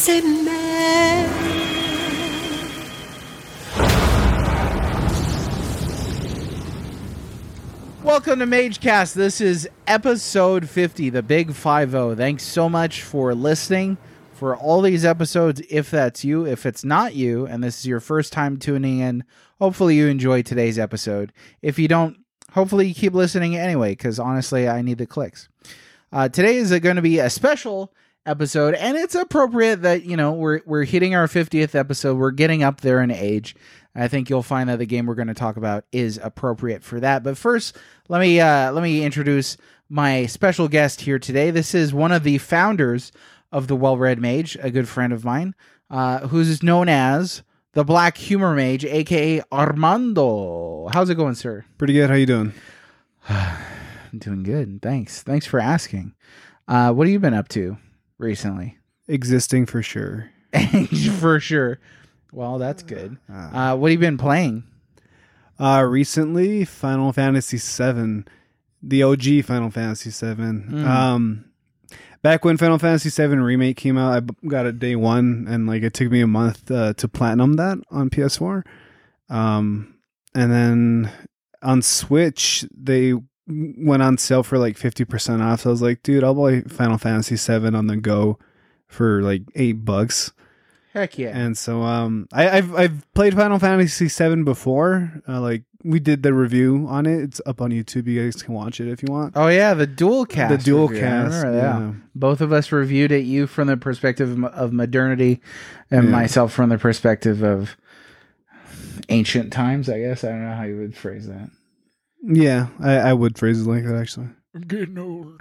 Welcome to MageCast. This is episode 50, the big 5 Thanks so much for listening for all these episodes. If that's you, if it's not you, and this is your first time tuning in, hopefully you enjoy today's episode. If you don't, hopefully you keep listening anyway, because honestly, I need the clicks. Uh, today is going to be a special episode, and it's appropriate that you know we're we're hitting our 50th episode. We're getting up there in age. I think you'll find that the game we're going to talk about is appropriate for that. But first, let me uh, let me introduce my special guest here today. This is one of the founders of the Well Read Mage, a good friend of mine, uh, who's known as the Black Humor Mage, aka Armando. How's it going, sir? Pretty good. How you doing? I'm doing good. Thanks. Thanks for asking. Uh, what have you been up to recently? Existing for sure. for sure. Well, that's good. Uh, what have you been playing? Uh recently Final Fantasy 7, the OG Final Fantasy 7. Mm. Um back when Final Fantasy 7 remake came out, I got it day 1 and like it took me a month uh, to platinum that on PS4. Um and then on Switch they went on sale for like 50% off. So I was like, dude, I'll buy Final Fantasy 7 on the go for like 8 bucks. Heck yeah. And so um I, I've I've played Final Fantasy VII before. Uh, like we did the review on it. It's up on YouTube. You guys can watch it if you want. oh yeah, the dual cast. the dual review. Cast. remember that. Yeah. Both of us reviewed it. You from the perspective of, of modernity, and Yeah. myself from the perspective of ancient times. I guess I don't know how you would phrase that. Yeah, I, I would phrase it like that actually. I'm getting old.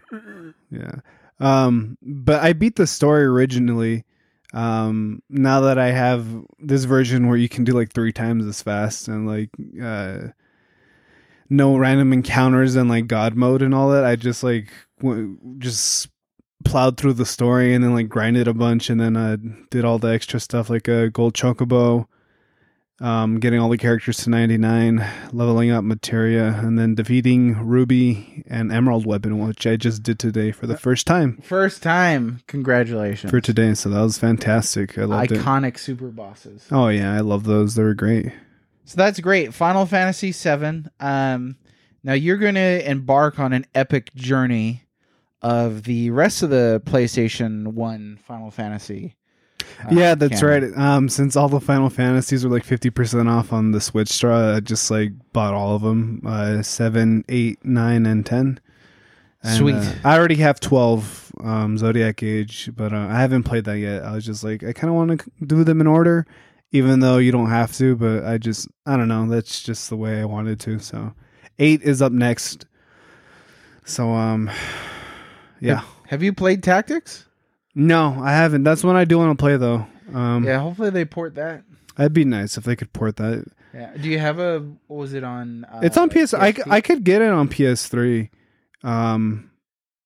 Yeah. Um but I beat the story originally. Um now that I have this version where you can do like three times as fast and like uh no random encounters and like god mode and all that, I just like w- just plowed through the story and then like grinded a bunch and then uh did all the extra stuff like a gold chocobo um getting all the characters to 99 leveling up materia and then defeating ruby and emerald weapon which i just did today for the first time First time. Congratulations. for today so that was fantastic i loved it Iconic super bosses. oh yeah i love those they were great So that's great. Final Fantasy VII. Um, now you're going to embark on an epic journey of the rest of the PlayStation One Final Fantasy. Uh, yeah that's canon. right um since all the final fantasies were like 50% off on the switch store i just like bought all of them uh 7 8 9 and 10 And, Sweet. uh, I already have 12 um, Zodiac Age, but uh, I haven't played that yet. I was just like, I kind of want to do them in order, even though you don't have to, but I just, I don't know. That's just the way I wanted to. So, 8 is up next. So, um, yeah. Have you played Tactics? No, I haven't. That's one I do want to play, though. Um, Yeah. Hopefully they port that. That'd be nice if they could port that. Yeah. Do you have a? What was it on? Uh, it's on PS. I, PSP? I could get it on PS3. Um,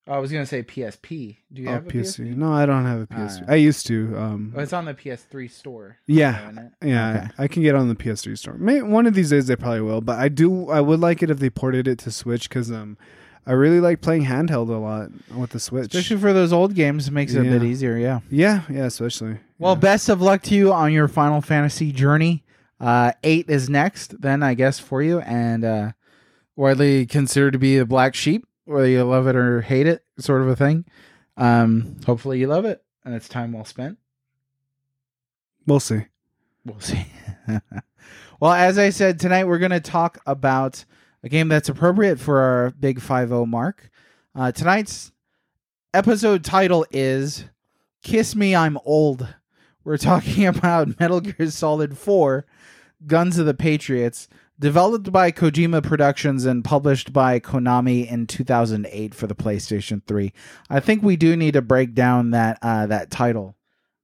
Oh, I was gonna say PSP. Do you oh, have a PSP. PSP? No, I don't have a PSP. Alright. I used to. Um, Oh, it's on the PS3 store. yeah. Yeah, Okay. I can get it on the PS3 store. May one of these days they probably will, but I do. I would like it if they ported it to Switch because um, I really like playing handheld a lot with the Switch. Especially for those old games, it makes it a bit easier. Yeah. yeah, yeah, especially. Well, best of luck to you on your Final Fantasy journey. Uh, eight is next, then I guess for you, and uh, widely considered to be a black sheep, whether you love it or hate it, sort of a thing. Um, hopefully you love it, and it's time well spent. we'll see. We'll see. well, as I said tonight, we're going to talk about a game that's appropriate for our big five zero mark. Uh, tonight's episode title is "Kiss Me, I'm Old." We're talking about Metal Gear Solid Four: Guns of the Patriots, developed by Kojima Productions and published by Konami in 2008 for the PlayStation 3. I think we do need to break down that uh, that title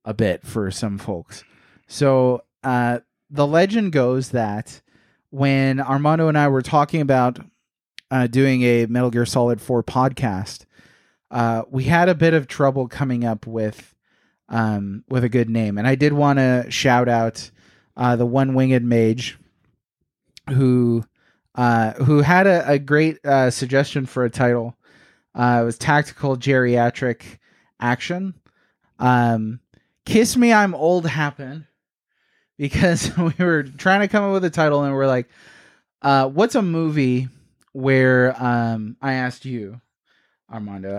a bit for some folks. So uh, the legend goes that when Armando and I were talking about uh, doing a Metal Gear Solid 4 podcast, uh, we had a bit of trouble coming up with um, with a good name, and I did want to shout out uh, the One Winged Mage, who uh, who had a, a great uh, suggestion for a title. Uh, it was tactical geriatric action. Um, Kiss Me I'm Old happened because we were trying to come up with a title and we're like, uh, what's a movie where um, I asked you, Armando,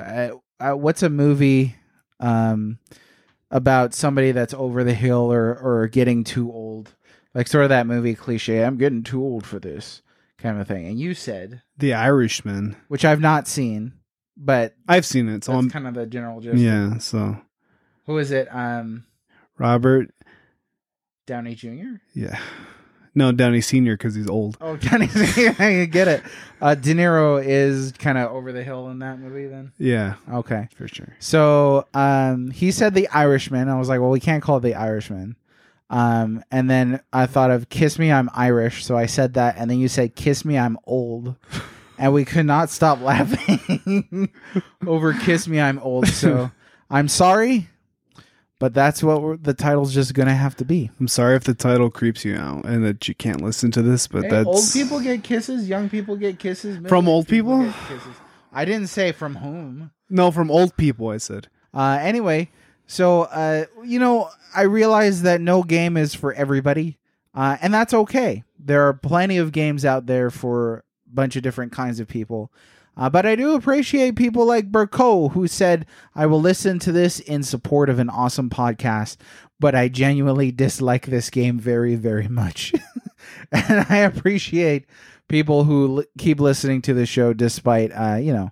uh, uh, what's a movie um, about somebody that's over the hill or, or getting too old? Like sort of that movie cliche, I'm getting too old for this kind of thing. And you said, The Irishman. which I've not seen, but I've seen it, so I'm kind of the general gist. yeah. So Who is it? Um, Robert, Downey Jr. yeah, no Downey Senior because he's old. Oh, Downey. I get it. Uh, De Niro is kind of over the hill in that movie. Then Yeah, okay. for sure. So um, he said the Irishman. I was like, well, we can't call it the Irishman. Um, and then I thought of Kiss Me, I'm Irish. So I said that. And then you said Kiss Me, I'm old. And we could not stop laughing over Kiss Me, I'm old. So I'm sorry, but that's what we're, the title's just going to have to be. I'm sorry if the title creeps you out and that you can't listen to this, but Hey, that's old people get kisses, young people get kisses. From old people? get kisses. I didn't say from whom. no from old people. I said. Uh, anyway, so uh, you know, I realize that no game is for everybody, uh, and that's okay. There are plenty of games out there for a bunch of different kinds of people. Uh, but I do appreciate people like Burko who said, I will listen to this in support of an awesome podcast, but I genuinely dislike this game very, very much. and I appreciate people who l- keep listening to the show despite, uh, you know,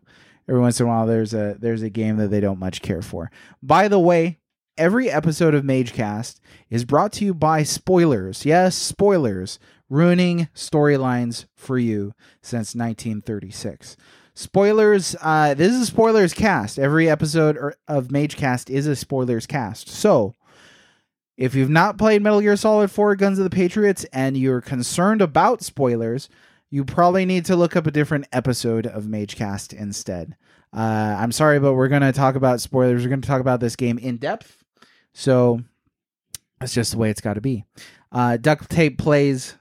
every once in a while there's a there's a game that they don't much care for. By the way, every episode of MageCast is brought to you by spoilers. Yes, spoilers, ruining storylines for you since 1936. Spoilers. Uh, this is a spoilers cast. Every episode or- of MageCast is a spoilers cast. So. If you've not played Metal Gear Solid 4 Guns of the Patriots and you're concerned about spoilers, you probably need to look up a different episode of MageCast instead. Uh, I'm sorry, but we're going to talk about spoilers. We're going to talk about this game in depth. So that's just the way it's got to be. Uh, Duct Tape Plays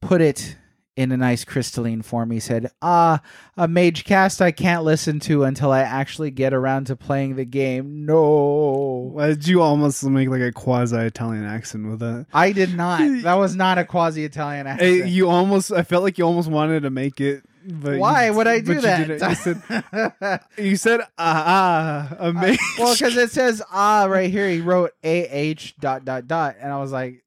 put it in a nice crystalline form. He said, Ah, a mage cast I can't listen to until I actually get around to playing the game. No. Why did you almost make like a quasi Italian accent with that? I did not. That was not a quasi Italian accent. You almost. I felt like you almost wanted to make it. But Why you, would I do that? You said, you said ah, ah amazing. well, because it says ah right here. He wrote a h dot dot dot, and I was like,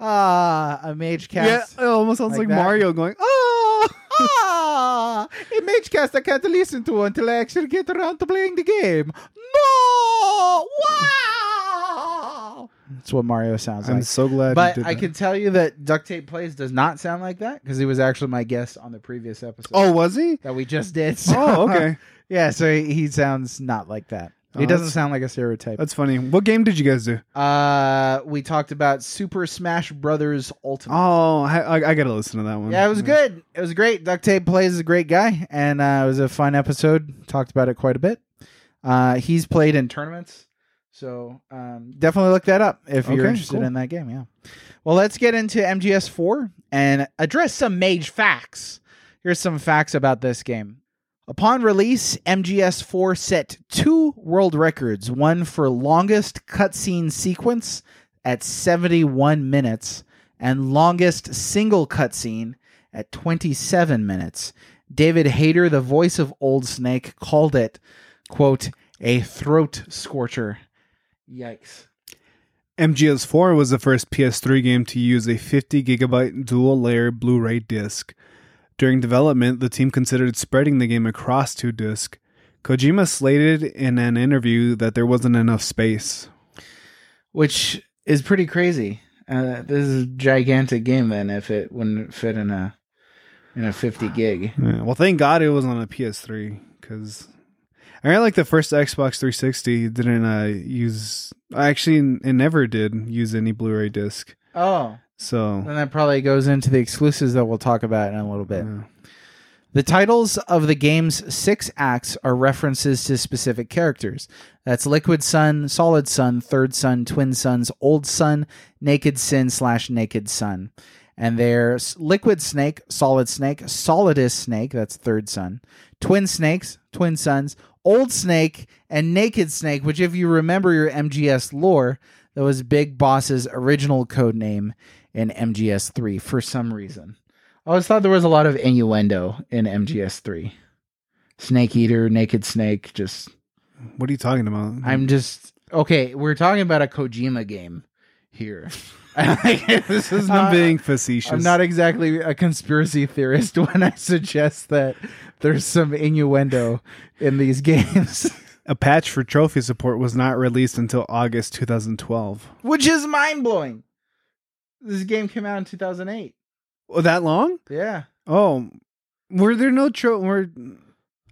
ah, a mage cast. yeah, it almost sounds Like like. Mario going ah. ah, a mage cast I can't listen to until I actually get around to playing the game. No, wow. That's what Mario sounds like. I'm so glad. But you did I that. can tell you that Duct Tape Plays does not sound like that because he was actually my guest on the previous episode Oh, was he? that we just did. So- Oh, okay. yeah, so he sounds not like that. Oh, he doesn't sound like a stereotype. That's funny. What game did you guys do? Uh, we talked about Super Smash Brothers Ultimate. Oh, I, I, I gotta listen to that one. yeah, it was good. It was great. Duct Tape plays is a great guy, and uh, it was a fun episode. Talked about it quite a bit. Uh, he's played in tournaments, so um, definitely look that up if you're interested cool. in that game. Yeah. Well, let's get into MGS4 and address some mage facts. Here's some facts about this game. Upon release, MGS4 set two world records one for longest cutscene sequence at 71 minutes and longest single cutscene at 27 minutes. David Hayter, the voice of Old Snake, called it, quote, a throat scorcher. Yikes. MGS4 was the first PS3 game to use a 50 gigabyte dual layer Blu ray disc. During development, the team considered spreading the game across two discs. Kojima slated in an interview that there wasn't enough space. Which is pretty crazy. Uh, this is a gigantic game then if it wouldn't fit in a in a 50 gig. Yeah, well, thank God it was on a PS3 because I really like the first Xbox 360 didn't uh, use. I actually, it never did use any Blu-ray disc. Oh, So then that probably goes into the exclusives that we'll talk about in a little bit. yeah. The titles of the game's six acts are references to specific characters. That's Liquid Sun, Solid Sun, Third Sun, Twin Suns, Old Sun, Naked Sin slash Naked Sun. and they're Liquid Snake, Solid Snake, Solidus Snake, that's third Sun, Twin Snakes, Twin Sons, Old Snake, and Naked Snake, which, if you remember your MGS lore, that was Big Boss's original code name in MGS3 for some reason. I always thought there was a lot of innuendo in MGS3. Snake Eater, Naked Snake, just. What are you talking about? I'm just. Okay, we're talking about a Kojima game here. this is I'm not, being facetious. I'm not exactly a conspiracy theorist when I suggest that there's some innuendo in these games, A patch for trophy support was not released until August 2012. which is mind blowing. This game came out in 2008. Oh, that long? Yeah. Oh, were there no tro? Were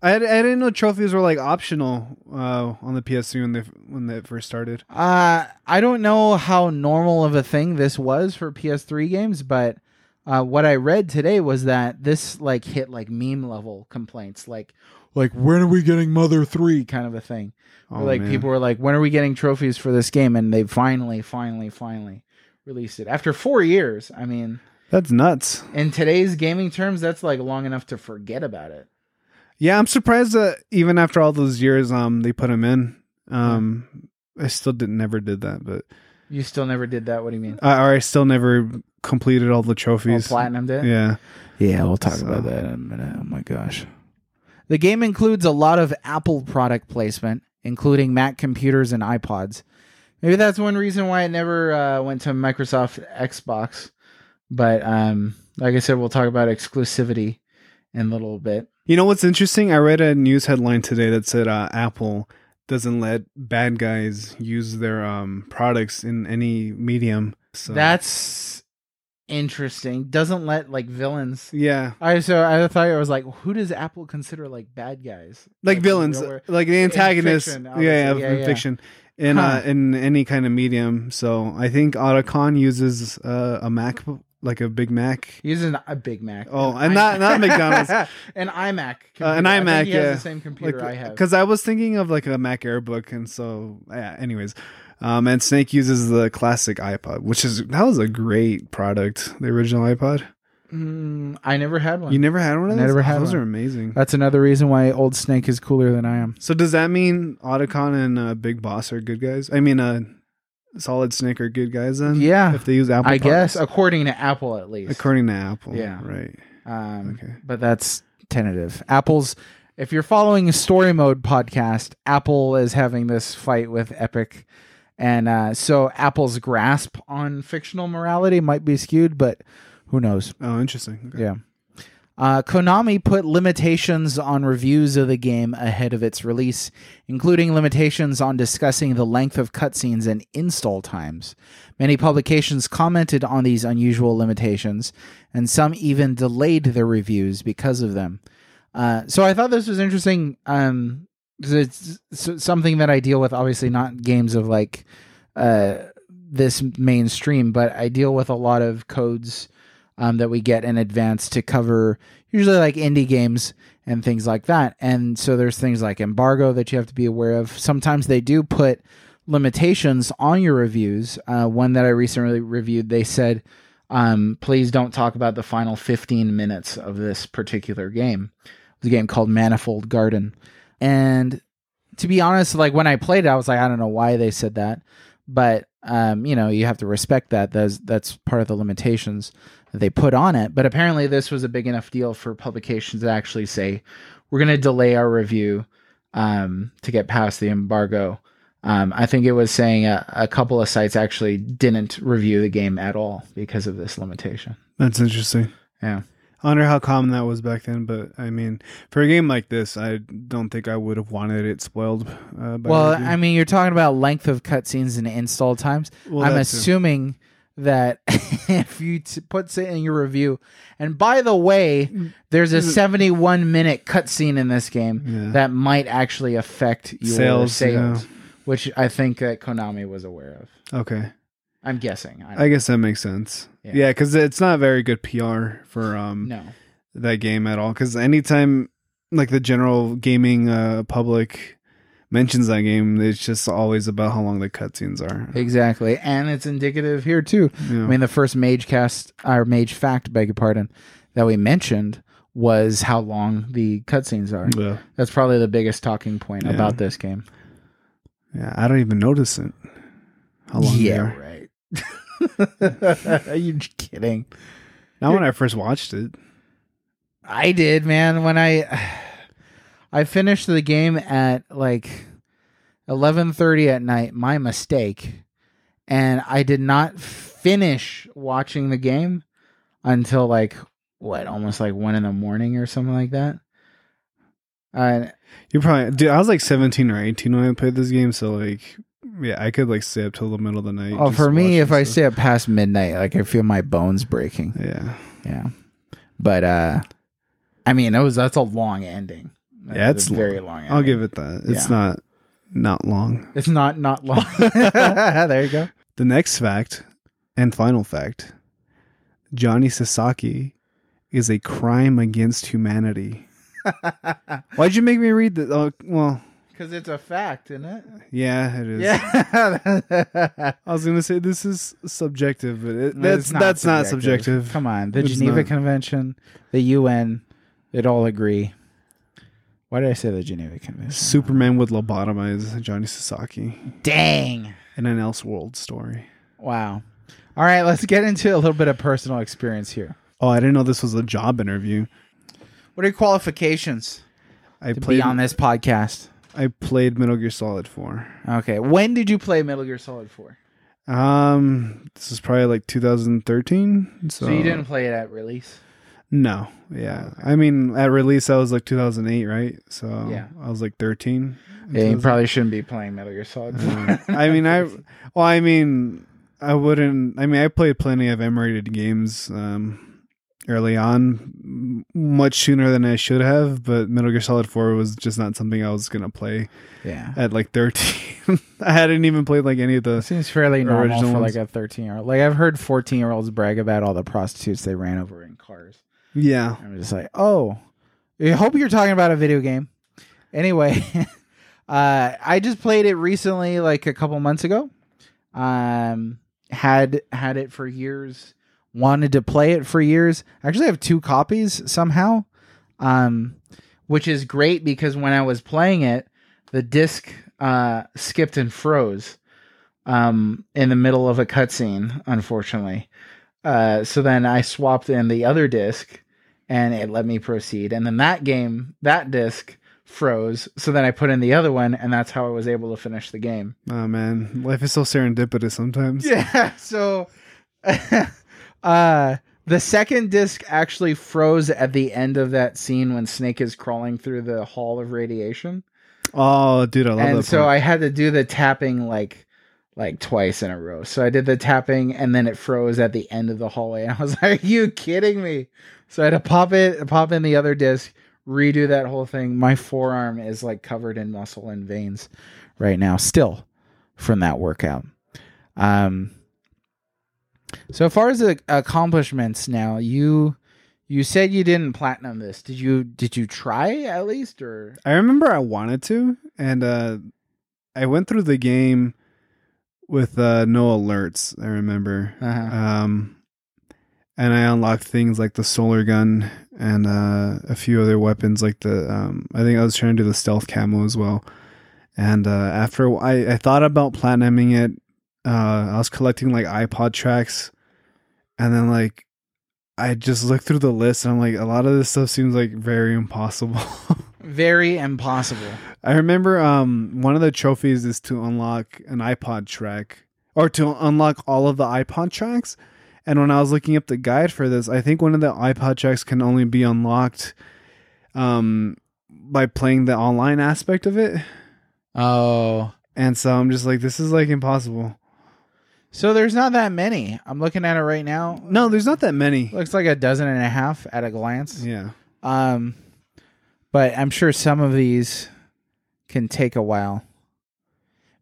I, I didn't know trophies were like optional uh, on the PS3 when they when they first started. Uh, I don't know how normal of a thing this was for PS3 games, but uh, what I read today was that this like hit like meme level complaints, like like when are we getting Mother Three kind of a thing. Oh, like man. people were like, when are we getting trophies for this game? And they finally, finally, finally released it after four years. I mean, That's nuts. in today's gaming terms, that's like long enough to forget about it. Yeah, I'm surprised that even after all those years, um, they put him in. Um, I still didn't never did that, but You still never did that. What do you mean? uh, or I still never completed all the Oh, trophies. platinum did. Yeah. Yeah, we'll talk So- about that in a minute. Oh my gosh. The game includes a lot of Apple product placement, including Mac computers and iPods. Maybe that's one reason why it never uh, went to Microsoft Xbox. But um, like I said, we'll talk about exclusivity in a little bit. You know what's interesting? I read a news headline today that said uh, Apple doesn't let bad guys use their um, products in any medium. So That's interesting. Doesn't let like villains. yeah, I so I thought it was like, who does Apple consider like bad guys? like in villains, like the antagonists. fiction, yeah, yeah, Yeah, in yeah. fiction. In Huh. uh, in any kind of medium, so I think Otacon uses uh, a Mac, like a Big Mac, He uses a Big Mac. Oh, An and not- not McDonald's. an iMac. Uh, an computer. I think iMac, He has yeah. the same computer I have. Because I was thinking of like a Mac Airbook, and so yeah. Anyways, um, and Snake uses the classic iPod, which is that was a great product, the original iPod. Mm, I never had one. You never had one of those? never had those one. are amazing. That's another reason why Old Snake is cooler than I am. So does that mean Otacon and uh, Big Boss are good guys? I mean, uh, Solid Snake are good guys then? Yeah. if they use Apple. I guess according to Apple at least. according to Apple. Yeah. right. Um, Okay. But that's tentative. Apple's. If you're following a Story Mode podcast, Apple is having this fight with Epic, and uh, so Apple's grasp on fictional morality might be skewed, but who knows? Oh, interesting. Okay. Yeah. Uh, Konami put limitations on reviews of the game ahead of its release, including limitations on discussing the length of cutscenes and install times. Many publications commented on these unusual limitations, and some even delayed their reviews because of them. Uh, so I thought this was interesting. Um, it's something that I deal with, obviously not games of like uh, this mainstream, but I deal with a lot of codes um, that we get in advance to cover usually like indie games and things like that. And so there's things like embargo that you have to be aware of. Sometimes they do put limitations on your reviews. Uh, one that I recently reviewed, they said, um, please don't talk about the final 15 minutes of this particular game. A game called Manifold Garden. And to be honest, like when I played it, I was like, I don't know why they said that. But um, you know, you have to respect that. That's that's part of the limitations they put on it. But apparently, this was a big enough deal for publications to actually say, "We're going to delay our review um, to get past the embargo." Um, I think it was saying a, a couple of sites actually didn't review the game at all because of this limitation. That's interesting. Yeah. I wonder how common that was back then, but I mean, for a game like this, I don't think I would have wanted it spoiled. Uh, by Well. I mean, you're talking about length of cutscenes and install times. Well, I'm assuming that if you t- put it in your review, and by the way, there's a 71 minute cutscene in this game Yeah. that might actually affect your Sales, sales, yeah. which I think that Konami was aware of. Okay, I'm guessing. I, I guess that makes sense. Yeah. Yeah, because it's not very good PR for um no. that game at all. Because anytime like the general gaming uh public mentions that game, it's just always about how long the cutscenes are. Exactly, and it's indicative here too. Yeah. I mean, the first mage cast our mage fact, beg your pardon, that we mentioned was how long the cutscenes are. yeah. That's probably the biggest talking point Yeah. about this game. Yeah, I don't even notice it. How long yeah, are. right. are you kidding? Not when I first watched it. I did, man. When I I finished the game at like eleven thirty at night, my mistake, and I did not finish watching the game until like what, almost like one in the morning or something like that. Uh, You probably, dude. I was like seventeen or eighteen when I played this game, so like, yeah, I could like stay up till the middle of the night. oh, for me, if I stay up past midnight, like I feel my bones breaking. yeah, Yeah, but uh, I mean, it was that's a long ending. Yeah, it's very long. Ending. I'll give it that. It's Yeah. not not long. It's not not long. there you go. The next fact and final fact: Johnny Sasaki is a crime against humanity. Why'd you make me read that? Oh, well, Because it's a fact, isn't it? yeah, it is. Yeah. I was gonna say this is subjective, but it, that's that's not subjective. Come on, the It's Geneva not. Convention, the UN, it all agree. Why did I say the Geneva Convention? Superman would lobotomize Johnny Sasaki Dang. in an Elseworld story. Wow. All right, let's get into a little bit of personal experience here. Oh, I didn't know this was a job interview. What are your qualifications I to played be on this podcast? I played Metal Gear Solid 4. Okay. When did you play Metal Gear Solid 4? Um, this is probably like 2013. So, So, you didn't play it at release? No, yeah. I mean, at release, I was like 2008, right? So Yeah. I was like 13. Yeah, you probably shouldn't be playing Metal Gear Solid Uh, I mean, I well, I mean, I wouldn't. I mean, I played plenty of M-rated games um, early on, much sooner than I should have. But Metal Gear Solid Four was just not something I was gonna play yeah. at like thirteen. I hadn't even played like any of the. Seems fairly normal for ones. like a 13 year old. Like I've heard 14 year olds brag about all the prostitutes they ran over in cars. Yeah, I'm just like, oh, I hope you're talking about a video game. Anyway, uh, I just played it recently, like a couple months ago. Um, had had it for years. Wanted to play it for years. I actually have two copies somehow, um, which is great because when I was playing it, the disc uh, skipped and froze um, in the middle of a cutscene. Unfortunately, uh, so then I swapped in the other disc and it let me proceed. And then that game, that disc froze. So then I put in the other one, and that's how I was able to finish the game. oh man, life is so serendipitous sometimes. Yeah. So, uh, the second disc actually froze at the end of that scene when Snake is crawling through the hall of radiation. Oh, dude, I love and that. so part. I had to do the tapping like like twice in a row. So I did the tapping and then it froze at the end of the hallway. And I was like, Are you kidding me? So I had to pop it, pop in the other disc, redo that whole thing. My forearm is like covered in muscle and veins right now, still from that workout. Um so far as the accomplishments now, you you said you didn't platinum this. Did you did you try at least or I remember I wanted to, and uh, I went through the game with uh, no alerts. I remember, uh um, and I unlocked things like the solar gun and uh, a few other weapons. Like the, um, I think I was trying to do the stealth camo as well. And uh, after I, I thought about platinuming it, uh, I was collecting like iPod tracks, and then like I just looked through the list, and I'm like, a lot of this stuff seems like very impossible. Very impossible. I remember um one of the trophies is to unlock an iPod track or to unlock all of the iPod tracks. And when I was looking up the guide for this, I think one of the iPod tracks can only be unlocked um by playing the online aspect of it. Oh. And so I'm just like this is like impossible. So there's not that many. I'm looking at it right now. No, there's not that many. Looks like a dozen and a half at a glance. Yeah. Um but I'm sure some of these can take a while.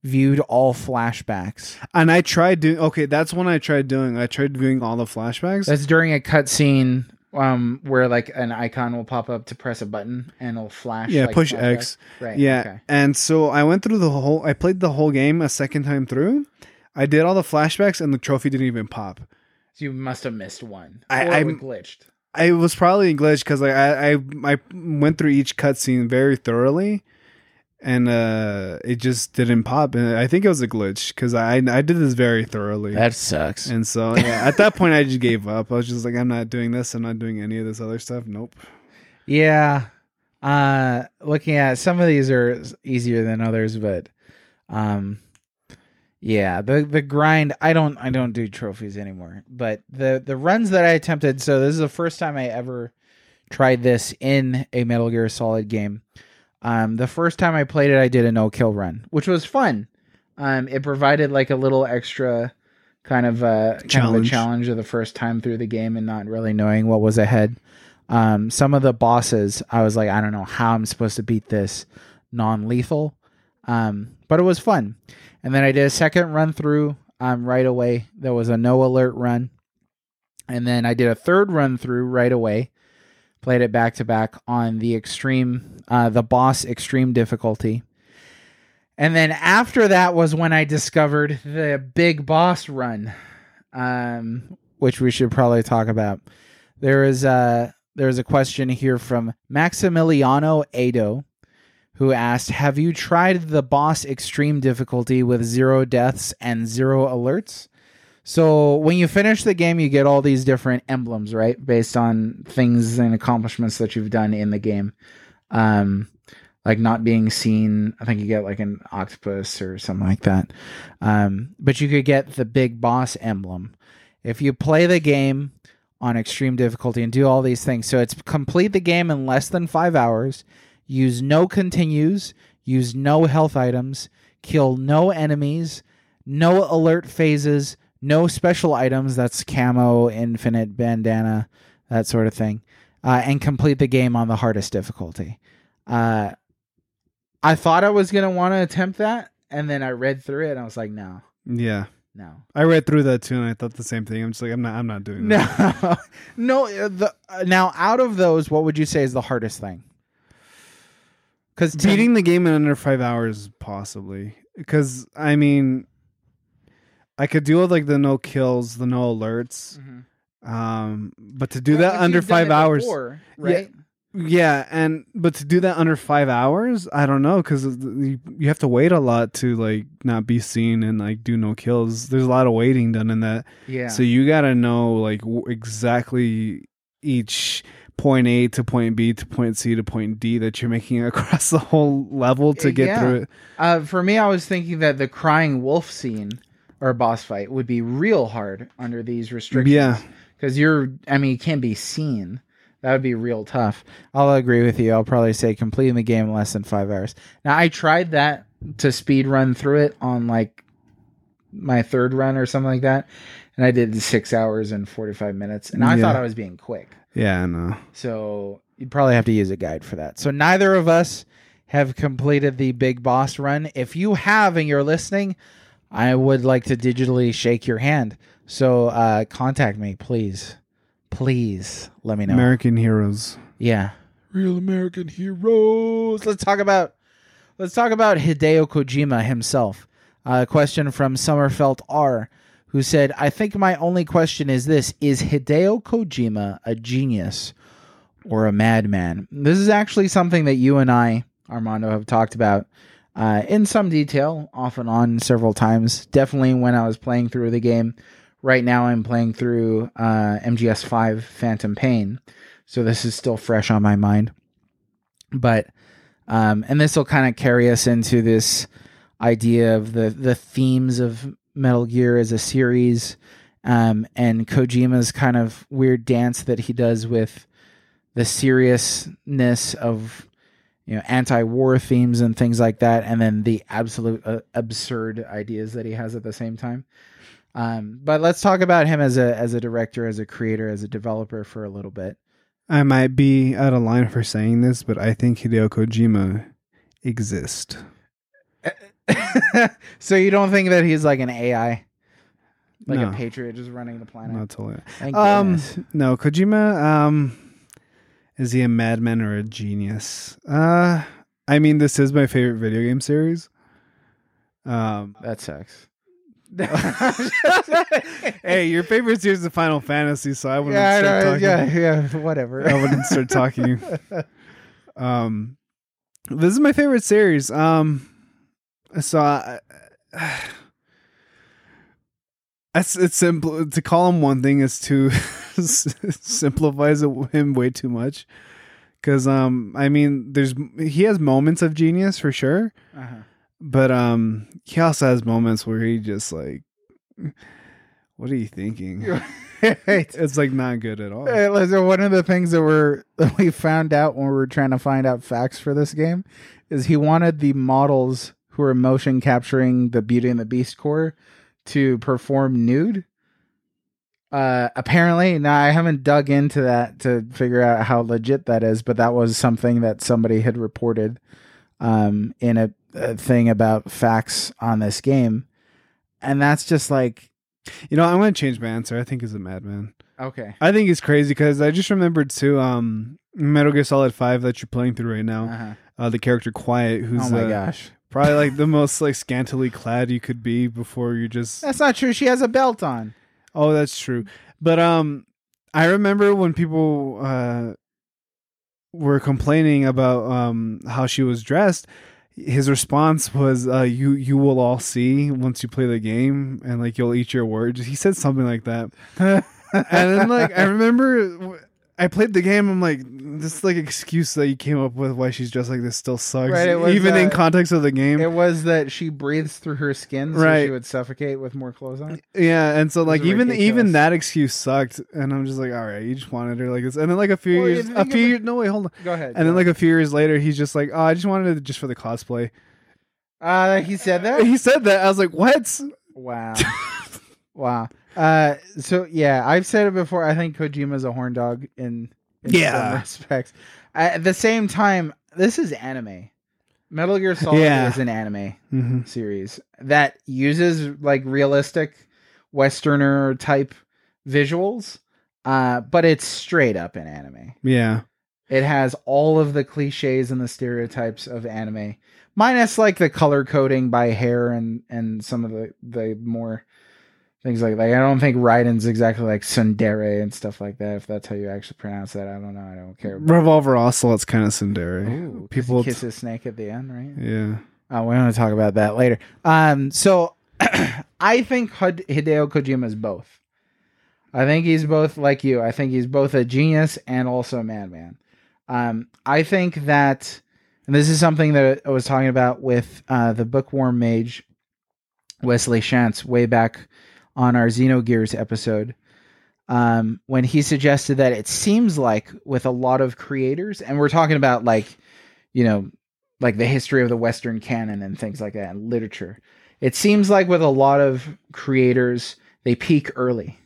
Viewed all flashbacks. And I tried doing okay, that's one I tried doing. I tried doing all the flashbacks. That's during a cutscene Um, where like an icon will pop up to press a button and it'll flash. Yeah, like, push flashback? X. Right. Yeah, Okay. and so I went through the whole. I played the whole game a second time through. I did all the flashbacks, and the trophy didn't even pop. So you must have missed one. I- or I'm- glitched. I was probably in glitch because like I, I I went through each cutscene very thoroughly, and uh it just didn't pop. And I think it was a glitch because I I did this very thoroughly. That sucks. and so yeah, at that point I just gave up. I was just like, I'm not doing this. I'm not doing any of this other stuff. Nope. Yeah. Uh looking at some of these are easier than others, but um yeah, the the grind I don't I don't do trophies anymore. But the the runs that I attempted, so this is the first time I ever tried this in a Metal Gear Solid game. Um the first time I played it I did a no kill run, which was fun. Um it provided like a little extra kind of uh kind of a Challenge. challenge of the first time through the game and not really knowing what was ahead. Um, some of the bosses, I was like, I don't know how I'm supposed to beat this non-lethal, um, but it was fun. And then I did a second run through um, right away. There was a no alert run, and then I did a third run through right away. Played it back to back on the extreme, uh, the boss extreme difficulty. And then after that was when I discovered the big boss run, um, which we should probably talk about. There is a there is a question here from Maximiliano Ado, who asked, "Have you tried the boss extreme difficulty with zero deaths and zero alerts?" So when you finish the game, you get all these different emblems, right, based on things and accomplishments that you've done in the game. Um, like not being seen. I think you get like an octopus or something like that. Um, but you could get the big boss emblem if you play the game on extreme difficulty and do all these things. So it's complete the game in less than five hours. Use no continues. Use no health items. Kill no enemies. No alert phases. No special items. That's camo, infinite bandana, that sort of thing. Uh, and complete the game on the hardest difficulty. Uh, I thought I was gonna want to attempt that, and then I read through it, and I was like, no, Yeah, no, I read through that too, and I thought the same thing. I'm just like, I'm not. I'm not doing that. no, no. uh, The uh, now out of those, what would you say is the hardest thing? Because Beating the game in under five hours, possibly. Because I mean, I could deal with like the no kills, the no alerts. Um, but to do that under five hours, right? yeah, and but to do that under five hours, I don't know because you, you have to wait a lot to like not be seen and like do no kills. There's a lot of waiting done in that. Yeah. So you got to know like w- exactly each point A to point B to point C to point D that you're making across the whole level to get yeah. through it. Uh, for me, I was thinking that the crying wolf scene or boss fight would be real hard under these restrictions. Yeah. because you're. I mean, you can't be seen. That would be real tough. I'll agree with you. I'll probably say completing the game in less than five hours. Now, I tried that to speed run through it on like my third run or something like that, and I did six hours and forty five minutes, and I Yeah. thought I was being quick. Yeah, I know. So you'd probably have to use a guide for that. So neither of us have completed the big boss run. If you have and you're listening, I would like to digitally shake your hand. So uh, contact me, please. Please let me know. American heroes. yeah. Real American heroes. Let's talk about let's talk about Hideo Kojima himself. A question from Summerfelt R who said, I think my only question is this Is Hideo Kojima a genius or a madman? This is actually something that you and I, Armando, have talked about uh, in some detail, off and on several times. Definitely when I was playing through the game. Right now, I'm playing through uh, MGS5 Phantom Pain. So this is still fresh on my mind. But, um, and this will kind of carry us into this idea of the the themes of Metal Gear as a series, um, and Kojima's kind of weird dance that he does with the seriousness of you know anti-war themes and things like that, and then the absolute uh, absurd ideas that he has at the same time. Um, but let's talk about him as a as a director, as a creator, as a developer for a little bit. I might be out of line for saying this, but I think Hideo Kojima exists. so you don't think that he's like an AI? like No. a patriot just running the planet. Not totally. Thank Um, goodness. no, Kojima. Um, is he a madman or a genius? Uh, I mean, this is my favorite video game series. Um, that sucks. hey, your favorite series is Final Fantasy, so I wouldn't yeah, I start know, talking. yeah, yeah, whatever. I wouldn't start talking. Um, this is my favorite series. Um, so I, it's it's simple to call him one thing is to simplifies it- him way too much. Because um, I mean, there's he has moments of genius for sure, Uh-huh. but um, he also has moments where he just like, what are you thinking? It's like not good at all. One of the things that we're that we found out when we were trying to find out facts for this game is he wanted the models who are motion capturing the Beauty and the Beast Corps to perform nude. Uh, apparently, now I haven't dug into that to figure out how legit that is, but that was something that somebody had reported um, in a, a thing about facts on this game, and that's just like You know, I'm gonna change my answer. I think he's a madman. okay. I think he's crazy because I just remembered too, um, Metal Gear Solid Five that you're playing through right now. Uh-huh. Uh, the character Quiet, who's Oh my uh, gosh, probably like the most like scantily clad you could be before you just. that's not true. She has a belt on. Oh, that's true. But um, I remember when people uh were complaining about um how she was dressed. His response was, uh, "You you will all see once you play the game, and like you'll eat your words." He said something like that. and then like I remember I played the game. I'm like, this like excuse that you came up with why she's dressed like this still sucks, Right, it was, even in context of the game. It was that she breathes through her skin, so Right. she would suffocate with more clothes on. yeah, and so like even ridiculous. even that excuse sucked, and I'm just like, all right, you just wanted her like this. And then like a few Well, years, a few of it- years, no wait, hold on. Go ahead. And then like a few years later, he's just like, oh, I just wanted it just for the cosplay. uh, he said that. He said that. I was like, what? Wow, wow. Uh, so yeah, I've said it before. I think Kojima's a horn dog in, in Yeah. some respects. At the same time, this is anime. Metal Gear Solid Yeah. is an anime hmm series that uses like realistic westerner type visuals, uh, but it's straight up an anime. Yeah, It has all of the cliches and the stereotypes of anime, minus like the color coding by hair and and some of the the more things like that. I don't think Raiden's exactly like Tsundere and stuff like that. If that's how you actually pronounce that, I don't know. I don't care. Revolver Ocelot's kind of Tsundere. Ooh, People, kiss a snake at the end, right? yeah, Uh, we're going to talk about that later. Um, so I think Hid- Hideo Kojima is both. I think he's both like you. I think he's both a genius and also a madman. Um, I think that, and this is something that I was talking about with uh, the bookworm mage Wesley Shantz way back on our Xenogears episode. Um, when he suggested that it seems like with a lot of creators, and we're talking about like, you know, like the history of the Western canon and things like that, and literature. It seems like with a lot of creators, they peak early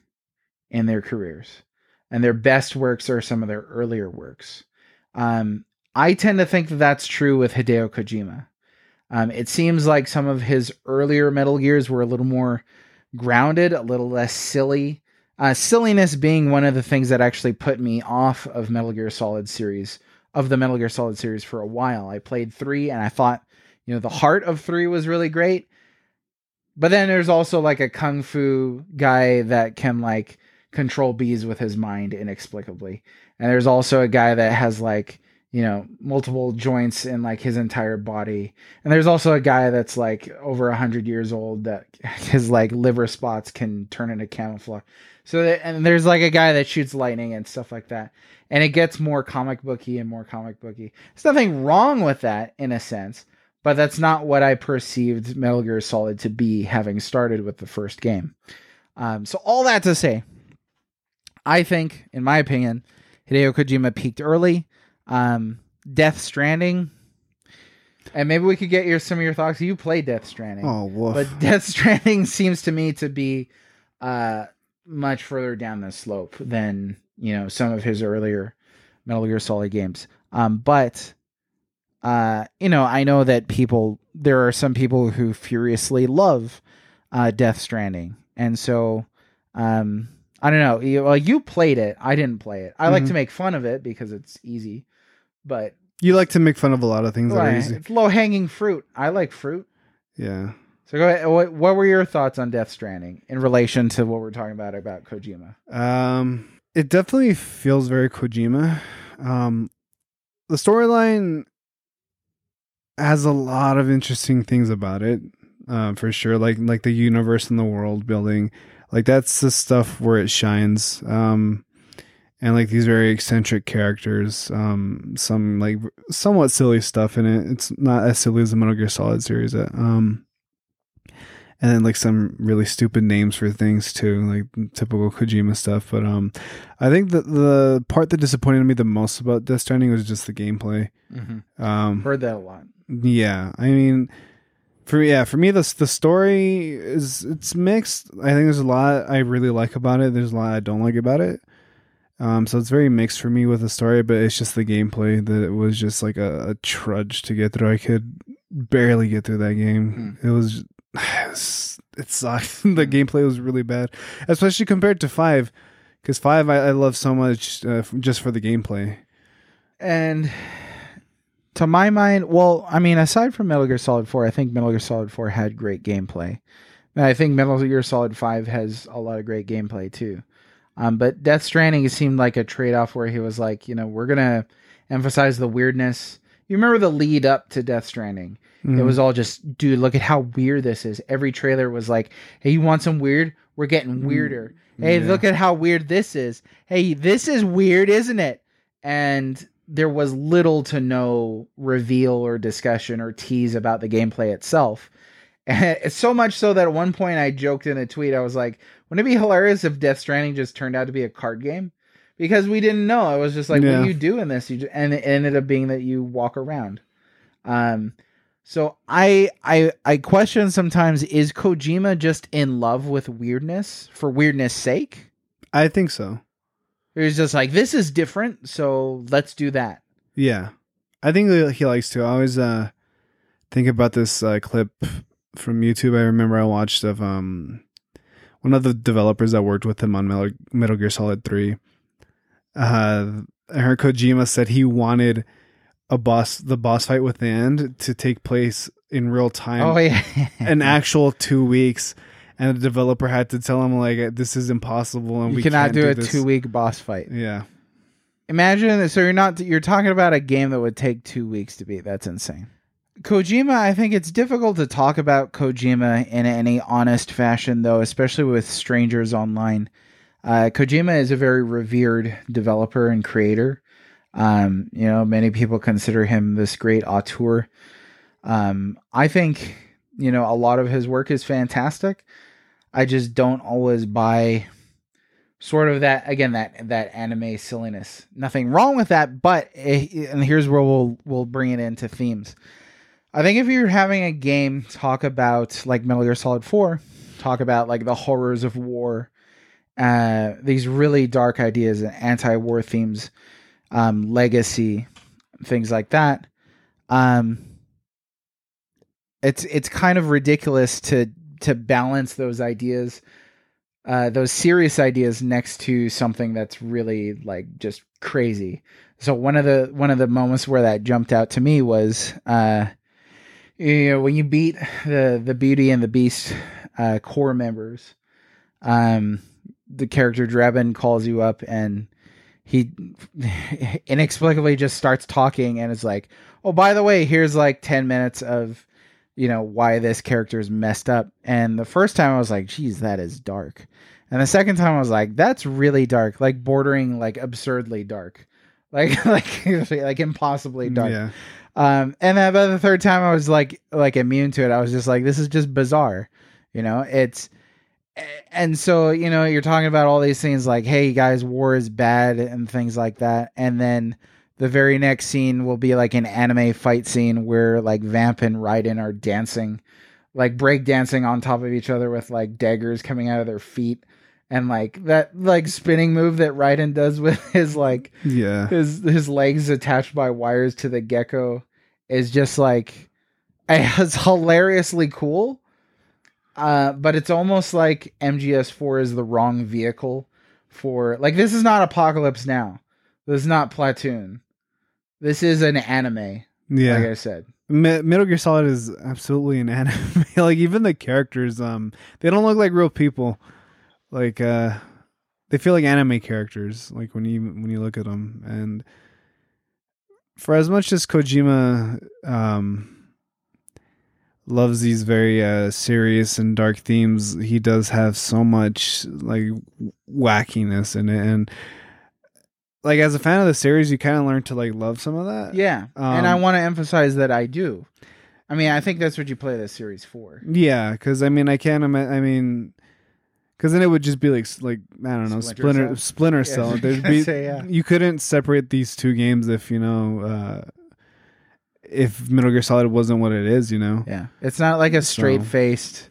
in their careers, and their best works are some of their earlier works. Um, I tend to think that that's true with Hideo Kojima. Um, it seems like some of his earlier Metal Gears were a little more grounded, a little less silly. Uh, silliness being one of the things that actually put me off of Metal Gear Solid series of the Metal Gear Solid series for a while. I played three and I thought, you know, the heart of three was really great. But then there's also like a kung fu guy that can like control bees with his mind inexplicably. And there's also a guy that has like, you know, multiple joints in like his entire body. And there's also a guy that's like over a hundred years old that his like liver spots can turn into camouflage. So that, and there's like a guy that shoots lightning and stuff like that and it gets more comic booky and more comic booky. There's nothing wrong with that in a sense, but that's not what I perceived Metal Gear Solid to be, having started with the first game. Um, so all that to say, I think, in my opinion, Hideo Kojima peaked early. Um, Death Stranding, and maybe we could get your some of your thoughts. You play Death Stranding, oh woof. but Death Stranding seems to me to be uh, much further down the slope than you know some of his earlier Metal Gear Solid games. Um, but uh, you know, I know that people there are some people who furiously love uh, Death Stranding, and so Um, I don't know. You, well, you played it. I didn't play it. I like Mhm. to make fun of it because it's easy, but You like to make fun of a lot of things that are easy. it's low hanging fruit. I like fruit. Yeah. So go ahead. What, what were your thoughts on Death Stranding in relation to what we're talking about about Kojima? Um, it definitely feels very Kojima. Um, the storyline has a lot of interesting things about it, uh, for sure. Like like the universe and the world building, like that's the stuff where it shines. Um, and like these very eccentric characters, um, some like somewhat silly stuff in it. It's not as silly as the Metal Gear Solid series. uh, Um, and then like some really stupid names for things too, like typical Kojima stuff. But um, I think that the part that disappointed me the most about Death Stranding was just the gameplay. Mm-hmm. Um, Heard that a lot. yeah, I mean, for yeah, for me, the the story is it's mixed. I think there's a lot I really like about it. There's a lot I don't like about it. Um, so it's very mixed for me with the story, but it's just the gameplay that it was just like a, a trudge to get through. I could barely get through that game. It was it sucked. the gameplay was really bad, especially compared to five. Because five, I, I love so much uh, f- just for the gameplay. And to my mind, well, I mean, aside from Metal Gear Solid 4, I think Metal Gear Solid 4 had great gameplay. And I think Metal Gear Solid 5 has a lot of great gameplay too. Um, but Death Stranding seemed like a trade off where he was like, you know, we're going to emphasize the weirdness. You remember the lead up to Death Stranding? It Mhm. was all just, dude, look at how weird this is. Every trailer was like, hey, you want some weird? We're getting weirder. Hey, Yeah. look at how weird this is. Hey, this is weird, isn't it? And there was little to no reveal or discussion or tease about the gameplay itself. And it's so much so that at one point I joked in a tweet, I was like, wouldn't it be hilarious if Death Stranding just turned out to be a card game? Because we didn't know. I was just like, what Yeah. do you do in this? You ju- and it ended up being that you walk around. Um, so I I I question sometimes is Kojima just in love with weirdness for weirdness sake? I think so. It was just like this is different, so let's do that. Yeah, I think he likes to. I always uh, think about this uh, clip from YouTube. I remember I watched of um, one of the developers that worked with him on Metal, Metal Gear Solid Three. Uh, I heard Kojima said he wanted a boss, the boss fight with the end, to take place in real time, oh yeah, an actual two weeks. And the developer had to tell him like this is impossible, and you we cannot can't do, a this. two week boss fight. Yeah, Imagine so you're not you're talking about a game that would take two weeks to beat. That's insane. Kojima, I think it's difficult to talk about Kojima in any honest fashion, though, especially with strangers online. Uh, Kojima is a very revered developer and creator. Um, you know, many people consider him this great auteur. Um, I think you know a lot of his work is fantastic. I just don't always buy sort of that again that that anime silliness. Nothing wrong with that, but eh, and here's where we'll we'll bring it into themes. I think if you're having a game talk about like Metal Gear Solid 4, talk about like the horrors of war, uh, these really dark ideas and anti-war themes, um, legacy, things like that. Um, it's it's kind of ridiculous to to balance those ideas uh, those serious ideas next to something that's really like just crazy. So one of the one of the moments where that jumped out to me was uh, you know when you beat the the Beauty and the Beast uh, Corps members, um, the character Drebin calls you up and he inexplicably just starts talking and is like, "Oh, by the way, here's like ten minutes of." you know why this character is messed up and the first time i was like geez that is dark and the second time i was like that's really dark like bordering like absurdly dark like like like impossibly dark yeah. Um and then by the third time i was like like immune to it. I was just like this is just bizarre you know? It's and so you know you're talking about all these things like hey guys war is bad and things like that. And then the very next scene will be like an anime fight scene where like Vamp and Raiden are dancing, like break dancing on top of each other with like daggers coming out of their feet. And like that like spinning move that Raiden does with his like Yeah. his his legs attached by wires to the Gekko is just like it's hilariously cool. uh, but it's almost like MGS4 is the wrong vehicle for like this is not Apocalypse Now. This is not Platoon. This is an anime, Yeah. like I said. Me- Metal Gear Solid is absolutely an anime. like even the characters, um, they don't look like real people. Like uh, they feel like anime characters. Like when you when you look at them, and for as much as Kojima um loves these very uh serious and dark themes, he does have so much like wackiness in it, and like as a fan of the series, you kind of learn to like love some of that. Yeah, and I Um, want to emphasize that I do. I mean, I think that's what you play this series for. Yeah, because I mean, I can't. I mean, because then it would just be like, like I don't know, Splinter Splinter Cell? Splinter Yeah, Cell. Was There'd gonna be say, yeah. you couldn't separate these two games if you know uh, if Metal Gear Solid wasn't what it is. You know, Yeah, it's not like a straight faced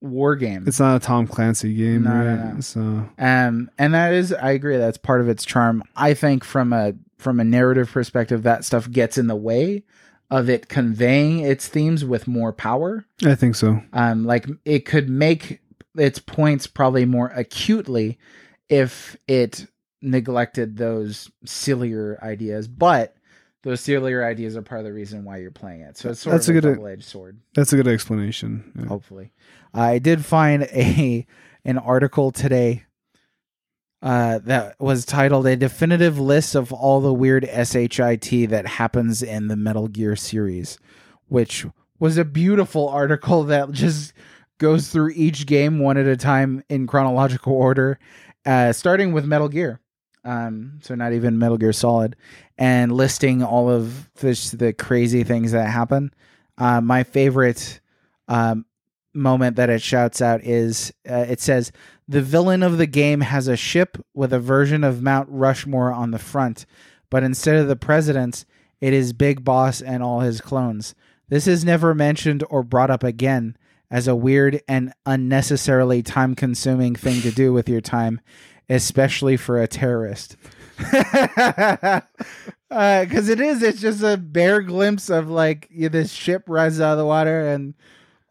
war game. it's not a Tom Clancy game, No, no, right? no. So um, and that is, I agree, that's part of its charm. I think from a from a narrative perspective, that stuff gets in the way of it conveying its themes with more power. I think so. Um, like it could make its points probably more acutely if it neglected those sillier ideas, but. Those sillier ideas are part of the reason why you're playing it. So it's sort That's of a a, good- double-edged sword. That's a good explanation. Yeah. hopefully. I did find a an article today uh, that was titled "A Definitive List of All the Weird SHIT That Happens in the Metal Gear Series," which was a beautiful article that just goes through each game one at a time in chronological order, uh, starting with Metal Gear. Um, so not even Metal Gear Solid, and listing all of this, the crazy things that happen. Uh, my favorite um, moment that it shouts out is uh, it says the villain of the game has a ship with a version of Mount Rushmore on the front, but instead of the president's, it is Big Boss and all his clones. This is never mentioned or brought up again as a weird and unnecessarily time consuming thing to do with your time, especially for a terrorist. Uh, because it is, it's just a bare glimpse of like you- this ship rises out of the water and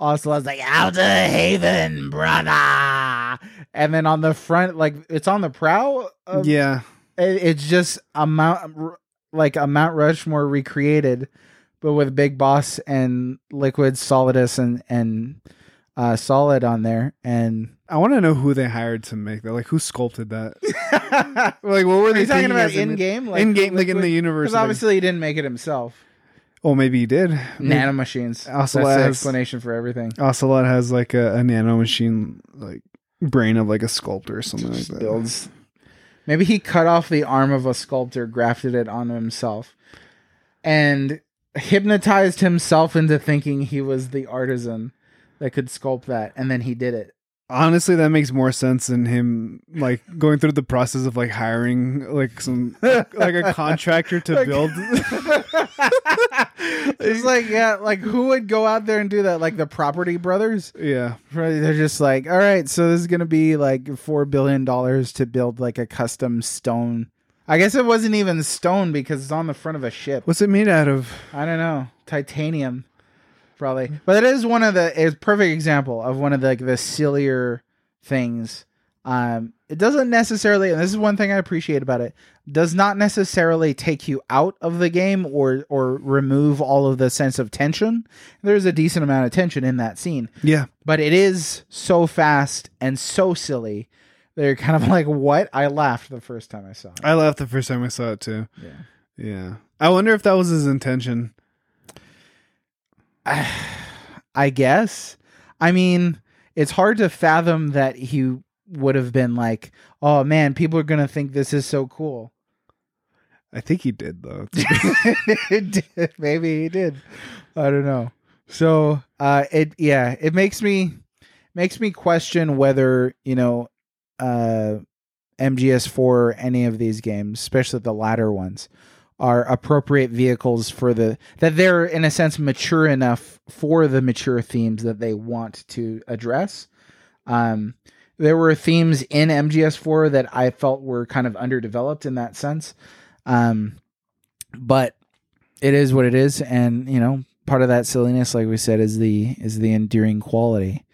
Ocelot's like, Outer Haven, brother. And then on the front, like it's on the prow. Of, Yeah, it- it's just a Mount, like a Mount Rushmore recreated, but with Big Boss and Liquid, Solidus, and and uh, Solid on there. And I want to know who they hired to make that. Like, who sculpted that? like, what were are they talking about in game? in game, like in the universe? Because obviously he didn't make it himself. oh, maybe he did. Nanomachines. Also That's the has- explanation for everything. Ocelot has like a, a nano machine, like brain of like a sculptor or something like that. builds. Maybe he cut off the arm of a sculptor, grafted it onto himself, and hypnotized himself into thinking he was the artisan that could sculpt that, and then he did it. Honestly, that makes more sense than him like going through the process of like hiring like some like a contractor to Like- build. it's like yeah, like who would go out there and do that? Like the Property Brothers. yeah, Right, They're just like, all right, so this is gonna be like four billion dollars to build like a custom stone. I guess it wasn't even stone because it's on the front of a ship. what's it made out of? I don't know, titanium, probably. But it is one of the it's perfect example of one of the, like the sillier things. Um, it doesn't necessarily, and this is one thing I appreciate about it, does not necessarily take you out of the game or or remove all of the sense of tension. There's a decent amount of tension in that scene Yeah, but it is so fast and so silly. They're kind of like, what? I laughed the first time I saw it. I laughed the first time I saw it too. Yeah. Yeah, I wonder if that was his intention. I guess. I mean, it's hard to fathom that he would have been like, oh man, people are going to think this is so cool. I think he did though. Maybe he did. I don't know. So, uh, it, yeah, it makes me, makes me question whether, you know, uh, MGS4 or any of these games, especially the latter ones, are appropriate vehicles for the that they're in a sense mature enough for the mature themes that they want to address. Um, there were themes in MGS4 that I felt were kind of underdeveloped in that sense. Um, but it is what it is, and you know, part of that silliness, like we said, is the is the endearing quality.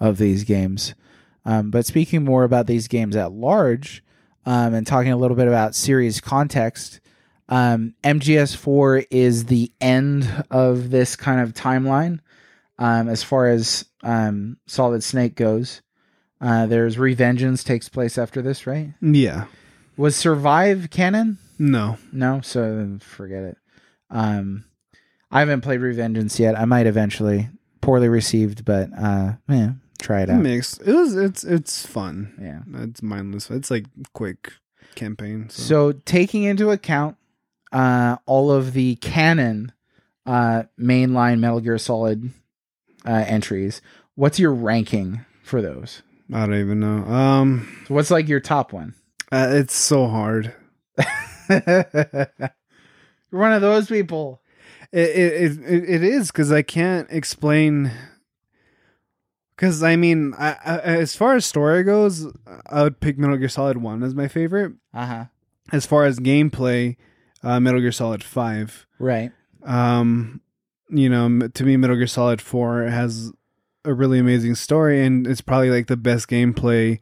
of these games. Um, but speaking more about these games at large, um, and talking a little bit about series context, um, MGS4 is the end of this kind of timeline um, as far as um, Solid Snake goes. Uh, there's Revengeance takes place after this, right? Yeah. Was Survive canon? No. No, so forget it. Um, I haven't played Revengeance yet. I might eventually. Poorly received, but uh, yeah, try it out. Mixed. It was. It's. It's fun. Yeah. It's mindless. It's like quick campaign. So, So taking into account uh, all of the canon uh, mainline Metal Gear Solid uh, entries, what's your ranking for those? I don't even know. Um, So what's like your top one? uh, it's so hard. You're one of those people. It it it, it is because I can't explain. Because I mean, I, I, as far as story goes, I would pick Metal Gear Solid One as my favorite. Uh huh. As far as gameplay, uh, Metal Gear Solid Five. Right. Um, you know, to me, Metal Gear Solid Four has a really amazing story, and it's probably like the best gameplay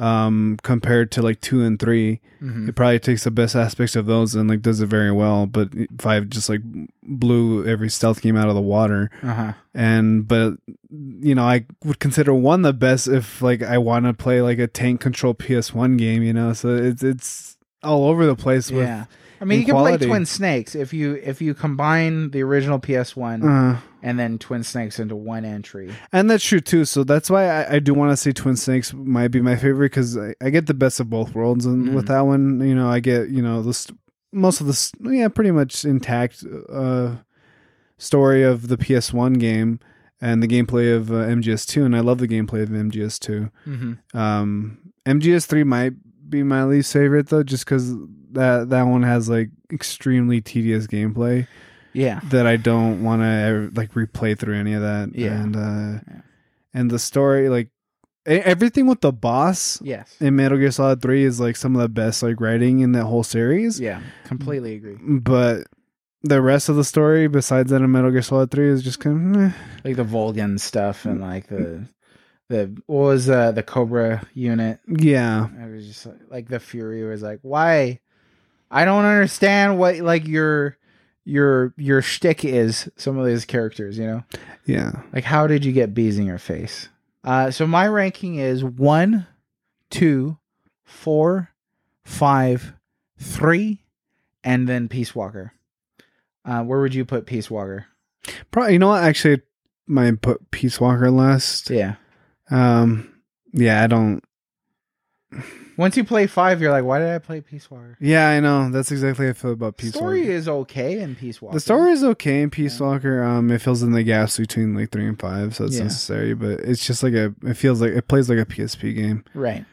um compared to like two and three Mhm. it probably takes the best aspects of those and like does it very well but five just like blew every stealth game out of the water Uh huh. and but you know i would consider one the best if like i want to play like a tank control ps1 game you know so it's it's all over the place with Yeah. I mean, you can play. Twin Snakes if you if you combine the original PS1 uh, and then Twin Snakes into one entry. and that's true too so that's why i, I do want to say twin snakes might be my favorite because I, I get the best of both worlds and Mhm. with that one you know i get you know this most of this yeah pretty much intact uh story of the ps1 game and the gameplay of uh, mgs2 and i love the gameplay of mgs2 Mm-hmm. um mgs3 might be my least favorite though just because that that one has like extremely tedious gameplay Yeah. that I don't want to like replay through any of that. Yeah. and uh, Yeah. and the story, like everything with the boss Yes. in Metal Gear Solid Three is like some of the best like writing in that whole series. Yeah. Completely agree. But the rest of the story, besides that in Metal Gear Solid Three, is just kind of eh. Like the Volgin stuff and like the the what was uh, the Cobra unit. yeah, it was just like, like the Fury was like, why? I don't understand what like your your your shtick is. Some of these characters, you know. yeah. Like, how did you get bees in your face? Uh, so my ranking is one, two, four, five, three, and then Peace Walker. Uh, where would you put Peace Walker? Probably you know what? Actually, might put Peace Walker last. Yeah. Um, yeah, I don't. Once you play five, you're like, why did I play Peace Walker? Yeah, I know. That's exactly how I feel about Peace Walker. The story Walker. is okay in Peace Walker. The story is okay in Peace Yeah. Walker. Um, it fills in the gaps between like three and five, so it's Yeah. necessary. But it's just like a. It feels like it plays like a PSP game. right.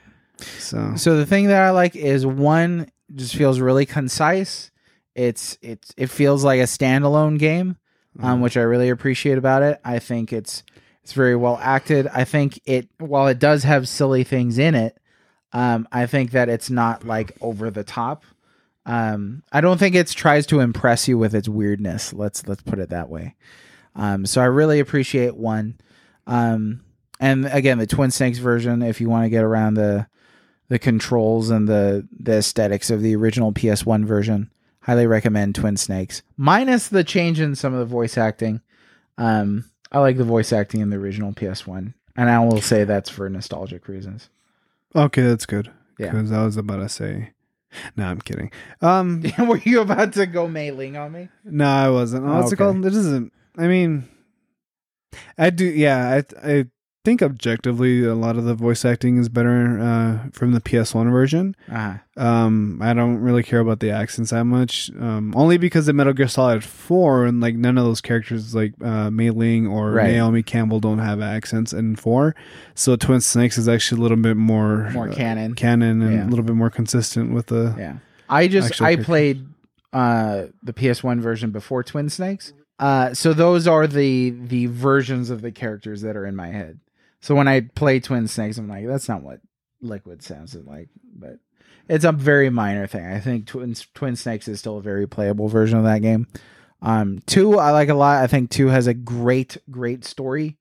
So So the thing that I like is one just feels really concise. It's it's it feels like a standalone game. um, which I really appreciate about it. I think it's it's very well acted. I think it while it does have silly things in it, um, I think that it's not like over the top. Um, I don't think it tries to impress you with its weirdness. Let's let's put it that way. Um, so I really appreciate one. Um, and again, the Twin Snakes version, if you want to get around the the controls and the the aesthetics of the original PS1 version, highly recommend Twin Snakes. Minus the change in some of the voice acting. Um, I like the voice acting in the original PS1, and I will say that's for nostalgic reasons. Okay, that's good. Yeah. because I was about to say. No, I'm kidding. Um, Were you about to go mailing on me? no, I wasn't. Oh, what's it called? It doesn't. I mean, I do. Yeah, I I think objectively a lot of the voice acting is better uh, from the PS1 version. Uh-huh. Um, I don't really care about the accents that much. Um, only because the Metal Gear Solid Four, and like none of those characters, like uh, Mei Ling or Right. Naomi Campbell, don't have accents in Four. So Twin Snakes is actually a little bit more More uh, canon. canon, and Yeah. a little bit more consistent with the. Yeah. I just I character. played uh the PS1 version before Twin Snakes. Uh so those are the the versions of the characters that are in my head. So when I play Twin Snakes I'm like that's not what Liquid sounds like, but it's a very minor thing. I think Twin Twin Snakes is still a very playable version of that game. Um 2 I like a lot. I think 2 has a great great story.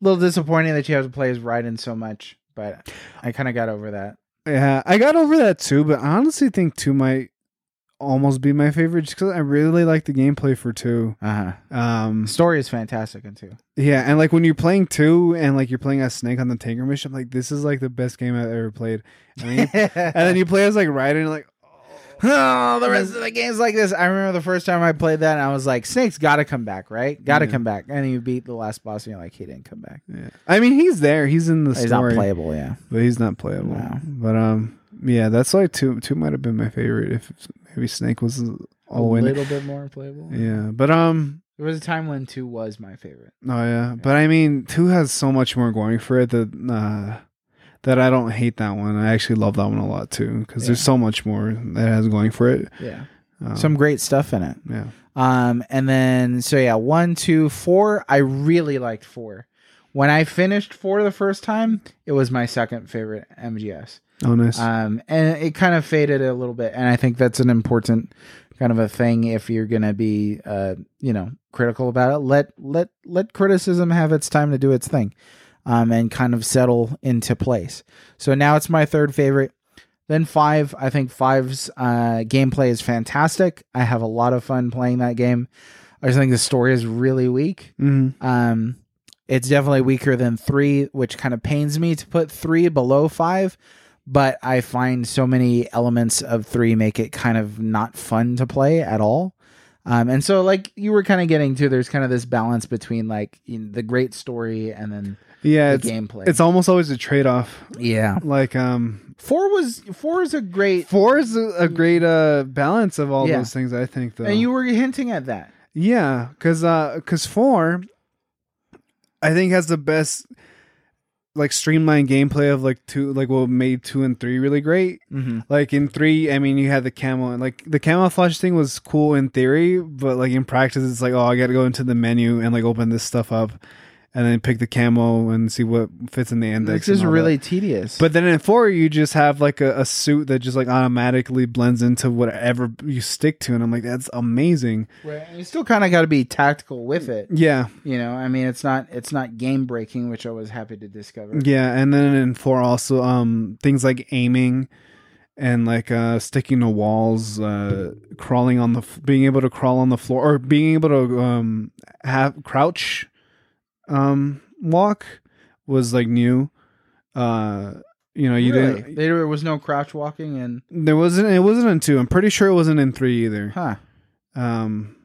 A little disappointing that you have to play as Raiden so much, but I kind of got over that. Yeah, I got over that too, but I honestly think two might almost be my favorite just because I really like the gameplay for two. Uh huh. Um, Story is fantastic in two. yeah, and like when you're playing two and like you're playing as Snake on the Tanker mission, I'm like this is like the best game I've ever played. I mean, and then you play as like Raiden, and like, oh, the rest of the game's like this. I remember the first time I played that, and I was like, Snake's got to come back, right? Got to Yeah. come back. And you beat the last boss, and you're like, he didn't come back. yeah. I mean, he's there, he's in the story, He's story, not playable, yeah. but he's not playable. No. But um, yeah, that's like two. Two might have been my favorite if maybe Snake was all a little bit more playable. Yeah, but um, There was a time when two was my favorite. Oh yeah, but I mean, two has so much more going for it that uh, that I don't hate that one. I actually love that one a lot too because there's so much more that has going for it. Yeah. Um, Some great stuff in it. yeah, Um, and then so yeah, one, two, four. I really liked four. When I finished four the first time, it was my second favorite MGS. Oh nice. Um, and it kind of faded a little bit, and I think that's an important kind of a thing if you're gonna be, uh, you know, critical about it. Let let let criticism have its time to do its thing, um, and kind of settle into place. So now it's my third favorite. Then five, I think five's uh, gameplay is fantastic. I have a lot of fun playing that game. I just think the story is really weak. Mhm. Um, it's definitely weaker than three, which kind of pains me to put three below five. But I find so many elements of three make it kind of not fun to play at all. Um, and so, like you were kind of getting to, there's kind of this balance between like you know, the great story and then Yeah, the it's gameplay. it's almost always a trade off. yeah, Like um, four was four is a great, four is a, a great uh balance of all Yeah. those things. I think though. and you were hinting at that. yeah, because uh, because four, I think has the best like streamlined gameplay of like two like what made two and three really great. Mm-hmm. Like in three, I mean, you had the camo and like the camouflage thing was cool in theory, but like in practice, it's like, oh, I got to go into the menu and like open this stuff up, and then pick the camo and see what fits in the index. This is really that. tedious. But then in four, you just have like a, a suit that just like automatically blends into whatever you stick to, and I'm like, that's amazing. Right, and you still kind of got to be tactical with it. Yeah, You know, I mean, it's not it's not game breaking, which I was happy to discover. yeah, and then in four also, um, things like aiming. And like uh, sticking to walls, uh, crawling on the, f- being able to crawl on the floor, or being able to um, have crouch, um, walk, was like new. Uh, you know, you really? didn't. There was no crouch walking, and There wasn't. It wasn't in two. I'm pretty sure it wasn't in three either. huh? Um,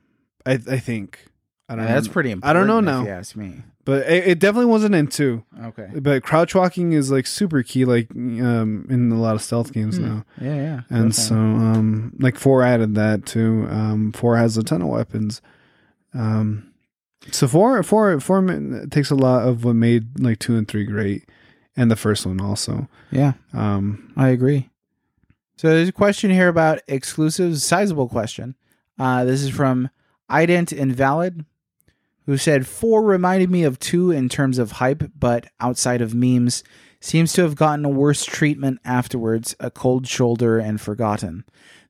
I I think. I don't know. That's pretty. important I don't know if now. you ask me. but it, it definitely wasn't in two. Okay. But crouch walking is like super key, like um, in a lot of stealth games Hmm. now. Yeah, yeah. And definitely. so, um, like four added that too. Um, four has a ton of weapons. Um, so four, four, four takes a lot of what made like two and three great, and the first one also. yeah, Um, I agree. So there's a question here about exclusives. Sizable question. Uh, this is from Ident Invalid, who said four reminded me of two in terms of hype, but outside of memes, seems to have gotten a worse treatment afterwards, a cold shoulder and forgotten.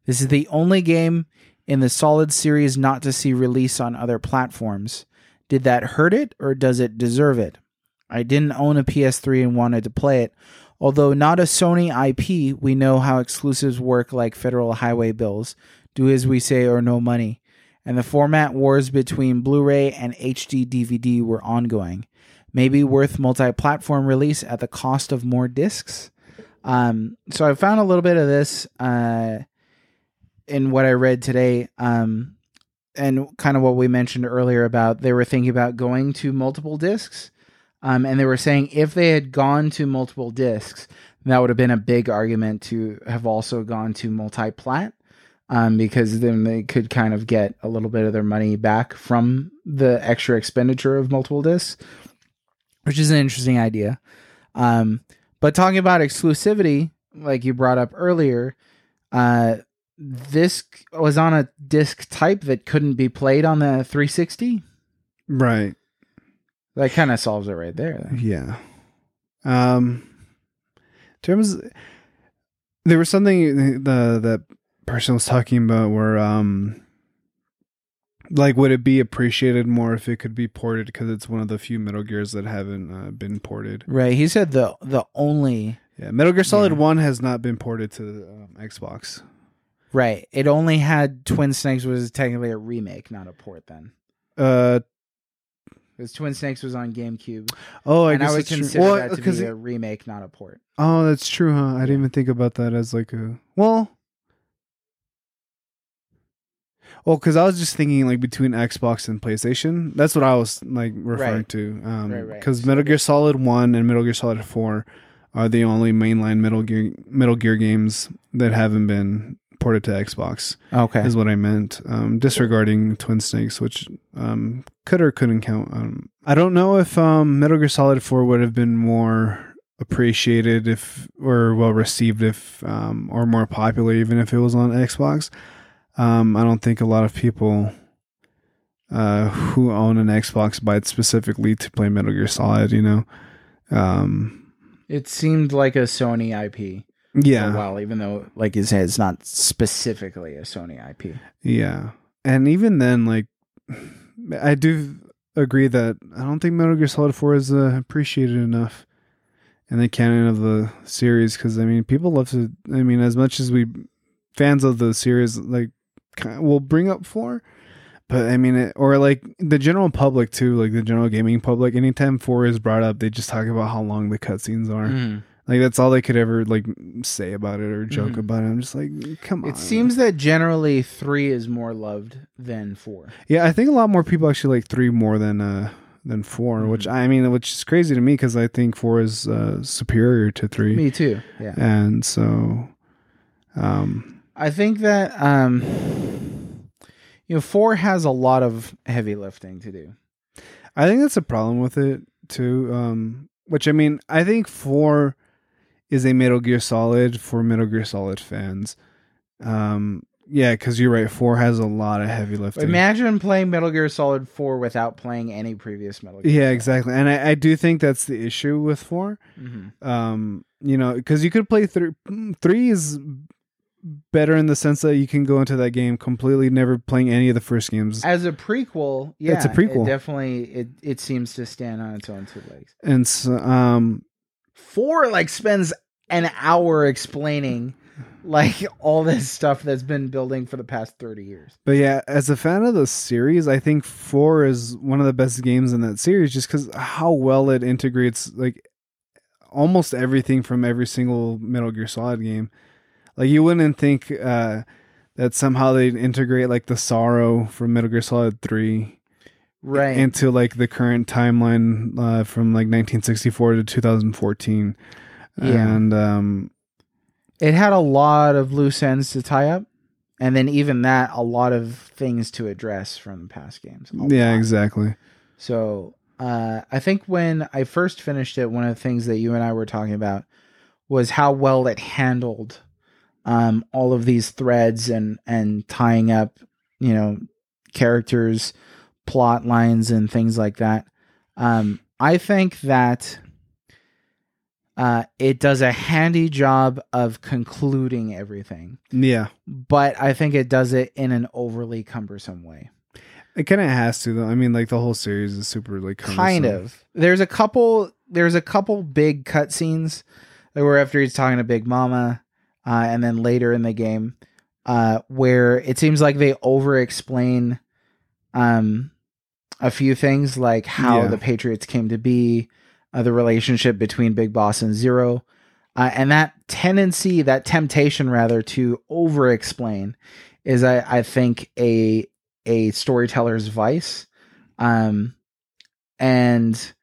This is the only game in the solid series not to see release on other platforms. Did that hurt it or does it deserve it? I didn't own a PS3 and wanted to play it. Although not a Sony IP, we know how exclusives work like federal highway bills. Do as we say or no money. And the format wars between Blu ray and HD DVD were ongoing. Maybe worth multi platform release at the cost of more discs. Um, so I found a little bit of this uh, in what I read today. Um, and kind of what we mentioned earlier about they were thinking about going to multiple discs. Um, and they were saying if they had gone to multiple discs, that would have been a big argument to have also gone to multi plat, um, because then they could kind of get a little bit of their money back from the extra expenditure of multiple discs, which is an interesting idea. Um, but talking about exclusivity, like you brought up earlier, uh, this was on a disc type that couldn't be played on the 360. right. That kind of solves it right there. then. Yeah. Um, in terms, there was something the that person was talking about where um, Like, would it be appreciated more if it could be ported? Because it's one of the few Metal Gears that haven't uh, been ported. Right. He said the the only Yeah, Metal Gear Solid Yeah. One has not been ported to um, Xbox. Right. It only had Twin Snakes was technically a remake, not a port. Then Uh because Twin Snakes was on GameCube, oh, I and I guess would that's consider Well, that to be it- a remake, not a port. oh, that's true, huh? I didn't even think about that as like a well. Well, because I was just thinking like between Xbox and PlayStation. That's what I was like referring Right. to. Um, Right, right. Because Metal Gear Solid One and Metal Gear Solid Four are the only mainline Metal Gear Metal Gear games that haven't been ported to Xbox. Okay. Is what I meant. Um, disregarding Twin Snakes, which um, could or couldn't count. Um, I don't know if um, Metal Gear Solid Four would have been more appreciated if or well received if um, or more popular even if it was on Xbox. Um, I don't think a lot of people uh, who own an Xbox buy it specifically to play Metal Gear Solid. You know, um, It seemed like a Sony IP for a yeah, while, even though, like you it's not specifically a Sony IP. yeah, and even then, like, I do agree that I don't think Metal Gear Solid Four is uh, appreciated enough in the canon of the series because I mean, people love to. I mean, as much as we fans of the series like will bring up four. But I mean, it, or like the general public too, like the general gaming public. Anytime four is brought up, they just talk about how long the cutscenes are. Mhm. Like that's all they could ever like say about it or joke Mhm. about it. I'm just like, come on. It seems that generally three is more loved than four. Yeah, I think a lot more people actually like three more than uh than 4 Mhm. which I mean, which is crazy to me because I think four is uh, superior to three, Me too. Yeah. and so, um, I think that um you know, four has a lot of heavy lifting to do. I think that's a problem with it too. Um, which I mean, I think four is a Metal Gear Solid for Metal Gear Solid fans. Um, yeah, because you're right. Four has a lot of heavy lifting. Imagine playing Metal Gear Solid 4 without playing any previous Metal Gear. yeah, Solid. exactly. And I, I do think that's the issue with four. Mhm. um you know because you could play three three is better in the sense that you can go into that game completely never playing any of the first games As a prequel, yeah, It's a prequel. It definitely, it it seems to stand on its own two legs. and so, um Four like spends an hour explaining like all this stuff that's been building for the past thirty years. but yeah as a fan of the series i think four is one of the best games in that series just because how well it integrates like almost everything from every single metal gear solid game like you wouldn't think uh that somehow they'd integrate like the sorrow from metal gear solid 3 Right. into like the current timeline uh, from like 1964 to 2014 Yeah. and um it had a lot of loose ends to tie up, and then even that, a lot of things to address from past games. Yeah lot. exactly So uh, I think when I first finished it, one of the things that you and I were talking about was how well it handled um, all of these threads and and tying up, you know, characters, plot lines, and things like that. Um, I think that uh, it does a handy job of concluding everything, yeah but I think it does it in an overly cumbersome way. it kind of has to though i mean like the whole series is super like kind of there's a couple there's a couple big cutscenes where after he's talking to big mama uh, and then later in the game uh, where it seems like they over explain um, a few things like how Yeah. the patriots came to be uh, the relationship between big boss and zero uh, and that tendency that temptation rather to over explain is I, I think a a storyteller's vice. Um and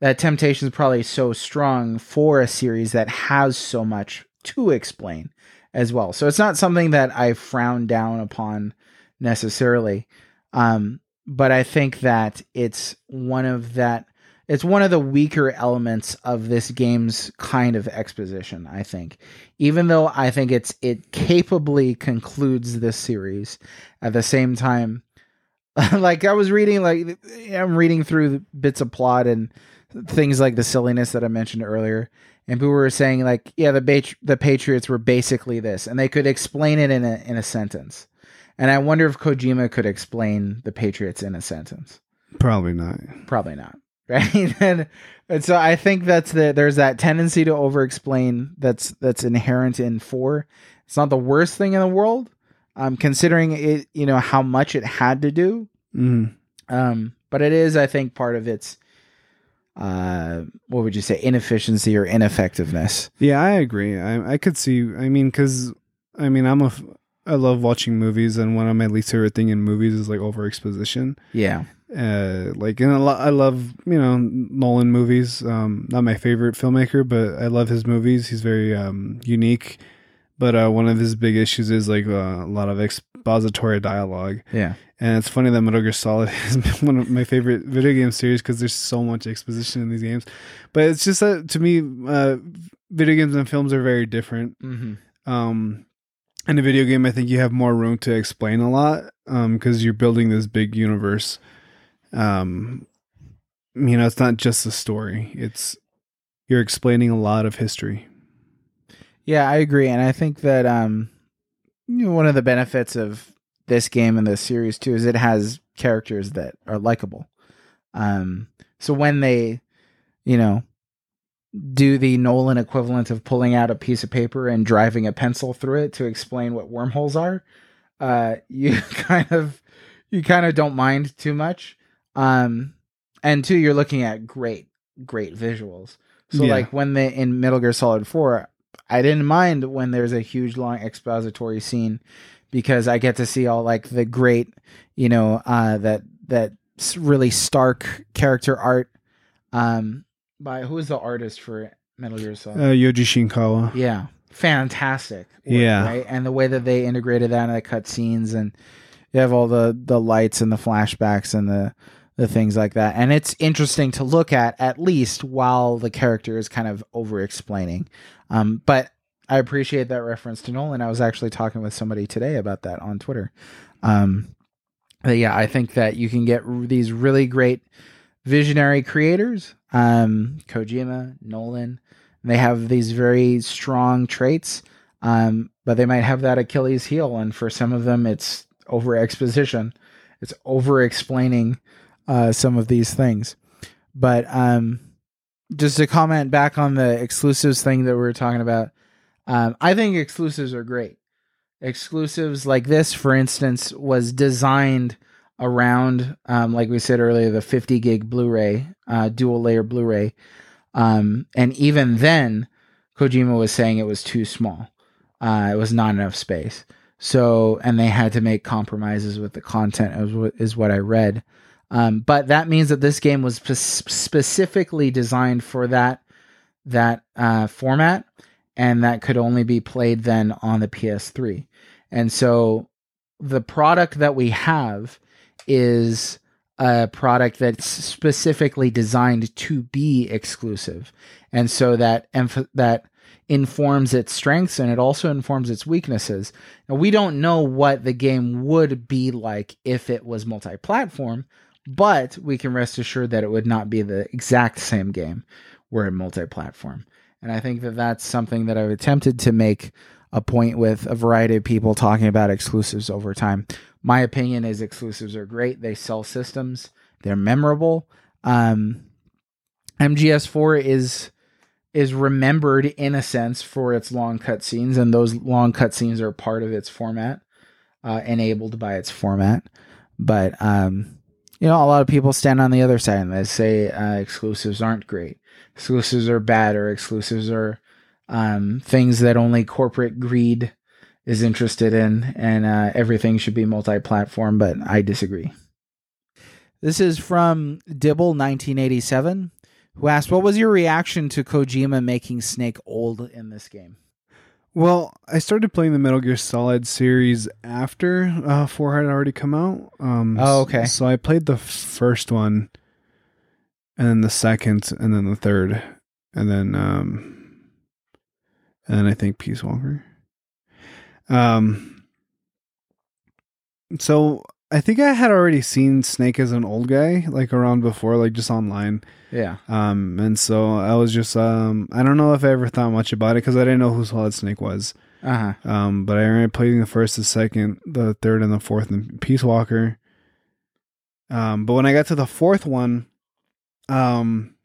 that temptation is probably so strong for a series that has so much to explain as well. So it's not something that i frown down upon necessarily um but i think that it's one of that it's one of the weaker elements of this game's kind of exposition i think even though i think it's it capably concludes this series at the same time like i was reading like i'm reading through the bits of plot and things like the silliness that i mentioned earlier and people were saying like yeah the the patriots were basically this and they could explain it in a in a sentence And I wonder if Kojima could explain the Patriots in a sentence. Probably not. Probably not. Right. and, and so I think that's the there's that tendency to over explain that's that's inherent in four. It's not the worst thing in the world. Um considering it, you know, how much it had to do. Mm. Um, but it is, I think, part of its uh what would you say, inefficiency or ineffectiveness. Yeah, I agree. I I could see. I mean, because I mean, I'm a. f- I love watching movies, and one of my least favorite thing in movies is like over exposition. Yeah. Uh, like, and a lot, I love you know Nolan movies. Um, not my favorite filmmaker, but I love his movies. He's very um unique. But uh, one of his big issues is like uh, a lot of expository dialogue. Yeah. And it's funny that Metal Gear Solid is one of my favorite video game series because there's so much exposition in these games. But it's just that to me, uh, video games and films are very different. Mm-hmm. Um, in a video game, I think you have more room to explain a lot because you're building this big universe. Um, you know, it's not just a story; it's you're explaining a lot of history. Yeah, I agree, and I think that um, you know, one of the benefits of this game and this series too is it has characters that are likable. Um, so when they, you know, do the Nolan equivalent of pulling out a piece of paper and driving a pencil through it to explain what wormholes are, uh, you kind of you kind of don't mind too much. Um, and two, you're looking at great, great visuals. So Yeah. like when they in Metal Gear Solid Four, I didn't mind when there's a huge long expository scene because I get to see all like the great, you know, uh, that that really stark character art. Um, by who is the artist for Metal Gear Solid? Uh, Yoji Shinkawa. Yeah, fantastic. work, Yeah. right? and the way that they integrated that in the cutscenes, and you have all the the lights and the flashbacks and the the things like that, and it's interesting to look at at least while the character is kind of over explaining. Um, but I appreciate that reference to Nolan. I was actually talking with somebody today about that on Twitter. Um, yeah, I think that you can get r- these really great visionary creators, um, Kojima, Nolan. They have these very strong traits, um, but they might have that Achilles heel, and for some of them, it's over exposition. It's over explaining uh, some of these things. But um, just to comment back on the exclusives thing that we were talking about, um, I think exclusives are great. Exclusives like this, for instance, was designed around, um, like we said earlier, the 50 gig Blu-ray, uh, dual layer Blu-ray, um, and even then, Kojima was saying it was too small. Uh, it was not enough space. So, and they had to make compromises with the content, is what I read. Um, but that means that this game was spe- specifically designed for that that uh, format, and that could only be played then on the PS3. And so, the product that we have is a product that's specifically designed to be exclusive, and so that emph- that informs its strengths and it also informs its weaknesses. Now, we don't know what the game would be like if it was multi-platform, but we can rest assured that it would not be the exact same game were it multi-platform. And I think that that's something that I've attempted to make a point with a variety of people talking about exclusives over time. My opinion is exclusives are great. They sell systems. They're memorable. Um, MGS4 is is remembered in a sense for its long cutscenes, and those long cutscenes are part of its format, uh, enabled by its format. But um, you know, a lot of people stand on the other side and they say uh, exclusives aren't great, exclusives are bad, or exclusives are um, things that only corporate greed is interested in, and uh, everything should be multi-platform. But I disagree. This is from Dibble, 1987 who asked, "What was your reaction to Kojima making Snake old in this game?" Well, I started playing the Metal Gear Solid series after uh, four had already come out. Um, Oh, okay. So I played the first one, and then the second, and then the third, and then um, and then I think Peace Walker. Um. So I think I had already seen Snake as an old guy, like around before, like just online. Yeah, Um, and so I was just um, I don't know if I ever thought much about it because I didn't know who Solid Snake was. Uh huh. Um, but I remember playing the first, the second, the third, and the fourth in Peace Walker. Um, but when I got to the fourth one, um,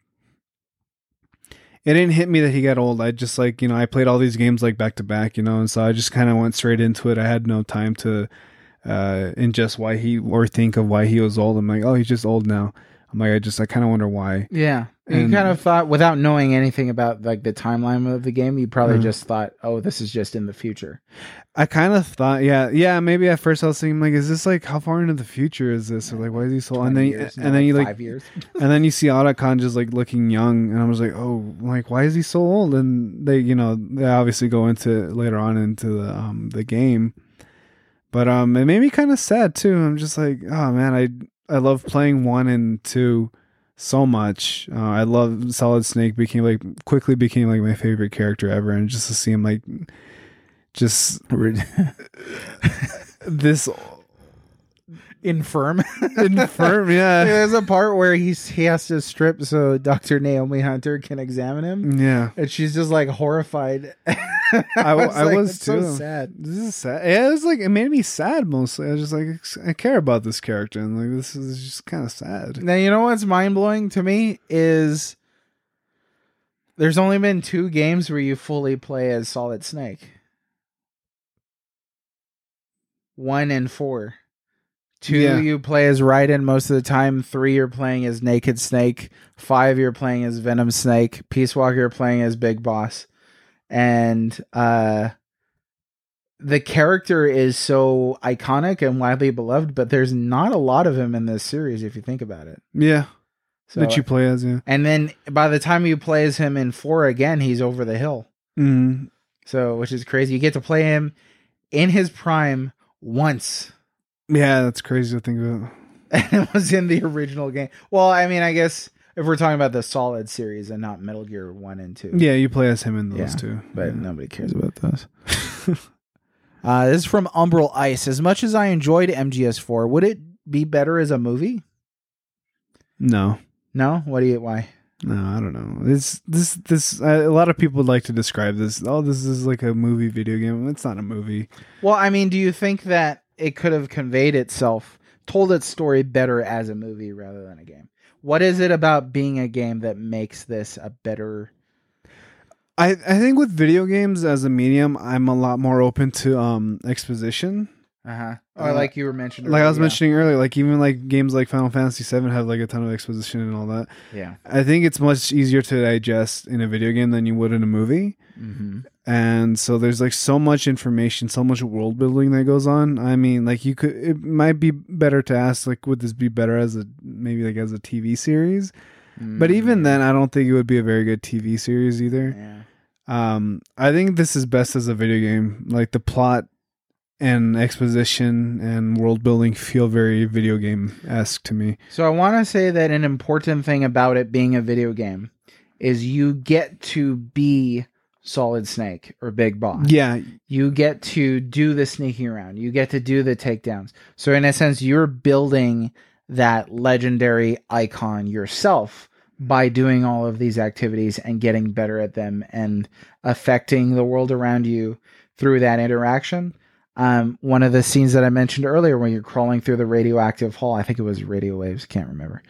it didn't hit me that he got old. I just like you know I played all these games like back to back, you know, and so I just kind of went straight into it. I had no time to uh and just why he or think of why he was old. I'm like, oh, he's just old now. I'm like, I just I kind of wonder why. Yeah. And you kind of thought, without knowing anything about like the timeline of the game, you probably Mhm. just thought, "Oh, this is just in the future." I kind of thought, yeah, yeah. Maybe at first I was thinking, like, is this like how far into the future is this? Or like, why is he so? And then, years, and then you like, five years. and then you see Otacon just like looking young, and I was like, oh, like why is he so old? And they, you know, they obviously go into later on into the um the game, but um, it made me kind of sad too. I'm just like, oh man, I I love playing one and two so much. Uh, I love Solid Snake became like quickly became like my favorite character ever, and just to see him like just this Infirm. infirm, yeah, There's a part where he's he has to strip so Dr. Naomi Hunter can examine him. yeah. And she's just like horrified. I I, I like, was "That's too. So sad. This is sad. Yeah, it was like it made me sad mostly. I was just like I care about this character and like this is just kind of sad. Now you know what's mind blowing to me is there's only been two games where you fully play as Solid Snake. One and four. Two Yeah. you play as Raiden most of the time. Three you're playing as Naked Snake. Five you're playing as Venom Snake. Peace Walker you're playing as Big Boss. And uh the character is so iconic and widely beloved, but there's not a lot of him in this series if you think about it. Yeah, So that you play as yeah. and then by the time you play as him in four again, he's over the hill. Mm. So which is crazy. You get to play him in his prime once. Yeah, that's crazy to think about. And it was in the original game. Well, I mean, I guess if we're talking about the solid series and not Metal Gear one and two. Yeah, you play as him in those Yeah, two. But yeah. nobody cares about those. uh, this is from Umbral Ice. As much as I enjoyed MGS4, would it be better as a movie? no, No. What do you? Why? no, I don't know. It's this this uh, a lot of people would like to describe this. Oh, this is like a movie video game. It's not a movie. Well, I mean, do you think that it could have conveyed itself, told its story better as a movie rather than a game? What is it about being a game that makes this a better? I I think with video games as a medium, I'm a lot more open to um exposition. Uh-huh. Or Uh, like you were mentioning, Like I was earlier, mentioning earlier, like even like games like Final Fantasy VII have like a ton of exposition and all that. Yeah. I think it's much easier to digest in a video game than you would in a movie. Mm-hmm. And so there's like so much information, so much world building that goes on. I mean, like you could it might be better to ask like would this be better as a maybe like as a TV series? But even then I don't think it would be a very good TV series either. yeah. Um I think this is best as a video game. Like the plot and exposition and world building feel very video game esque to me. So I want to say that an important thing about it being a video game is you get to be Solid Snake or Big Boss. Yeah, You get to do the sneaking around. You get to do the takedowns. So in a sense, you're building that legendary icon yourself by doing all of these activities and getting better at them and affecting the world around you through that interaction. Um, one of the scenes that I mentioned earlier, when you're crawling through the radioactive hall, I think it was radio waves, can't remember,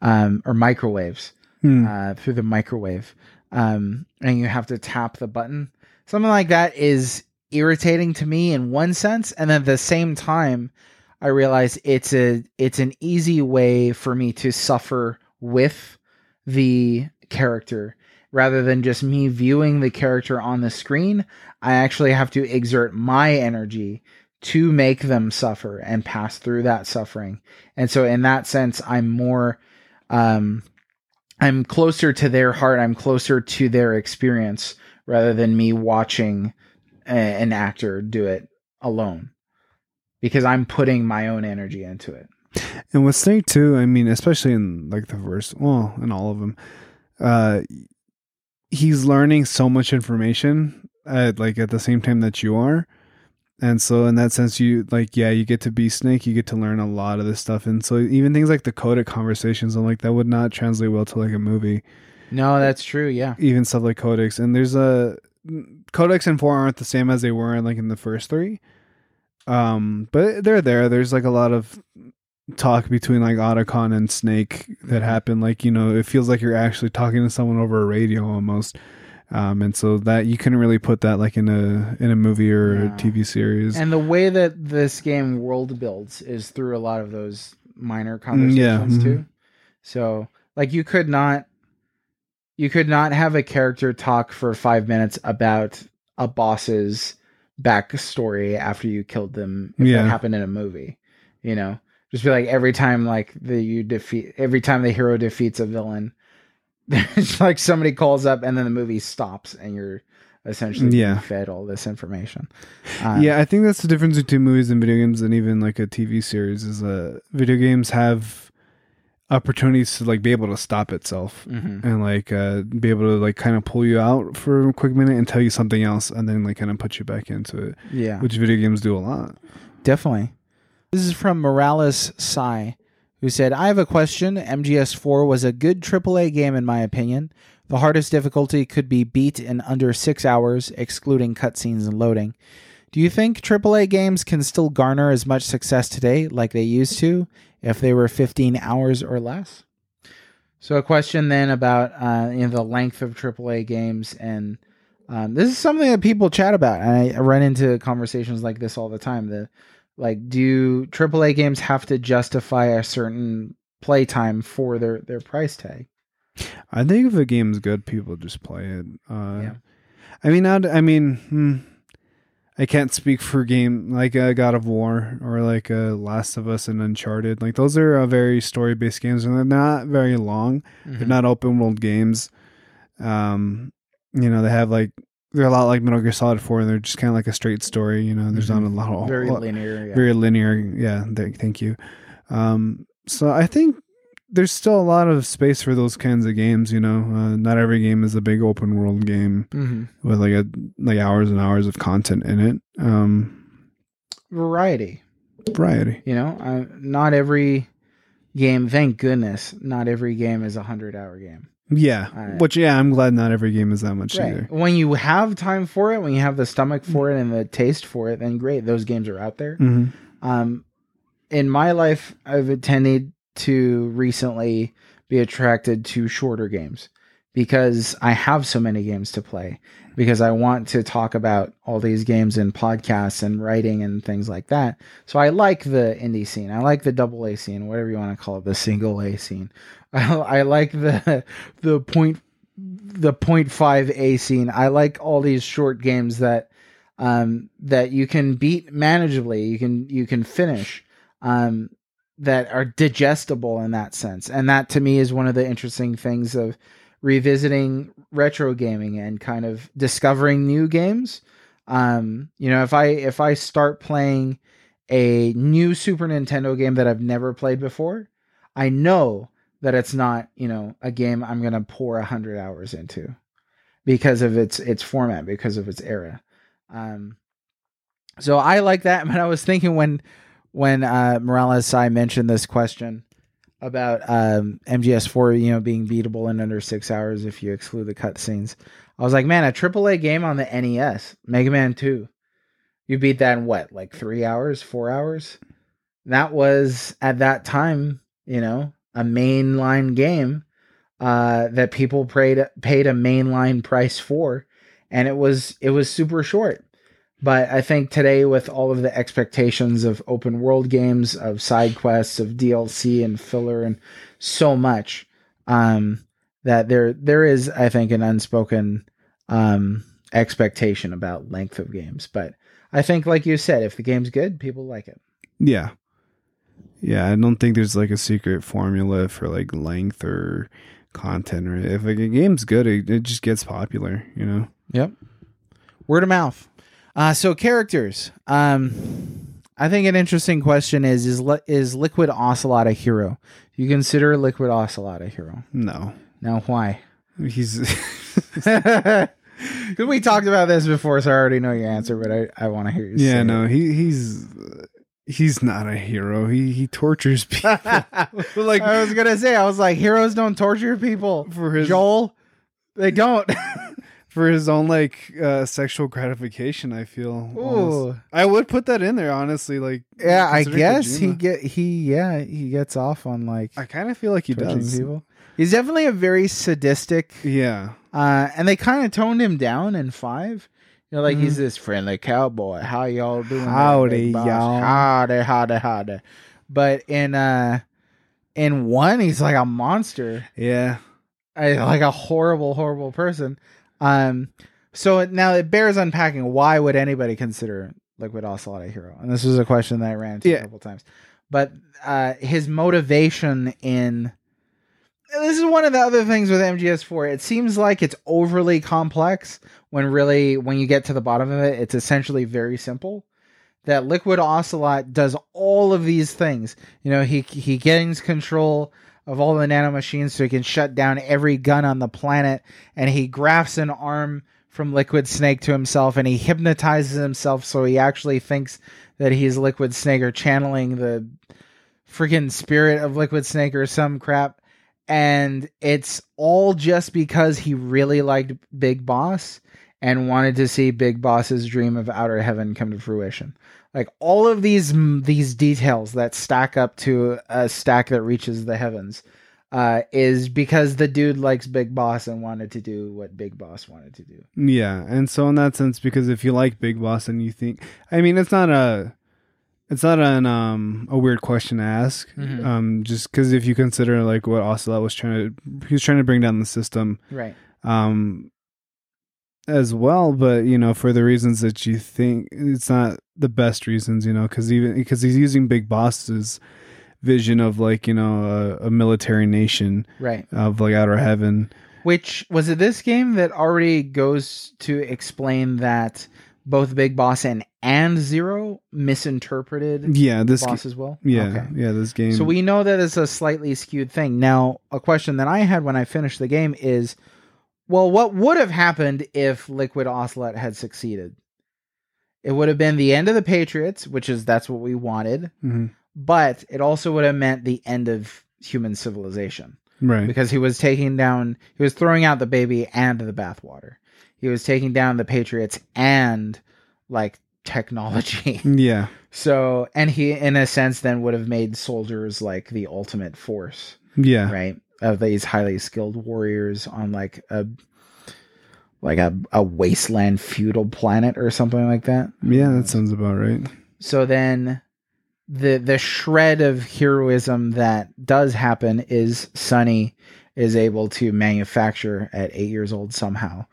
um, or microwaves Hmm. uh, through the microwave, um, and you have to tap the button. Something like that is irritating to me in one sense, and at the same time, I realize it's a it's an easy way for me to suffer with the character rather than just me viewing the character on the screen. I actually have to exert my energy to make them suffer and pass through that suffering. And so in that sense, I'm more um I'm closer to their heart, I'm closer to their experience rather than me watching a, an actor do it alone. Because I'm putting my own energy into it. And with Snake too, I mean, especially in like the first, well, in all of them, uh, he's learning so much information at like at the same time that you are, and so in that sense, you like, yeah, you get to be Snake, you get to learn a lot of this stuff, and so even things like the codec conversations, I'm like, that would not translate well to like a movie, No, that's true, yeah. even stuff like codecs, and there's a codecs and four aren't the same as they were in like in the first three. Um, but they're there. There's like a lot of talk between like Otacon and Snake that happened. Like you know, it feels like you're actually talking to someone over a radio almost. Um, and so that you couldn't really put that like in a in a movie or Yeah. a TV series. And the way that this game world builds is through a lot of those minor conversations yeah, mhm. too. So, like, you could not, you could not have a character talk for five minutes about a boss's backstory after you killed them. If Yeah. that happened in a movie, you know, just be like every time like the you defeat every time the hero defeats a villain, it's like somebody calls up and then the movie stops and you're essentially Yeah. fed all this information. Um, yeah, I think that's the difference between movies and video games and even like a TV series is uh video games have opportunities to like be able to stop itself mhm. and like uh be able to like kind of pull you out for a quick minute and tell you something else and then like kind of put you back into it, Yeah, which video games do a lot. definitely. This is from Morales Sai, who said, I have a question. MGS4 was a good AAA game, in my opinion. The hardest difficulty could be beat in under six hours, excluding cutscenes and loading. Do you think AAA games can still garner as much success today like they used to if they were 15 hours or less? So, a question then about uh, you know, the length of AAA games, and um, this is something that people chat about. And I run into conversations like this all the time. The like, do AAA games have to justify a certain playtime for their their price tag? I think if a game's good, people just play it. Uh, Yeah. I mean, not, I mean, hmm, I can't speak for game like uh, God of War or like uh, Last of Us and Uncharted. Like those are uh, very story based games and they're not very long. Mm-hmm. They're not open world games. Um, you know, they have like they're a lot like Metal Gear Solid Four, and they're just kind of like a straight story. You know, there's not a lot of Mm-hmm. very lot- linear. Yeah. very linear. Yeah, th- thank you. Um, so I think there's still a lot of space for those kinds of games. You know, uh, not every game is a big open world game hmm with like a like hours and hours of content in it. Um, Variety. variety. You know, uh, not every game. Thank goodness, not every game is a hundred hour game. Yeah, Alright. which yeah, I'm glad not every game is that much Right. either. When you have time for it, when you have the stomach for it and the taste for it, then great. Those games are out there. hmm Um, in my life, I've tended to recently be attracted to shorter games because I have so many games to play. Because I want to talk about all these games in podcasts and writing and things like that. So I like the indie scene. I like the double A scene, whatever you want to call it, the single A scene. I, I like the the point the point five A scene. I like all these short games that um, that you can beat manageably. You can you can finish um, that are digestible in that sense, and that to me is one of the interesting things of revisiting retro gaming and kind of discovering new games. Um, you know, if I if I start playing a new Super Nintendo game that I've never played before, I know that it's not you know a game I'm gonna pour a hundred hours into because of its its format, because of its era. Um, so I like that. But I was thinking when when uh, Morales Sai mentioned this question about um, MGS4, you know, being beatable in under six hours if you exclude the cutscenes, I was like, man, a AAA game on the NES, Mega Man Two, you beat that in what, like three hours, four hours? That was at that time, you know, a mainline game uh, that people paid paid a mainline price for, and it was it was super short. But I think today, with all of the expectations of open world games, of side quests, of DLC and filler, and so much, um, that there there is, I think, an unspoken um, expectation about length of games. But I think, like you said, if the game's good, people like it. Yeah. Yeah, I don't think there's like a secret formula for like length or content or if like a game's good, it, it just gets popular, you know. Yep. Word of mouth. Uh, so characters. Um, I think an interesting question is is li- is Liquid Ocelot a hero? Do you consider Liquid Ocelot a hero? No. Now, why? He's Because we talked about this before, so I already know your answer, but I, I want to hear you. Yeah, no, he he's he's not a hero. He he tortures people. like I was gonna say, I was like, heroes don't torture people. for his Joel, they don't. For his own like uh, sexual gratification. I feel. Ooh. I would put that in there honestly. Like Yeah, I guess he get he yeah he gets off on like I kind of feel like he does. people. He's definitely a very sadistic, Yeah. uh, and they kind of toned him down in five. You know, like Mhm. he's this friendly cowboy. How y'all doing? Howdy, y'all. Howdy, howdy, howdy. But in uh, in one, he's like a monster. Yeah. I, like a horrible, horrible person. Um, so now it bears unpacking. Why would anybody consider Liquid Ocelot a hero? And this was a question that I ran into Yeah. a couple times. But uh, his motivation in this is one of the other things with MGS4. It seems like it's overly complex when really, when you get to the bottom of it, it's essentially very simple. That Liquid Ocelot does all of these things. You know, he he gains control of all the nanomachines so he can shut down every gun on the planet, and he grafts an arm from Liquid Snake to himself, and he hypnotizes himself so he actually thinks that he's Liquid Snake or channeling the freaking spirit of Liquid Snake or some crap. And it's all just because he really liked Big Boss and wanted to see Big Boss's dream of Outer Haven come to fruition. Like all of these these details that stack up to a stack that reaches the heavens uh, is because the dude likes Big Boss and wanted to do what Big Boss wanted to do. Yeah, and so in that sense, because if you like Big Boss and you think, I mean, it's not a, it's not an um a weird question to ask. Mhm. Um, just because if you consider like what Ocelot was trying to, he was trying to bring down the system, Right. um, as well. But you know, for the reasons that you think, it's not the best reasons. You know, because even because he's using Big Boss's vision of like you know a, a military nation Right. of like Outer Haven. Which was it this game that already goes to explain that both Big Boss and and Zero misinterpreted Yeah, this. Boss as well? yeah, Okay. yeah, this game. So we know that it's a slightly skewed thing. Now, a question that I had when I finished the game is well, what would have happened if Liquid Ocelot had succeeded? It would have been the end of the Patriots, which is that's what we wanted, Mhm. but it also would have meant the end of human civilization right. because he was taking down he was throwing out the baby and the bathwater. He was taking down the Patriots and like technology. Yeah. So, and he, in a sense, then would have made soldiers like the ultimate force, Yeah. right? Of these highly skilled warriors on like a, like a, a wasteland feudal planet or something like that. Yeah, that sounds about right. So then, the the shred of heroism that does happen is Sunny is able to manufacture at eight years old somehow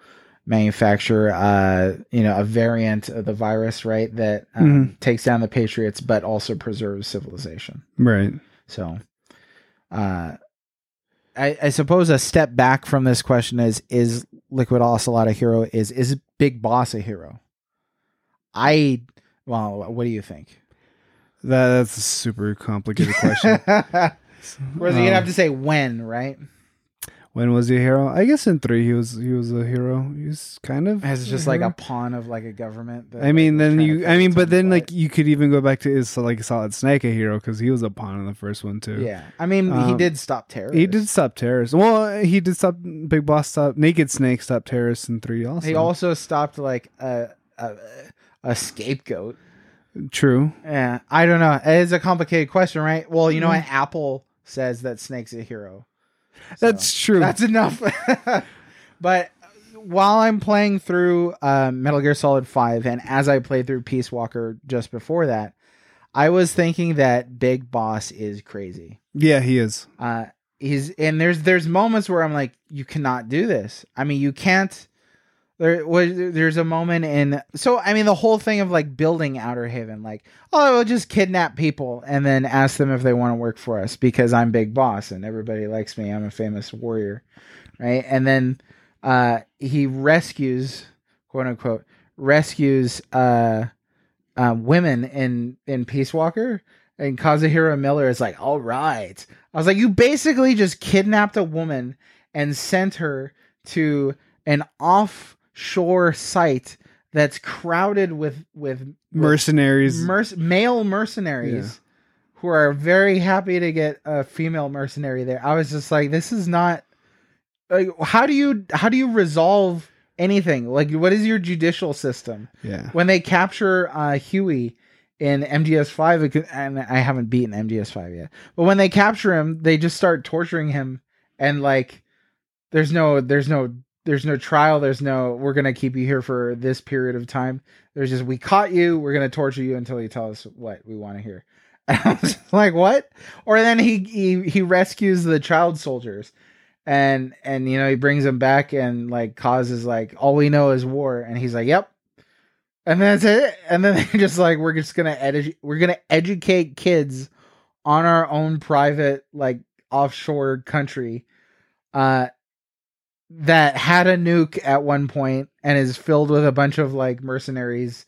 manufacture uh you know a variant of the virus right that um, takes down the patriots but also preserves civilization Right. so uh I, I suppose a step back from this question is is liquid ocelot a hero is is big boss a hero i well what do you think That that's a super complicated question. Whereas you'd Um, have to say when, right? When was he a hero? I guess in three he was he was a hero. He's kind of As just a like a pawn of like a government. that, I mean, like, then you. I mean, but then like you could even go back to is like Solid Snake a hero because he was a pawn in the first one too. yeah. I mean, he Um, did stop terrorists. He did stop terrorists. Well, he did stop Big Boss stop Naked Snake stop terrorists in three also. He also stopped like a a, a scapegoat. true. Yeah, I don't know. It's a complicated question, right? Well, you know Mm. what? Apple says that Snake's a hero. That's true. That's enough. but while I'm playing through uh, Metal Gear Solid 5 and as I played through Peace Walker just before that, I was thinking that Big Boss is crazy. yeah, he is. Uh, he's and there's there's moments where I'm like, you cannot do this. I mean, you can't. There was there's a moment in so I mean the whole thing of like building Outer Haven, like oh we'll just kidnap people and then ask them if they want to work for us because I'm Big Boss and everybody likes me. I'm a famous warrior, right? And then uh, he rescues quote unquote rescues uh, uh, women in in Peace Walker and Kazuhiro Miller is like, all right. I was like, you basically just kidnapped a woman and sent her to an offshore site that's crowded with with, with Mercenaries. merc- male mercenaries who are very happy to get a female mercenary there. I was just like, this is not like how do you how do you resolve anything. Like, what is your judicial system? Yeah. When they capture uh, Huey in MGS5, and I haven't beaten MGS5 yet, but when they capture him, they just start torturing him, and like, there's no, there's no, there's no trial. There's no, we're gonna keep you here for this period of time. There's just, we caught you. We're gonna torture you until you tell us what we want to hear. And I was like, what? Or then he he he rescues the child soldiers, and and you know he brings them back and like causes like all we know is war, and he's like, yep. And then that's it. And then they're just like, we're just gonna edu- we're gonna educate kids on our own private like offshore country, uh, that had a nuke at one point and is filled with a bunch of like mercenaries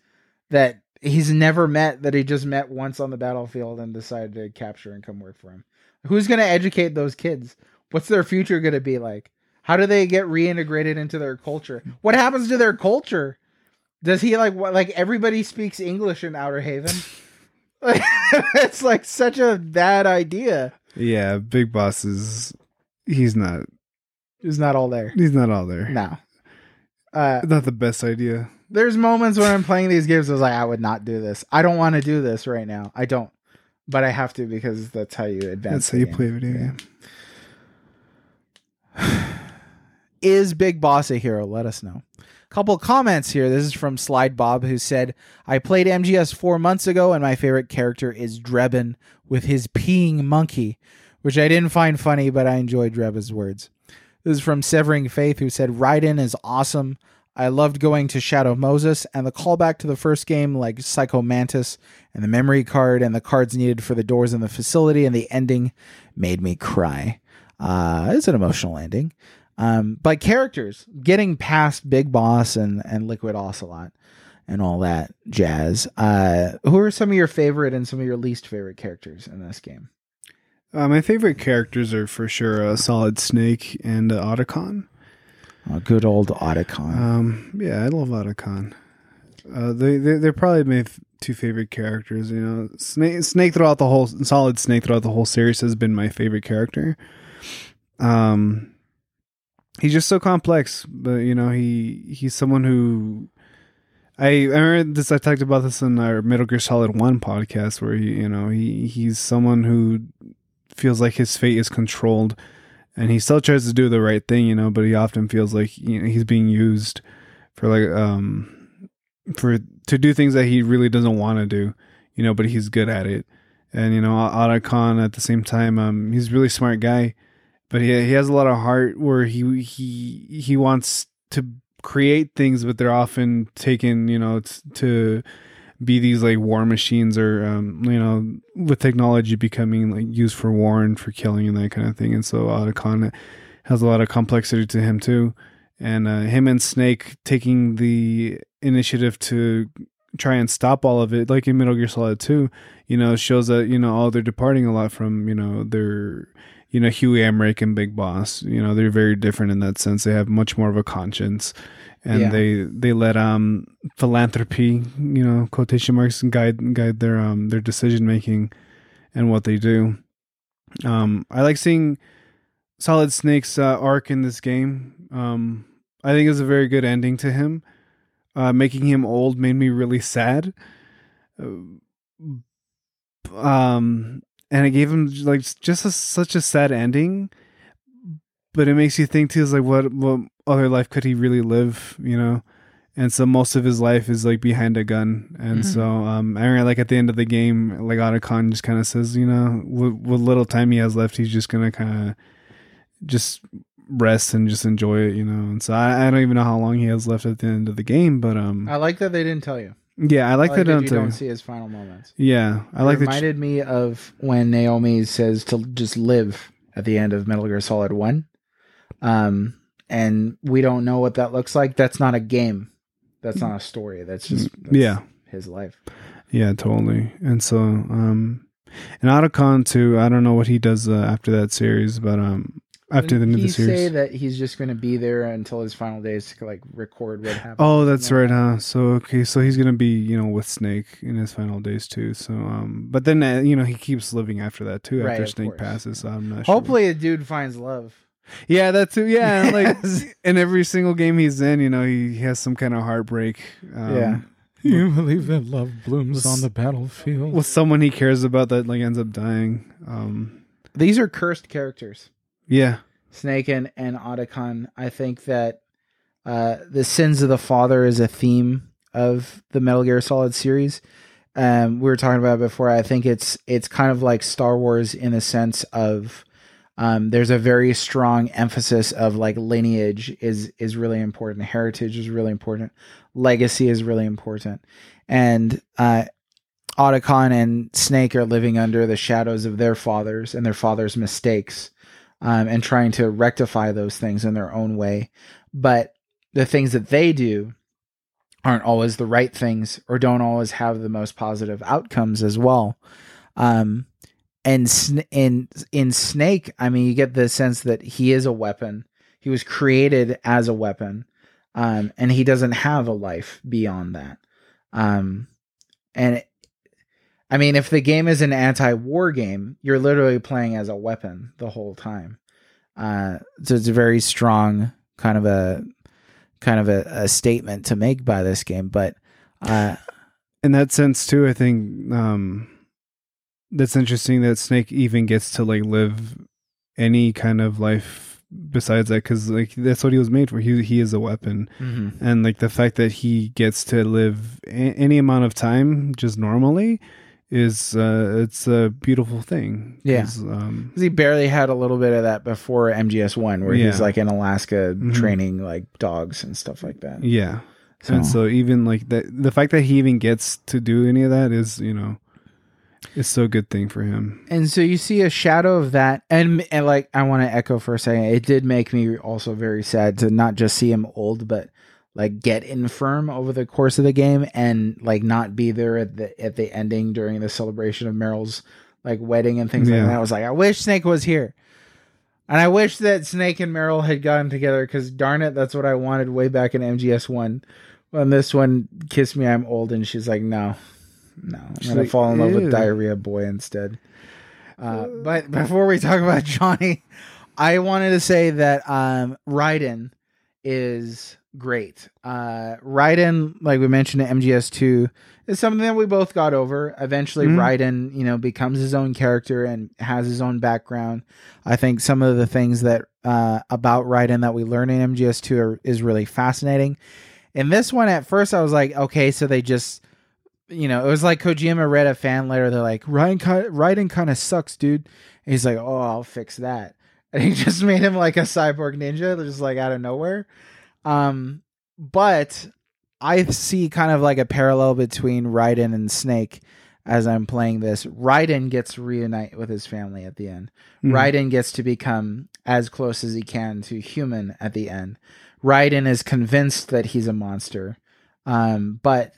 that he's never met that he just met once on the battlefield and decided to capture and come work for him. Who's going to educate those kids? What's their future going to be like? How do they get reintegrated into their culture? What happens to their culture? Does he like what like everybody speaks English in Outer Haven? It's like such a bad idea. Yeah, Big Boss is he's not It's not all there. he's not all there. No. Uh, Not the best idea. there's moments when I'm playing these games, I was like, I would not do this. I don't want to do this right now. I don't, but I have to because that's how you advance. That's how you game. play a video Yeah. game. Is Big Boss a hero? Let us know. Couple comments here. This is from Slide Bob who said, I played MGS four months ago and my favorite character is Drebin with his peeing monkey, which I didn't find funny, but I enjoyed Drebin's words. This is from Severing Faith who said, Raiden is awesome. I loved going to Shadow Moses and the callback to the first game, like Psycho Mantis and the memory card and the cards needed for the doors in the facility and the ending made me cry. Uh, it's an emotional ending. Um, but characters getting past Big Boss and, and Liquid Ocelot and all that jazz. Uh, who are some of your favorite and some of your least favorite characters in this game? Uh, my favorite characters are for sure uh, Solid Snake and uh, Otacon. Oh, good old Otacon. Um, yeah, I love Otacon. Uh, they they they're probably my f- two favorite characters. You know, Snake Snake throughout the whole Solid Snake throughout the whole series has been my favorite character. Um, he's just so complex, but you know he he's someone who. I, I remember this. I talked about this in our Metal Gear Solid One podcast, where he, you know, he he's someone who feels like his fate is controlled, and he still tries to do the right thing, you know, but he often feels like you know, he's being used for like um for to do things that he really doesn't want to do, you know, but he's good at it. And you know, Otacon at the same time, um, he's a really smart guy, but he he has a lot of heart where he he he wants to create things, but they're often taken, you know, to be these like war machines or um, you know with technology becoming like used for war and for killing and that kind of thing. And so Otacon has a lot of complexity to him too. And uh, him and Snake taking the initiative to try and stop all of it like in Metal Gear Solid 2 you know shows that you know oh they're departing a lot from you know their you know Huey Emmerich and Big Boss you know they're very different in that sense. They have much more of a conscience and Yeah. they they let um philanthropy you know quotation marks guide guide their um their decision making and what they do. Um i like seeing solid snake's uh, arc in this game. Um i think it's a very good ending to him. Uh making him old made me really sad. Uh, um and it gave him like just a, such a sad ending but it makes you think too is like what what other life could he really live you know and so most of his life is like behind a gun and Mhm. so um i remember like at the end of the game like otacon just kind of says you know with, what little time he has left he's just gonna kind of just rest and just enjoy it you know and so I, I don't even know how long he has left at the end of the game but um I like that they didn't tell you. Yeah i like, I that, that you don't see his final moments. yeah i like it that reminded me of when Naomi says to just live at the end of Metal Gear Solid One, um, and we don't know what that looks like. That's not a game. That's not a story. That's just that's yeah his life. Yeah, totally. And so, um, and Otacon too. I don't know what he does uh, after that series, but um, after the end Didn't of the he say that he's just going to be there until his final days to like record what happened. Oh, that's right, huh? So okay, so he's gonna be you know with Snake in his final days too. So um, but then uh, you know he keeps living after that too. Right, After of Snake course. passes, so I'm not that. sure. Hopefully, a dude finds love. Yeah, that too. Yeah, and like in every single game he's in, you know, he has some kind of heartbreak. Um, Yeah. You believe that love blooms Was- on the battlefield? with someone he cares about that like ends up dying. Um, These are cursed characters. Yeah, Snake and, Otacon. I think that uh, the sins of the father is a theme of the Metal Gear Solid series. Um, we were talking about before. I think it's it's kind of like Star Wars in the sense of um, there's a very strong emphasis of like lineage is is really important, heritage is really important, legacy is really important, and uh, Otacon and Snake are living under the shadows of their fathers and their fathers' mistakes um, and trying to rectify those things in their own way. But the things that they do aren't always the right things or don't always have the most positive outcomes as well. Um, and in in Snake, I mean, you get the sense that he is a weapon. He was created as a weapon, um, and he doesn't have a life beyond that. Um, and I mean, if the game is an anti-war game, you're literally playing as a weapon the whole time. Uh, so it's a very strong kind of a kind of a, a statement to make by this game. But uh, in that sense too, I think um, that's interesting that Snake even gets to like live any kind of life besides that because like that's what he was made for. He he is a weapon, and like the fact that he gets to live a- any amount of time just normally is uh it's a beautiful thing. Yeah. um, he barely had a little bit of that before MGS One, where he's like in Alaska Mhm. training like dogs and stuff like that. yeah. So, And so even like that, the fact that he even gets to do any of that is, you know, it's so good thing for him. and so you see a shadow of that, and and like I want to echo for a second, it did make me also very sad to not just see him old, but like get infirm over the course of the game and like not be there at the at the ending during the celebration of Meryl's like wedding and things Yeah. like that. I was like, I wish Snake was here. And I wish that Snake and Meryl had gotten together because darn it, that's what I wanted way back in MGS one. When this one kissed me, I'm old, and she's like, no, no, I'm She's gonna like, fall in love "Ew." with Diarrhea Boy instead. Uh, but before we talk about Johnny, I wanted to say that um, Raiden is great. Uh, Raiden, like we mentioned at MGS2, is something that we both got over. Eventually, Mhm. Raiden, you know, becomes his own character and has his own background. I think some of the things that uh, about Raiden that we learn in MGS2 are, is really fascinating. In this one, at first, I was like, okay, so they just you know, it was like Kojima read a fan letter. They're like, Ryan, Raiden kind of sucks, dude. And he's like, oh, I'll fix that. And he just made him like a cyborg ninja, just like out of nowhere. Um, but I see kind of like a parallel between Raiden and Snake as I'm playing this. Raiden gets to reunite with his family at the end. Mhm. Raiden gets to become as close as he can to human at the end. Raiden is convinced that he's a monster, um, but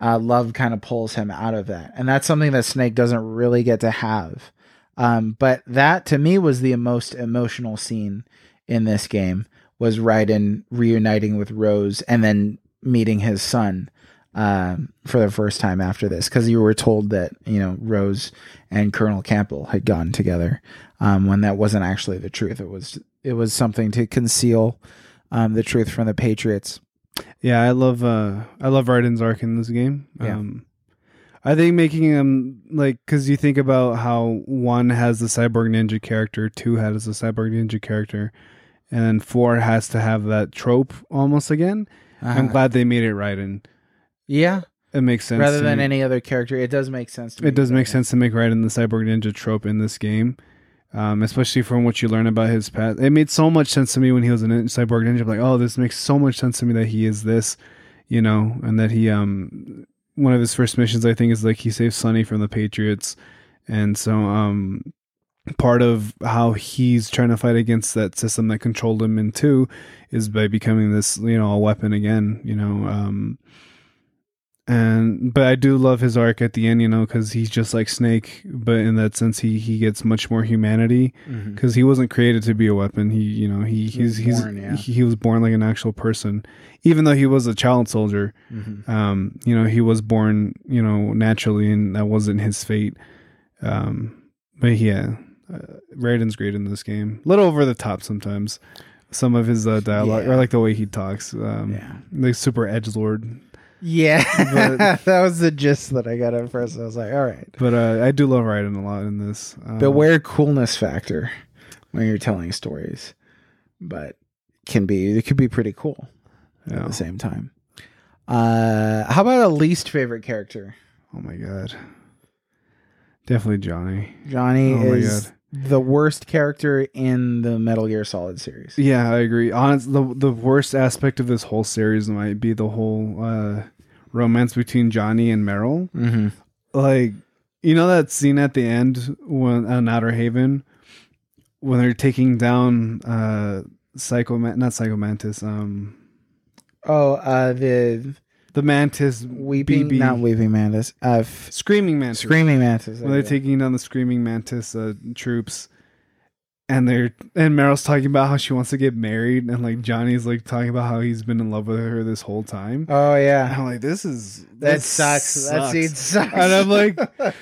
uh, love kind of pulls him out of that, and that's something that Snake doesn't really get to have. Um, but that to me was the most emotional scene in this game was Raiden reuniting with Rose and then meeting his son um, for the first time after this because you were told that you know Rose and Colonel Campbell had gotten together um, when that wasn't actually the truth. It was it was something to conceal um, the truth from the Patriots. Yeah, I love uh I love Raiden's arc in this game. Yeah. Um I think making him like cuz you think about how 1 has the cyborg ninja character, 2 has the cyborg ninja character, and then 4 has to have that trope almost again. I'm Uh-huh. glad they made it right and yeah, It makes sense. rather than me. any other character, it does make sense. to It does make sense to make Raiden the cyborg ninja trope in this game. Um, especially from what you learn about his past. It made so much sense to me when he was a nin- cyborg ninja. I'm like, oh, this makes so much sense to me that he is this, you know, and that he um one of his first missions I think is like he saves Sunny from the Patriots, and so um part of how he's trying to fight against that system that controlled him in two is by becoming this you know a weapon again, you know. Um, and but I do love his arc at the end, you know, because he's just like Snake, but in that sense, he he gets much more humanity because he wasn't created to be a weapon. He, you know, he he's he's born, yeah. he, he was born like an actual person, even though he was a child soldier. Mhm. Um, you know, he was born, you know, naturally, and that wasn't his fate. Um, but yeah, Uh, Raiden's great in this game. A little over the top sometimes. Some of his uh, dialogue, Yeah. or like the way he talks, um, Yeah. like super edge lord. Yeah, But- that was the gist that I got at first. I was like, all right. But uh, I do love Raiden a lot in this. Um, Beware coolness factor when you're telling stories, but can be it could be pretty cool at the same time. Uh, how about a least favorite character? Oh my god, definitely Johnny. Johnny Oh my is the worst character in the Metal Gear Solid series. Yeah, I agree. Honest, the the worst aspect of this whole series might be the whole uh, romance between Johnny and Meryl. Mm-hmm. Like, you know that scene at the end when on Outer Haven when they're taking down uh Psycho not Psycho Mantis, um Oh, uh, the the Mantis weeping, BB. not weeping mantis, uh, f- Screaming Mantis. screaming mantis. when they're taking down the Screaming Mantis uh, troops. And they're and Meryl's talking about how she wants to get married, and like Johnny's like talking about how he's been in love with her this whole time. oh And yeah, I'm like, this is that this sucks. That scene sucks. And I'm like,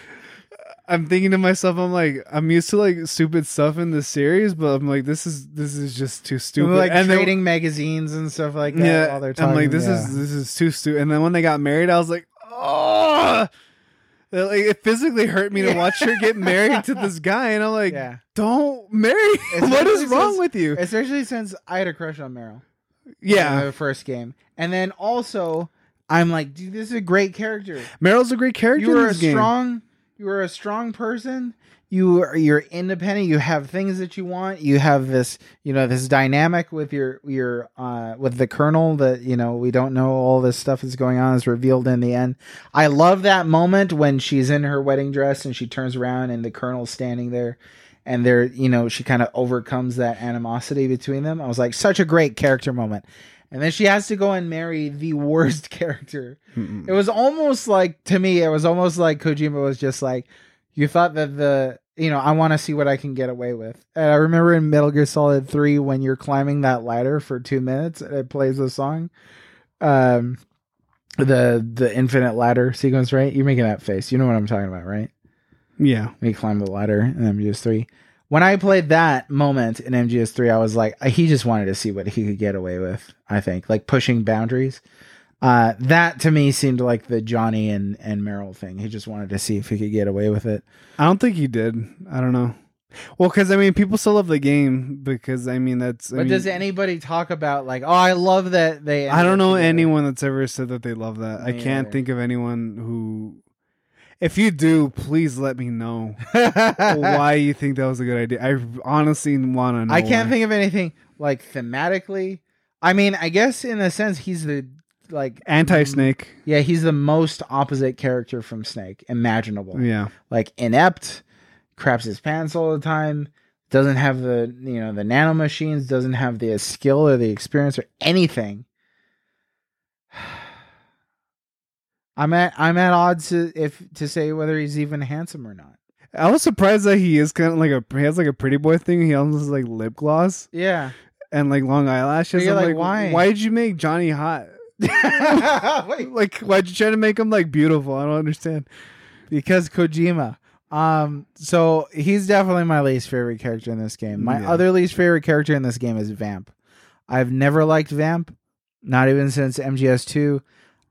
I'm thinking to myself, I'm like, I'm used to like stupid stuff in the series, but I'm like, this is this is just too stupid. were, like and trading magazines and stuff like that. yeah, while they're talking. I'm like, this yeah. is this is too stupid. And then when they got married, I was like, oh. Like, it physically hurt me to watch her get married to this guy, and I'm like, yeah. "Don't marry! what is wrong since- with you?" Especially since I had a crush on Meryl. in Yeah, the first game, and then also I'm like, dude, this is a great character. Meryl's a great character. You in are a game. strong. You are a strong person. You are you're independent. You have things that you want. You have this, you know, this dynamic with your your uh with the colonel that you know we don't know all this stuff is going on is revealed in the end. I love that moment when she's in her wedding dress and she turns around and the colonel's standing there and they're you know she kind of overcomes that animosity between them. I was like such a great character moment. And then she has to go and marry the worst character. Mm-mm. It was almost like to me, it was almost like Kojima was just like, you thought that the you know I want to see what I can get away with. And I remember in Metal Gear Solid Three when you're climbing that ladder for two minutes and it plays the song, um, the the infinite ladder sequence, right? You're making that face. You know what I'm talking about, right? Yeah, you climb the ladder in MGS Three. When I played that moment in MGS Three, I was like, he just wanted to see what he could get away with. I think like pushing boundaries. Uh, that to me seemed like the Johnny and and Meryl thing. He just wanted to see if he could get away with it. I don't think he did. I don't know. Well, because I mean, people still love the game because I mean that's. I but mean, does anybody talk about like, oh, I love that they? I don't know anyone that's ever said that they love that. I can't either. think of anyone who. If you do, please let me know why you think that was a good idea. I honestly want to know. I can't why. think of anything like thematically. I mean, I guess in a sense he's the like Anti Snake. Yeah, he's the most opposite character from Snake imaginable. Yeah. Like inept, craps his pants all the time, doesn't have the you know the nanomachines, doesn't have the skill or the experience or anything. I'm at I'm at odds to, if to say whether he's even handsome or not. I was surprised that he is kind of like a he has like a pretty boy thing. He almost has like lip gloss Yeah. and like long eyelashes. You're I'm like, why? Why did you make Johnny hot? Wait, Like, why'd you try to make him like beautiful? I don't understand. because Kojima. Um, so he's definitely my least favorite character in this game. My Yeah. other least favorite character in this game is Vamp. I've never liked Vamp, not even since MGS2.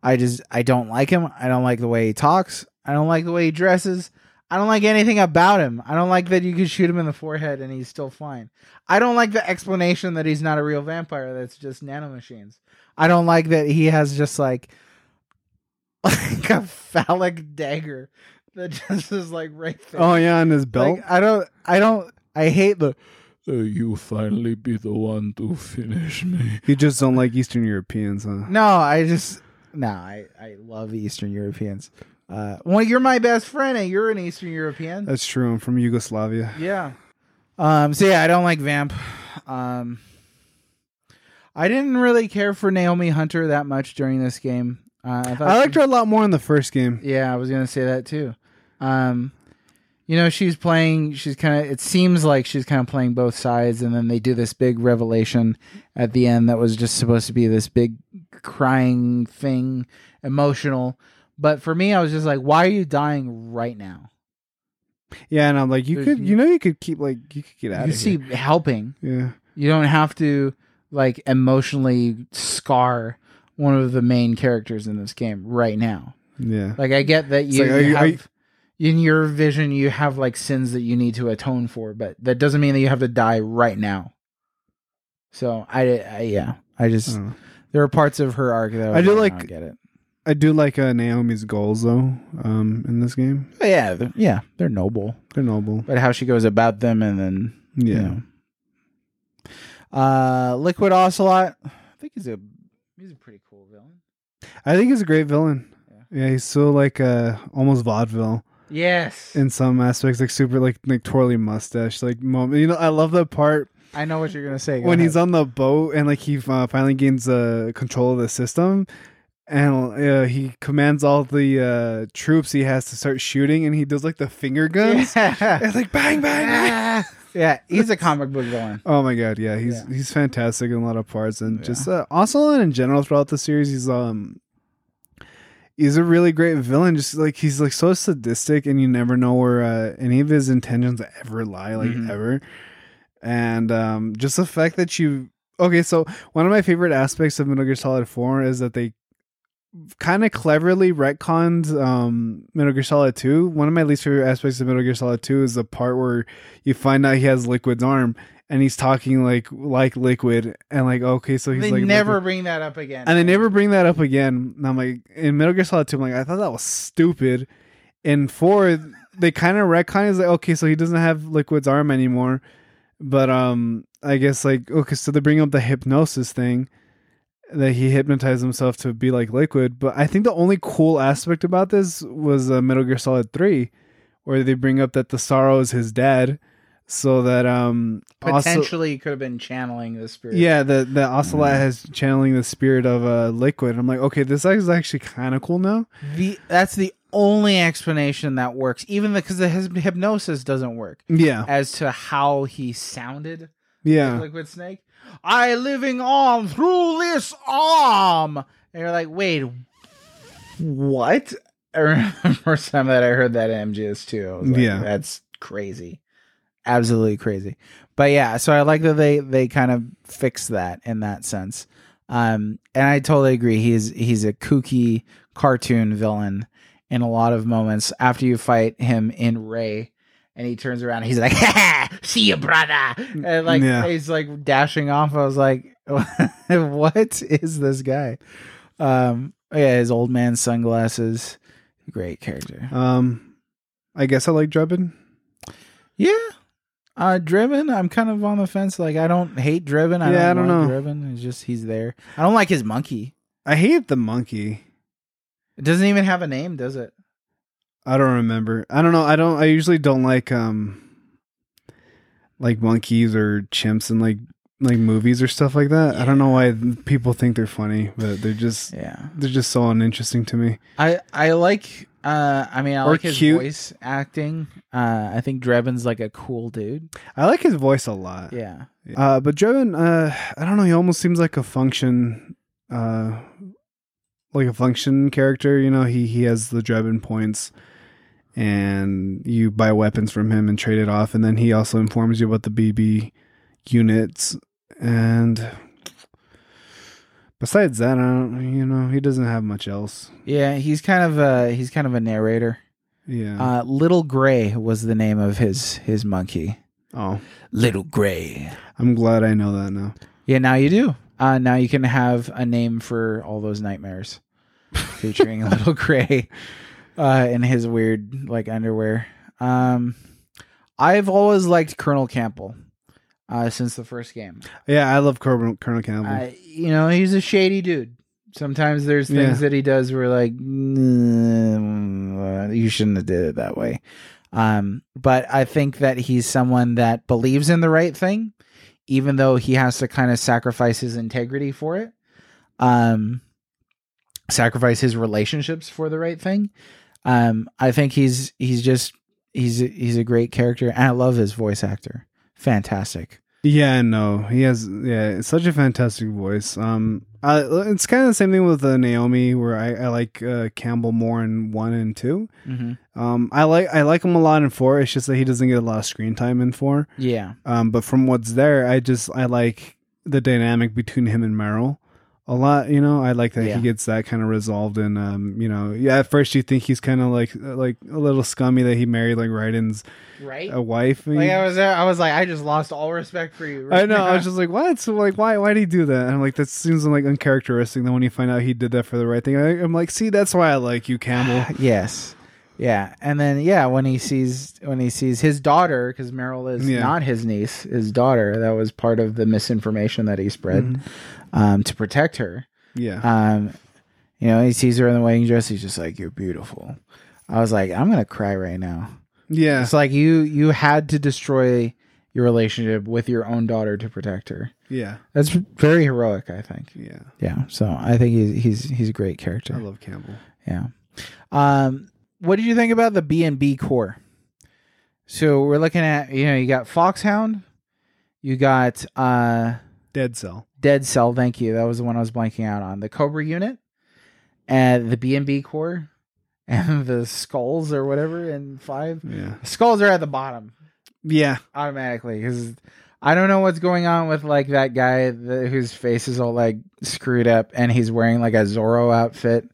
I just I don't like him. I don't like the way he talks. I don't like the way he dresses. I don't like anything about him. I don't like that you could shoot him in the forehead and he's still fine. I don't like the explanation that he's not a real vampire. That's just nanomachines. I don't like that he has just like like a phallic dagger that just is like right there. Oh yeah, on his belt. Like, I don't. I don't. I hate the. Uh, you finally be the one to finish me. you just don't like Eastern Europeans, huh? No, I just. No, I. I love Eastern Europeans. Uh, well, you're my best friend, and you're an Eastern European. That's true. I'm from Yugoslavia. Yeah. Um. So yeah, I don't like Vamp. Um. I didn't really care for Naomi Hunter that much during this game. Uh, I, thought I she- liked her a lot more in the first game. Yeah, I was gonna say that too. Um, you know, she's playing. She's kind of. It seems like she's kind of playing both sides, and then they do this big revelation at the end that was just supposed to be this big crying thing, emotional. But for me, I was just like, "Why are you dying right now? Yeah, and I'm like, you There's- could, you know, you could keep like, you could get out you of helping. Yeah, You don't have to like emotionally scar one of the main characters in this game right now. yeah, Like I get that you, like, you you- have in your vision you have like sins that you need to atone for, but that doesn't mean that you have to die right now. So I, I yeah, I just I, know. There are parts of her arc that I do like, like- get it. I do like uh, Naomi's goals though. Um, in this game, But yeah, they're, yeah, they're noble, they're noble. but how she goes about them and then Yeah, you know. Uh, Liquid Ocelot. I think he's a he's a pretty cool villain. I think he's a great villain. Yeah. Yeah, he's so like uh almost vaudeville Yes, in some aspects, like super like like twirly mustache, like moment. You know, I love that part I know what you're gonna say. Go when ahead. he's on the boat and like he uh, finally gains uh, control of the system and uh, he commands all the uh, troops he has to start shooting and he does like the finger guns Yeah. it's like bang bang, bang. yeah, he's a comic book villain. oh my god yeah he's Yeah. he's fantastic in a lot of parts and Yeah. just uh, also in general throughout the series he's um he's a really great villain just like he's like so sadistic and you never know where uh, any of his intentions ever lie like Mhm. ever and um just the fact that you okay so one of my favorite aspects of metal gear solid 4 is that they kind of cleverly retconned um metal gear solid 2 one of my least favorite aspects of metal gear solid 2 is the part where you find out he has liquid's arm and he's talking like like liquid and like okay so he's They like never Liquid. bring that up again. and they never bring that up again. And i'm like in metal gear solid 2 i'm like i thought that was stupid. In 4 they kind of retcon is like okay so he doesn't have liquid's arm anymore but um i guess like okay so they bring up the hypnosis thing that he hypnotized himself to be like liquid but i think the only cool aspect about this was uh, metal gear solid 3 where they bring up that the sorrow is his dad so that um also- potentially could have been channeling the spirit. yeah the the ocelot Mm. has channeling the spirit of uh liquid i'm like okay this is actually kind of cool now the that's the only explanation that works. Even because the his hypnosis doesn't work yeah as to how he sounded. yeah Liquid Snake. I living on through this arm. And you're like, wait, what? I remember the first time that I heard that in MGS2. I was like, Yeah. that's crazy. Absolutely crazy. But yeah, so I like that they they kind of fixed that in that sense. Um and I totally agree. He's he's a kooky cartoon villain in a lot of moments after you fight him in Ray and he turns around and he's like, see you, brother. And like Yeah. he's like dashing off. I was like, what is this guy? Um, yeah, his old man sunglasses. Great character. um i guess i like Drebin. Yeah. Uh, Drebin, I'm kind of on the fence. Like, I don't hate Drebin. I Yeah, I don't, don't like know. Drebin. It's just he's there. I don't like his monkey. i hate the monkey It doesn't even have a name, does it? I don't remember. I don't know. I don't. I usually don't like um like monkeys or chimps and like like movies or stuff like that. I don't know why people think they're funny, but they're just Yeah. they're just so uninteresting to me. I I like. Uh, I mean, I Or like his cute. voice acting. Uh, I think Drebin's like a cool dude. I like his voice a lot. Yeah. Uh, but Drebin, uh, I don't know. He almost seems like a function, uh, like a function character. You know, he he has the Drebin points, and you buy weapons from him and trade it off, and then he also informs you about the BB units. And besides that, I don't. You know, he doesn't have much else. Yeah, he's kind of a he's kind of a narrator. Yeah. Uh, Little Gray was the name of his his monkey. oh, Little Gray. I'm glad I know that now. Yeah, now you do. Uh, now you can have a name for all those nightmares, featuring a Little Gray uh, in his weird like underwear. Um, I've always liked Colonel Campbell uh, since the first game. Yeah, I love Colonel, Colonel Campbell. You know, he's a shady dude. Sometimes there's things Yeah. that he does where like "Mm, you shouldn't have did it that way. Um, but I think that he's someone that believes in the right thing, even though he has to kind of sacrifice his integrity for it. Um, sacrifice his relationships for the right thing. Um, I think he's he's just he's a, he's a great character, and I love his voice actor. Fantastic. Yeah, no, he has yeah, such a fantastic voice. Um, Uh, it's kind of the same thing with uh, Naomi, where I, I like uh, Campbell more in one and two. Mm-hmm. Um, I like I like him a lot in four. It's just that he doesn't get a lot of screen time in four. Yeah. Um, but from what's there, I just I like the dynamic between him and Meryl a lot. You know, I like that Yeah. he gets that kind of resolved. And um, you know, yeah, at first you think he's kind of like like a little scummy that he married like Raiden's Right. a wife. Like I was there, I was like, I just lost all respect for you. I know. I was just like, what? So like, why? Why did he do that? And I'm like, that seems like uncharacteristic. Then when you find out he did that for the right thing, I, I'm like, see, that's why I like you, Campbell. yes. Yeah, and then yeah, when he sees when he sees his daughter, because Meryl is Yeah. not his niece, his daughter. That was part of the misinformation that he spread Mhm. Um, to protect her. Yeah. Um, you know, he sees her in the wedding dress. He's just like, "You're beautiful." I was like, "I'm gonna cry right now." yeah. It's like you you had to destroy your relationship with your own daughter to protect her. Yeah. That's very heroic, I think. Yeah. Yeah, so I think he's he's he's a great character. I love Campbell. Yeah. Um, what did you think about the B and B Corps? So we're looking at you know you got Foxhound, you got uh Dead Cell. Dead Cell. Thank you. That was the one I was blanking out on. The Cobra unit, and the B and B Corps, and the skulls or whatever in five. Yeah. Skulls are at the bottom Yeah. automatically because I don't know what's going on with like that guy whose face is all like screwed up and he's wearing like a Zorro outfit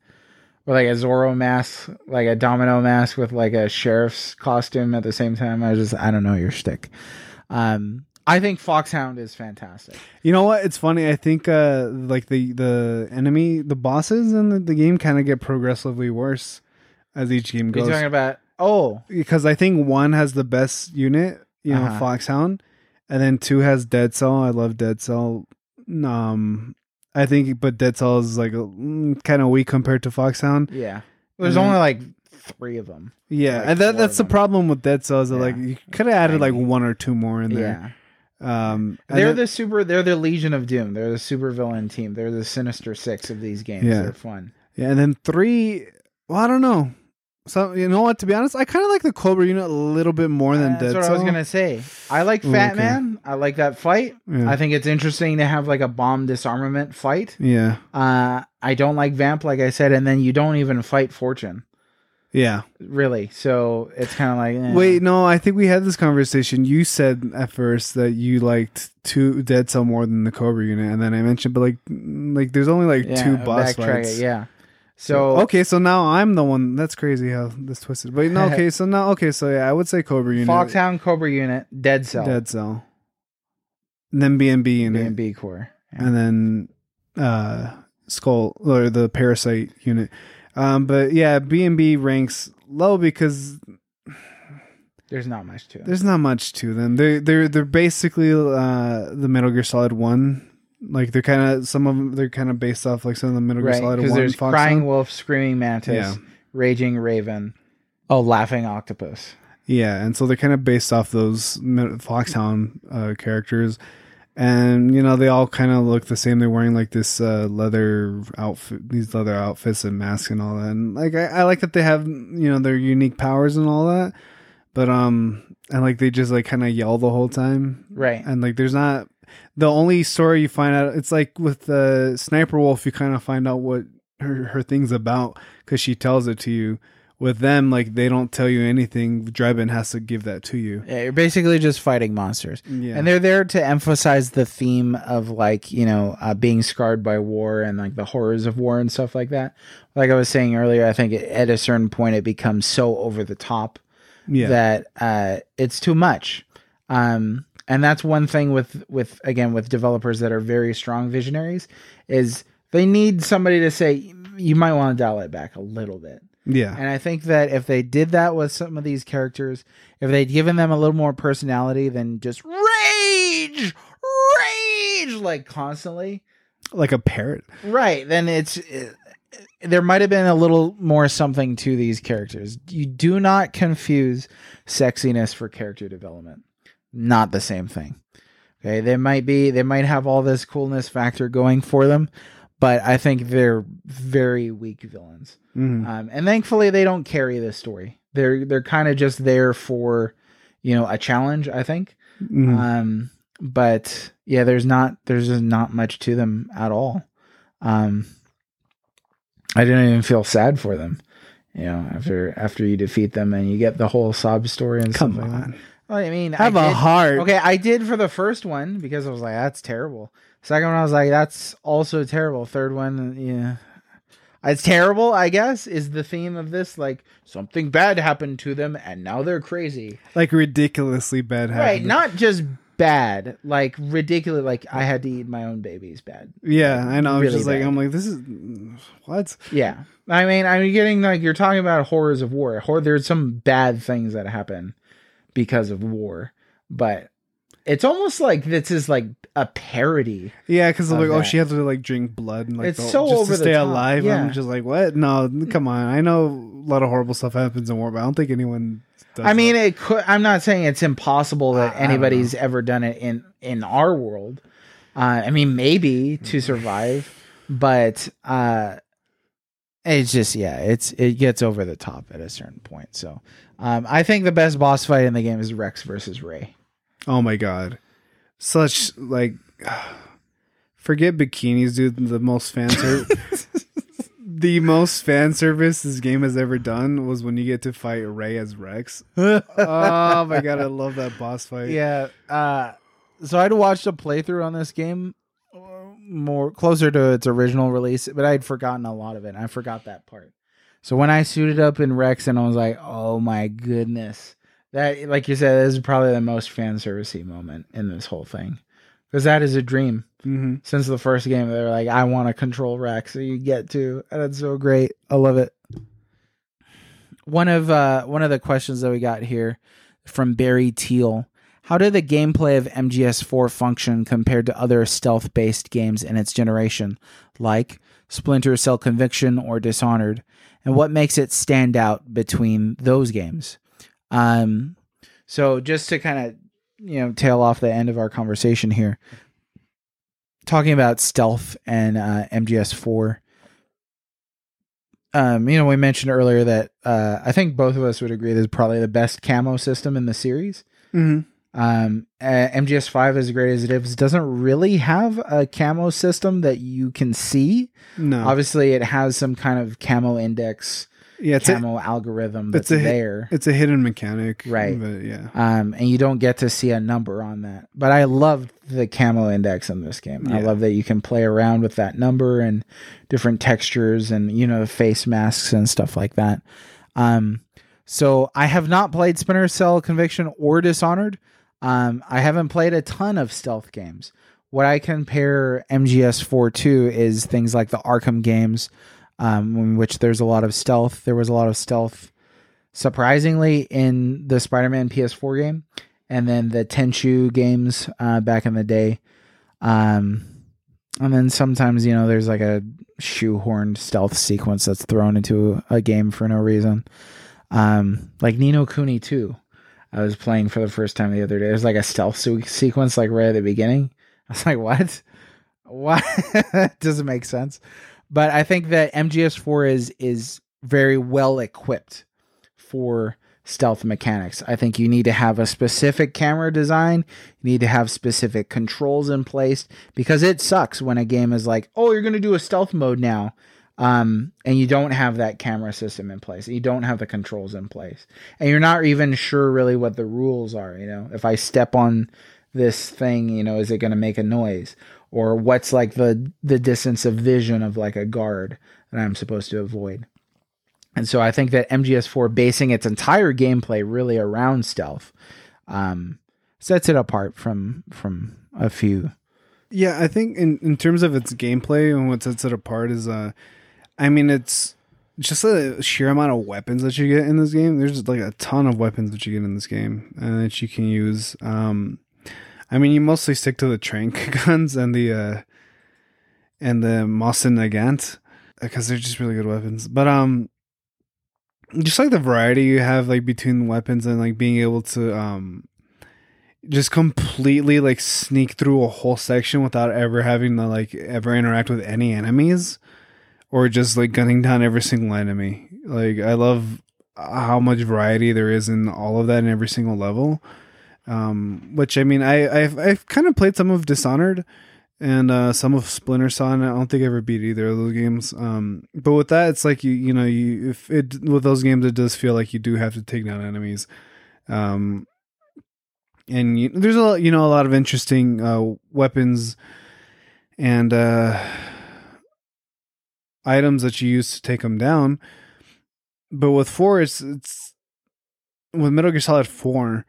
or like a Zorro mask, like a domino mask with like a sheriff's costume at the same time. I just I don't know your shtick. Um, I think Foxhound is fantastic. You know what? It's funny. I think uh like the the enemy, the bosses in the, the game kind of get progressively worse as each game goes. You're talking about oh because I think one has the best unit, you know, Uh-huh. Foxhound, and then two has Dead Cell. I love Dead Cell. Um, I think, but Dead Cell is like kind of weak compared to Foxhound. yeah, there's And only like three of them. Yeah, Like and that that's the problem with Dead Cell is that Yeah. like you could have added like one or two more in there. Yeah. Um, They're then- the super. They're the Legion of Doom. They're the super villain team. They're the Sinister Six of these games. Yeah. They're fun. yeah, and then three. Well, I don't know. So you know what? To be honest, I kind of like the Cobra unit a little bit more than Uh, That's Dead what Cell. I was gonna say. I like Fat okay. Man. I like that fight. Yeah. I think it's interesting to have like a bomb disarmament fight. Yeah, Uh, I don't like Vamp, like I said, and then you don't even fight Fortune, yeah. really. So it's kind of like eh. Wait, no, I think we had this conversation. You said at first that you liked two Dead Cell more than the Cobra unit, and then I mentioned, but like, like there's only like Yeah, two boss fights. it, yeah. So okay, so now I'm the one. That's crazy how this twisted. But no, okay, so now okay, so yeah, I would say Cobra unit, Foxhound, Cobra Unit, Dead Cell, Dead Cell, and then B and B B unit, and B Corps. Yeah. and then uh Skull or the Parasite unit. Um, but yeah, B and B ranks low because There's not much to it. There's not much to them. They're they're they're basically uh the Metal Gear Solid One. Like they're kind of some of them. They're kind of based off like some of the Metal Gear Right, Solid because One. there's Fox Crying Hunt. Wolf, Screaming Mantis, Yeah. Raging Raven, oh, Laughing Octopus. Yeah, and so they're kind of based off those Foxhound uh, characters, and you know they all kind of look the same. They're wearing like this uh, leather outfit, these leather outfits and masks and all that. And like I, I like that they have you know their unique powers and all that, but um and like they just like kind of yell the whole time. Right. and like there's not the only story you find out it's like with the sniper wolf you kind of find out what her, her thing's about because she tells it to you with them like they don't tell you anything drebin has to give that to you Yeah, you're basically just fighting monsters. yeah And they're there to emphasize the theme of like, you know, uh, being scarred by war and like the horrors of war and stuff like that. Like I was saying earlier, I think at a certain point it becomes so over the top yeah that uh, it's too much. Um, and that's one thing with with again with developers that are very strong visionaries is they need somebody to say you might want to dial it back a little bit. Yeah And I think that if they did that with some of these characters, if they'd given them a little more personality than just rage, rage like constantly, like a parrot right? Then it's it, there might have been a little more something to these characters. You do not confuse sexiness for character development. Not the same thing. Okay, they might be they might have all this coolness factor going for them, but I think they're very weak villains. Mhm. Um, and thankfully, they don't carry this story. They're they're kind of just there for, you know, a challenge. I think. Mhm. Um, but yeah, there's not there's just not much to them at all. Um, I didn't even feel sad for them. You know, after after you defeat them and you get the whole sob story and Come stuff like that. on, Well, I mean, have I a did- heart. Okay, I did for the first one because I was like, that's terrible. Second one, I was like, that's also terrible. Third one, yeah. It's terrible, I guess, is the theme of this. Like, something bad happened to them and now they're crazy. like ridiculously bad. Right, not just bad, like ridiculous, like I had to eat my own babies bad. Yeah, I know. Really just like. I'm like this is what? Yeah. I mean, I'm getting like, you're talking about horrors of war. Hor- there's some bad things that happen because of war, but it's almost like this is like a parody Yeah, because like oh she has to like drink blood and like It's the- so just over to the stay top, alive. yeah. I'm just like what? No, come on. I know a lot of horrible stuff happens in war, but I don't think anyone. Does I mean, that. it could. I'm not saying it's impossible that I- I anybody's ever done it in in our world. Uh, I mean, maybe to survive, but uh, it's just yeah, it's it gets over the top at a certain point. So, um, I think the best boss fight in the game is Rex versus Ray. Oh my god, such like. Forget bikinis, dude. The most fan service, the most fan service this game has ever done was when you get to fight Ray as Rex. oh my god, I love that boss fight. Yeah. Uh, so I'd watched a playthrough on this game more closer to its original release, but I'd forgotten a lot of it. And I forgot that part. So when I suited up in Rex and I was like, oh my goodness. That, like you said, is probably the most fan servicey moment in this whole thing. Because that is a dream. hmm Since the first game, they're like, I want to control Rex. So you get to. And it's so great. I love it. One of uh one of the questions that we got here from Barry Teal. How did the gameplay of MGS4 function compared to other stealth based games in its generation, like Splinter Cell Conviction or Dishonored? And what makes it stand out between those games? Um, so just to kind of you know tail off the end of our conversation here, talking about stealth and uh, MGS4. Um, you know, we mentioned earlier that uh, I think both of us would agree this is probably the best camo system in the series. hmm Um, uh, MGS5, as great as it is, doesn't really have a camo system that you can see. No, Obviously, it has some kind of camo index, yeah, it's a, camo algorithm that's it's a- there. it's a hidden mechanic, Right. But yeah, um, and you don't get to see a number on that. But I love the camo index in this game. I love that you can play around with that number and different textures and you know face masks and stuff like that. Um, so I have not played Splinter Cell Conviction or Dishonored. Um, I haven't played a ton of stealth games. What I compare MGS4 to is things like the Arkham games, um, in which there's a lot of stealth. There was a lot of stealth surprisingly in the Spider-Man PS4 game, and then the Tenchu games uh, back in the day. Um, and then sometimes you know there's like a shoehorned stealth sequence that's thrown into a game for no reason. Um, like Ni no Kuni 2. I was playing for the first time the other day. There's like a stealth se- sequence like right at the beginning. I was like, what? What? Doesn't make sense. But I think that MGS4 is is very well equipped for stealth mechanics. I think you need to have a specific camera design, you need to have specific controls in place because it sucks when a game is like, "Oh, you're going to do a stealth mode now." Um, and you don't have that camera system in place. You don't have the controls in place. And you're not even sure really what the rules are, you know. If I step on this thing, you know, is it going to make a noise? Or what's like the the distance of vision of like a guard that I'm supposed to avoid? And so I think that MGS4 basing its entire gameplay really around stealth um, sets it apart from from a few. yeah. I think in in terms of its gameplay and what sets it apart is, uh, I mean, it's just the sheer amount of weapons that you get in this game. There's like a ton of weapons that you get in this game and that you can use. Um, I mean, you mostly stick to the trank guns and the uh, and the Mosin Nagant because they're just really good weapons. But um, just like the variety you have like between weapons and like being able to um just completely like sneak through a whole section without ever having to like ever interact with any enemies or just like gunning down every single enemy. Like I love how much variety there is in all of that in every single level. Um which I mean I I've I've kind of played some of Dishonored and uh, some of Splinter Cell. And I don't think I ever beat either of those games. Um, but with that, it's like you you know you if it with those games, it does feel like you do have to take down enemies. Um, and you, there's a you know a lot of interesting uh, weapons and uh, items that you use to take them down. But with four, it's it's with Metal Gear Solid Four.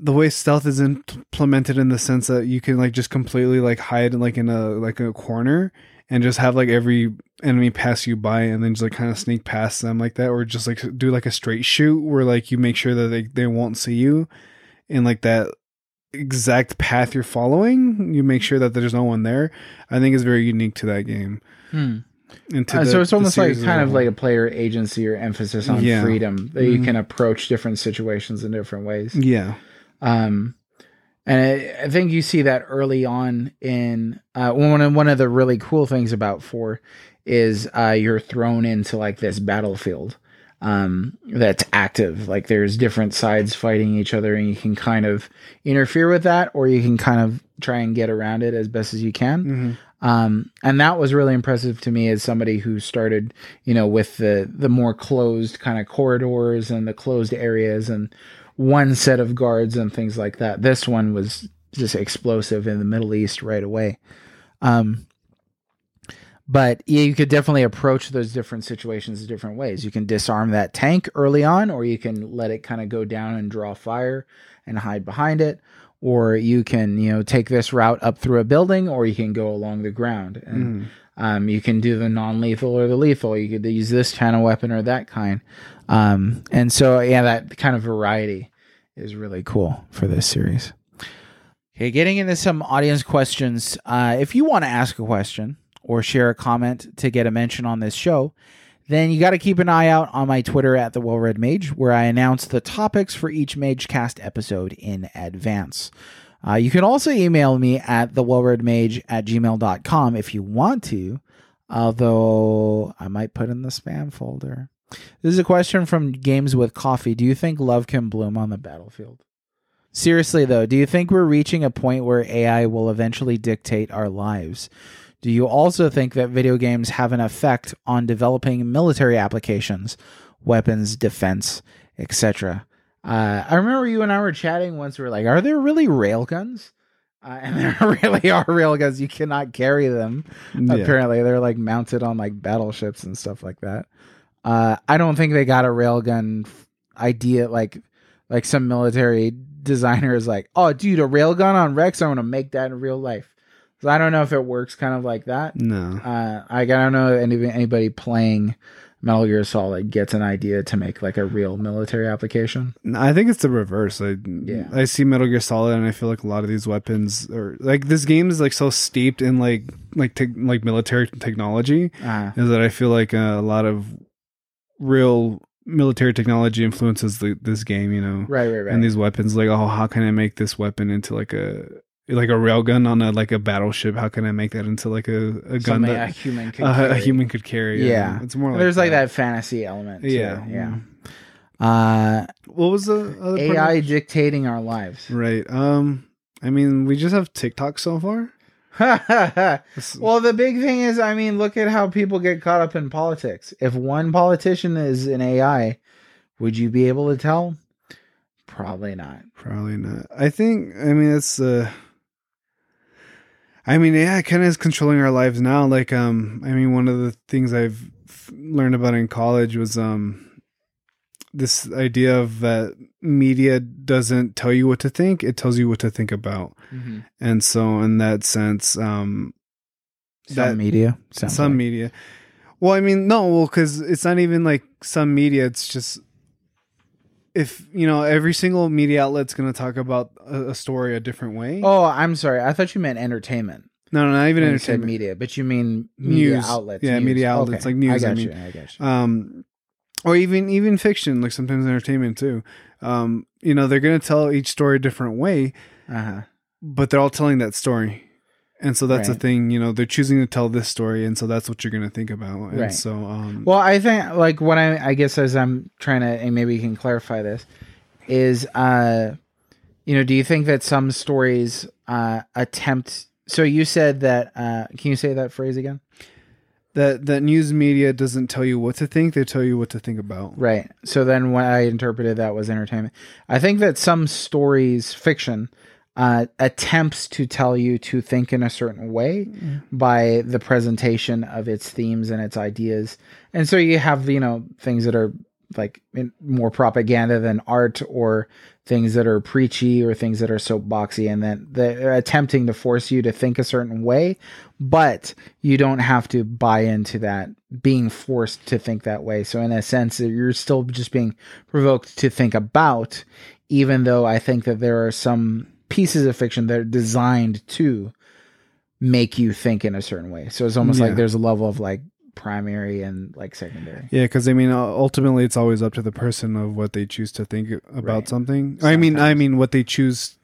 The way stealth is implemented in the sense that you can like just completely like hide like in a like a corner and just have like every enemy pass you by and then just like kind of sneak past them like that or just like do like a straight shoot where like you make sure that they, they won't see you in like that exact path you're following you make sure that there's no one there i think is very unique to that game Hmm. and to Uh, the- so it's almost like kind of whole. like a player agency or emphasis on Yeah. freedom that you Mhm. can approach different situations in different ways. yeah Um, and I, I think you see that early on in uh, one of one of the really cool things about four is uh, you're thrown into like this battlefield um, that's active. Like there's different sides fighting each other, and you can kind of interfere with that, or you can kind of try and get around it as best as you can. hmm Um, and that was really impressive to me as somebody who started, you know, with the the more closed kind of corridors and the closed areas and one set of guards and things like that. This one was just explosive in the Middle East right away. Um, but yeah, you could definitely approach those different situations different ways. You can disarm that tank early on, or you can let it kind of go down and draw fire and hide behind it or you can you know take this route up through a building or you can go along the ground and um, you can do the non-lethal or the lethal. You could use this kind of weapon or that kind. Um, and so yeah that kind of variety is really cool for this series. Okay getting into some audience questions. Uh, if you want to ask a question or share a comment to get a mention on this show then you got to keep an eye out on my Twitter at the Well Read Mage, where I announce the topics for each MageCast episode in advance. Uh, you can also email me at thewellreadmage at gmail.com if you want to, although I might put in the spam folder. This is a question from Games with Coffee. Do you think love can bloom on the battlefield? Seriously, though, do you think we're reaching a point where AI will eventually dictate our lives? Do you also think that video games have an effect on developing military applications, weapons, defense, etc.? Uh, I remember you and I were chatting once. We were like, "Are there really railguns?" Uh, and there really are railguns. You cannot carry them. yeah. Apparently, they're like mounted on like battleships and stuff like that. Uh, I don't think they got a railgun f- idea like like some military designer is like, "Oh, dude, a railgun on Rex. I'm gonna make that in real life." So I don't know if it works kind of like that. no Uh, I, I don't know anybody playing Metal Gear Solid gets an idea to make like a real military application. I think it's the reverse. I Yeah. I see Metal Gear Solid, and I feel like a lot of these weapons are like this game is like so steeped in like like te- like military technology Uh, is that I feel like uh, a lot of real military technology influences the, this game. You know, right, right, right. and these weapons like oh how can I make this weapon into like a like a railgun on a like a battleship? How can I make that into like a, a gun Something a that human could a, a human could carry? Yeah. it's more like There's like that fantasy element. To Yeah, yeah. Uh, What was the other AI dictating our lives. Right. Um. I mean, we just have TikTok so far. Well, the big thing is, I mean, look at how people get caught up in politics. If one politician is an AI, would you be able to tell? Probably not. Probably not. I think. I mean, it's. Uh, I mean, yeah, it kind of is controlling our lives now. Like, um, I mean, one of the things I've f- learned about in college was um, this idea of that media doesn't tell you what to think; it tells you what to think about. And so, in that sense, um, Some That- media. some like. media. Well, I mean, no, well, because it's not even like some media. It's just if you know every single media outlet's going to talk about a, a story a different way. Oh, I'm sorry. I thought you meant entertainment. no, no, not even when you said entertainment. media, but you mean media News. outlets. Yeah, news. media outlets, like news, I I mean. you. I got you. Um, or even even fiction, like sometimes entertainment too. Um, you know, they're going to tell each story a different way, Uh huh. but they're all telling that story. And so that's the thing, you know, they're choosing to tell this story, and so that's what you're going to think about. And Right. so, um, Well, I think like what I I guess as I'm trying to and maybe you can clarify this is uh you know do you think that some stories uh attempt so you said that. Uh, can you say that phrase again? that that news media doesn't tell you what to think; they tell you what to think about. Right. So then, what I interpreted that was entertainment. I think that some stories, fiction, uh, attempts to tell you to think in a certain way by the presentation of its themes and its ideas, and so you have you know things that are like in, more propaganda than art or things that are preachy or things that are soapboxy and then they're attempting to force you to think a certain way but you don't have to buy into that being forced to think that way. So in a sense you're still just being provoked to think about even though i think that there are some pieces of fiction that are designed to make you think in a certain way so it's almost Yeah. like there's a level of like primary and like secondary Yeah, because I mean, ultimately, it's always up to the person of what they choose to think about Right. something. I mean, I mean, what they choose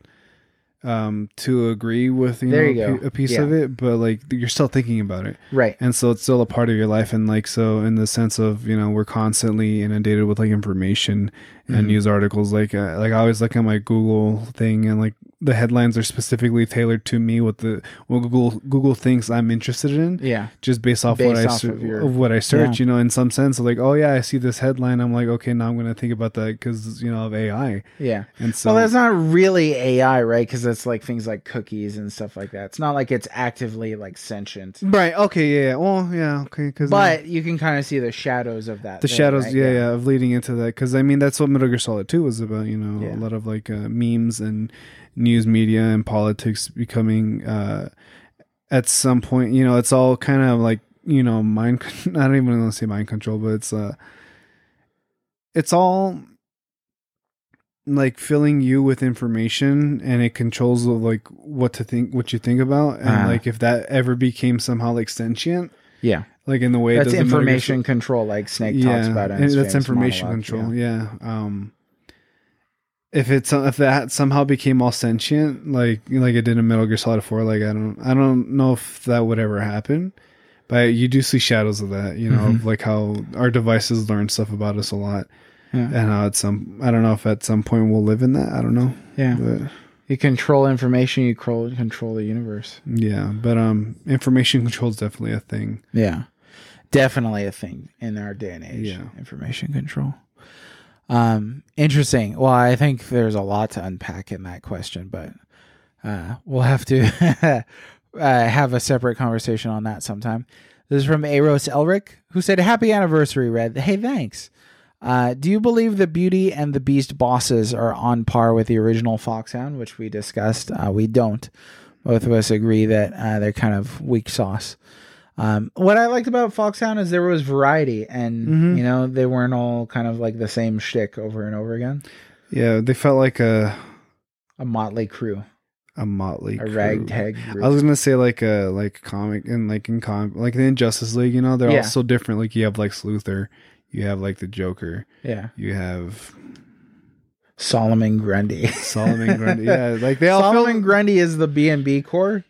um to agree with. You There know, you a piece Yeah. of it, but like you're still thinking about it, right and so it's still a part of your life. And like so, in the sense of you know, we're constantly inundated with like information and Mhm. news articles. Like uh, like I always look at my Google thing, and like the headlines are specifically tailored to me. What the what Google Google thinks I'm interested in yeah just based off Based what I off ser- of your- of what I search, Yeah. you know, in some sense, like, oh yeah, I see this headline, I'm like, okay, now I'm gonna think about that because you know of AI, yeah and so well, that's not really AI, right? Because it's like things like cookies and stuff like that. It's not like it's actively like sentient, right, okay, yeah, yeah, well, yeah, okay, because but you can kind of see the shadows of that. the thing, shadows, right? yeah, yeah, of leading into that, because I mean, that's what Metal Gear Solid Two was about, you know, Yeah. a lot of like uh, memes and news media and politics becoming uh at some point, you know, it's all kind of like you know mind. I don't even want to say mind control, but it's uh, it's all like filling you with information and it controls like what to think what you think about and Uh-huh. like if that ever became somehow like sentient yeah. like in the way That's does in Metal Gear information control, like Snake talks about. In his that's information monologue, control. Yeah. Um, if it's if that somehow became all sentient, like like it did in Metal Gear Solid Four, like I don't I don't know if that would ever happen, but you do see shadows of that. You know, Mhm. of like how our devices learn stuff about us a lot, Yeah. and how at some I don't know if at some point we'll live in that. I don't know, Yeah. but You control information. You control control the universe. yeah, but um, information control is definitely a thing. Yeah. Definitely a thing in our day and age. Yeah. Information control. Um, interesting. Well, I think there's a lot to unpack in that question, but uh, we'll have to uh, have a separate conversation on that sometime. This is from Eros Elric, who said, Happy anniversary, Red. Hey, thanks. Uh, do you believe the Beauty and the Beast bosses are on par with the original Foxhound, which we discussed? Uh, we don't. Both of us agree that uh, they're kind of weak sauce. Um, what I liked about Foxhound is there was variety, and Mhm. you know they weren't all kind of like the same shtick over and over again. Yeah, they felt like a A motley crew, a motley, a crew. ragtag group. I was gonna say like a like comic and like in com like the Justice League, you know, they're Yeah. all so different. Like you have like Sluther, you have like the Joker, yeah, you have Solomon Grundy. Solomon Grundy. Yeah, like they all Solomon feel, Grundy is the B and B Corps,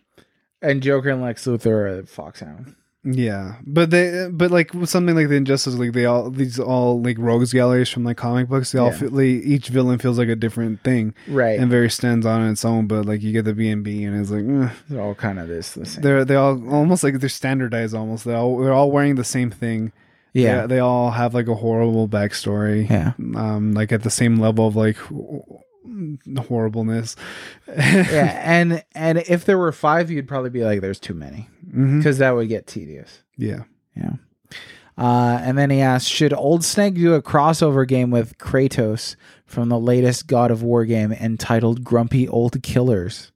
and Joker and Lex Luthor are Foxhound. Yeah, but they but like with something like the Injustice League, they all these all like rogues galleries from like comic books. They all Yeah. feel, they, each villain feels like a different thing Right, and very stands on its own. But like you get the B and B, and it's like eh. they're all kind of this the same. they're they all almost like they're standardized. Almost they all they're all wearing the same thing. Yeah, they, they all have like a horrible backstory. yeah. um like at the same level of like horribleness yeah, and and if there were five, you'd probably be like, "There's too many," because that would get tedious. yeah Yeah. Uh, and then he asked, should Old Snake do a crossover game with Kratos from the latest God of War game entitled Grumpy Old Killers?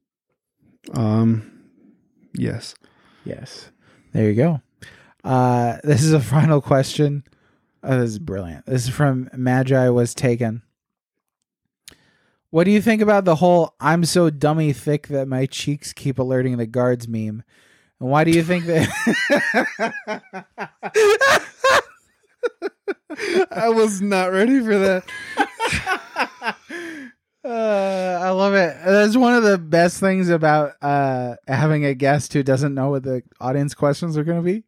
um yes Yes. There you go. Uh, this is a final question. Oh, this is brilliant. This is from Magi was taken. What do you think about the whole "I'm so dummy thick that my cheeks keep alerting the guards" meme? And why do you think that? i was not ready for that Uh, I love it. That's one of the best things about uh, having a guest who doesn't know what the audience questions are going to be.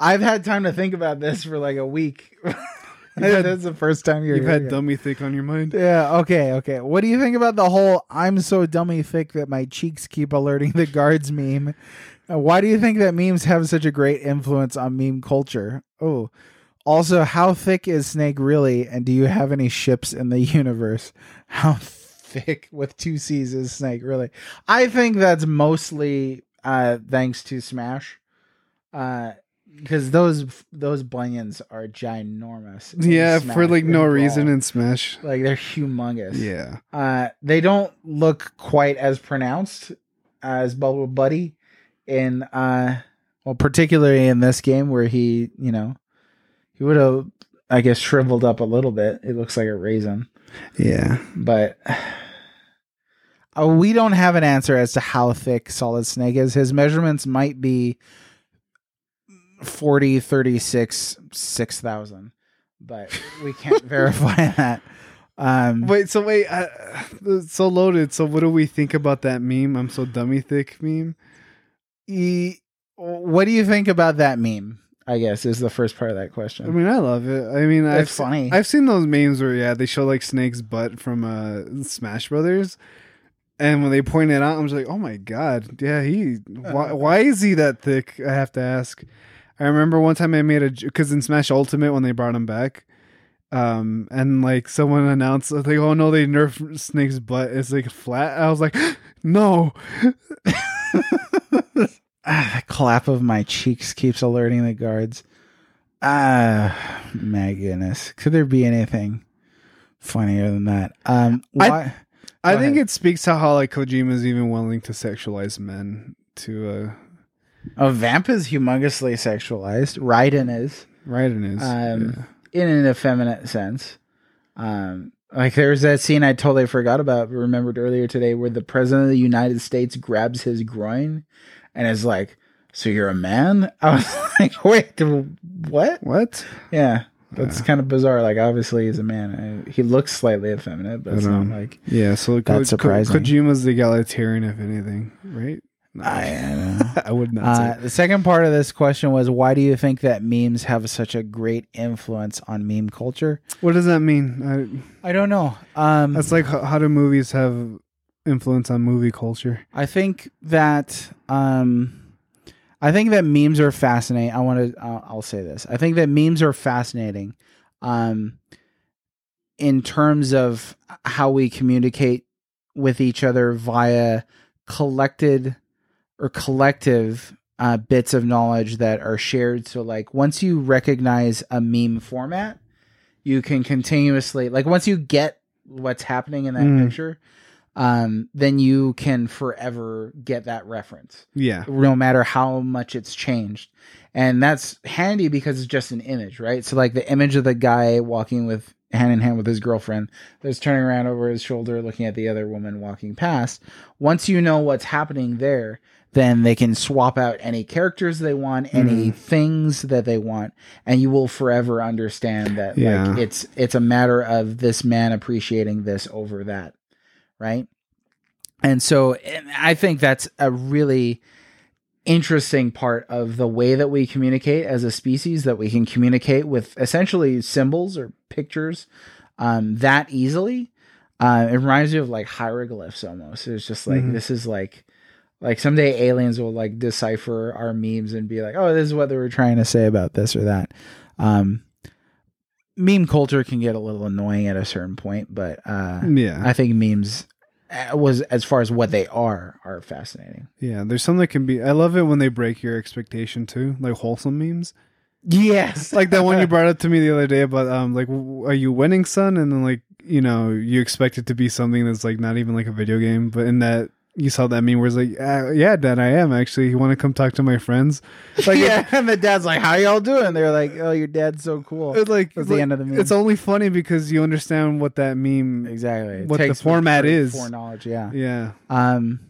I've had time to think about this for like a week. had- That's the first time you're You've had it. dummy thick on your mind. Yeah, okay, okay. What do you think about the whole I'm so dummy thick that my cheeks keep alerting the guards meme? Uh, why do you think that memes have such a great influence on meme culture? Oh. Also, how thick is Snake really and do you have any ships in the universe? How thick with two C's is Snake really? I think that's mostly uh thanks to Smash. Uh because those those bunions are ginormous. Yeah, Smash for like no Brawl. reason in Smash. Like they're humongous. Yeah. Uh, they don't look quite as pronounced as Bubble Buddy in uh, well, particularly in this game where he, you know, he would have, I guess, shriveled up a little bit. It looks like a raisin, Yeah. but. Uh, we don't have an answer as to how thick Solid Snake is. His measurements might be 40, 36, 6,000, but we can't verify that. Um, Wait, so wait, uh, so loaded. So what do we think about that meme? I'm so dummy thick meme. E- what do you think about that meme? I guess is the first part of that question. I mean, I love it. I mean, I've It's funny. I've seen those memes where yeah, they show like Snake's butt from uh Smash Brothers, and when they point it out, I'm just like, oh my god, yeah, he. Why, Uh. why is he that thick? I have to ask. I remember one time I made a because in Smash Ultimate when they brought him back, um, and like someone announced like, oh no, they nerfed Snake's butt. It's like flat. I was like, no. ah, the clap of my cheeks keeps alerting the guards. Ah, my goodness. Could there be anything funnier than that? Um, I- why? I Go think ahead. it speaks to how like Kojima's even willing to sexualize men to uh oh, Vamp is humongously sexualized. Raiden is. Raiden is. Um, in an effeminate sense. Um, like there's that scene I totally forgot about, remembered earlier today, where the president of the United States grabs his groin and is like, "So you're a man?" I was like, "Wait, what?" what? Yeah, that's Yeah. kind of bizarre. Like, obviously he's a man. Uh, He looks slightly effeminate, but it's not like Yeah, so Ko- That's Ko- surprising. Kojima's the egalitarian, if anything, right? No. I, I don't know. I would not Uh, the second part of this question was, why do you think that memes have such a great influence on meme culture? What does that mean? I I don't know. Um, that's like how, how do movies have influence on movie culture? I think that um, I think that memes are fascinating. I want to. Uh, I'll say this. I think that memes are fascinating, um, in terms of how we communicate with each other via collected or collective uh, bits of knowledge that are shared. So, like, once you recognize a meme format, you can continuously, like, once you get what's happening in that Mm. picture, um, then you can forever get that reference, Yeah, no matter how much it's changed. And that's handy because it's just an image, right? So, like, the image of the guy walking with hand in hand with his girlfriend that's turning around over his shoulder looking at the other woman walking past. Once you know what's happening there, then they can swap out any characters they want, any Mhm. things that they want, and you will forever understand that Yeah. like it's it's a matter of this man appreciating this over that, right? And so and I think that's a really interesting part of the way that we communicate as a species that we can communicate with essentially symbols or pictures um, that easily. Uh, it reminds me of like hieroglyphs almost. It's just like Mhm. this is like like someday aliens will like decipher our memes and be like, oh, this is what they were trying to say about this or that. Um, meme culture can get a little annoying at a certain point, but uh, yeah, I think memes uh, was as far as what they are are fascinating. yeah. There's some that can be. I love it when they break your expectation too, like wholesome memes. Yes, like that one you brought up to me the other day about um like w- are you winning son and then like you know you expect it to be something that's like not even like a video game but in that you saw that meme where it's like uh, yeah dad i am actually you want to come talk to my friends like yeah, and the dad's like, "How y'all doing?" They're like, "Oh, your dad's so cool." it's like, it's the like- end of the meme. it's only funny because you understand what that meme exactly It what the format is. foreknowledge. Yeah, yeah um,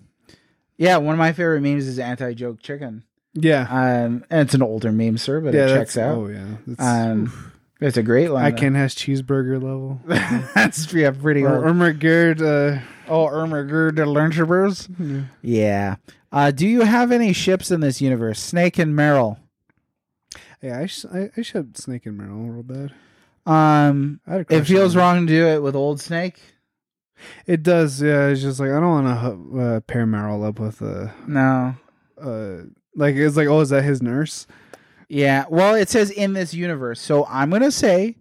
yeah. One of my favorite memes is anti-joke chicken. yeah Um, and it's an older meme, sir, but yeah it checks out. oh yeah Um, it's a great line. i can has cheeseburger level That's yeah, pretty or old. Irma Gerd, uh oh, Irma Gerd Lunchables. yeah. Yeah. Uh, do you have any ships in this universe? Snake and Meryl. yeah I, sh- I, I ship snake and Meryl real bad Um, I had a it feels on wrong to do it with Old Snake. It does. Yeah, it's just like I don't want to uh, pair Meryl up with a. No. Uh, like it's like, oh, is that his nurse? Yeah. Well, it says in this universe, so I'm gonna say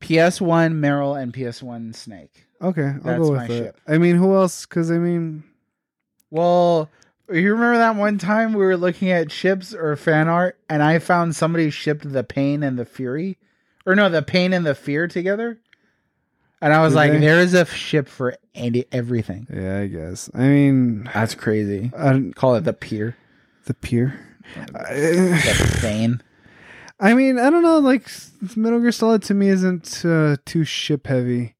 PS1 Meryl and PS1 Snake. Okay, I'll That's go my with it. ship. I mean, who else? Because I mean, Well, you remember that one time we were looking at ships or fan art, and I found somebody shipped the pain and the fury, or no, the pain and the fear together, and I was Did like, they? there is a ship for any, everything. yeah, I guess. I mean, That's crazy. I, Call it the pier, the pier. The pain. I mean, I don't know. Like Metal Gear Solid to me isn't uh, too ship heavy.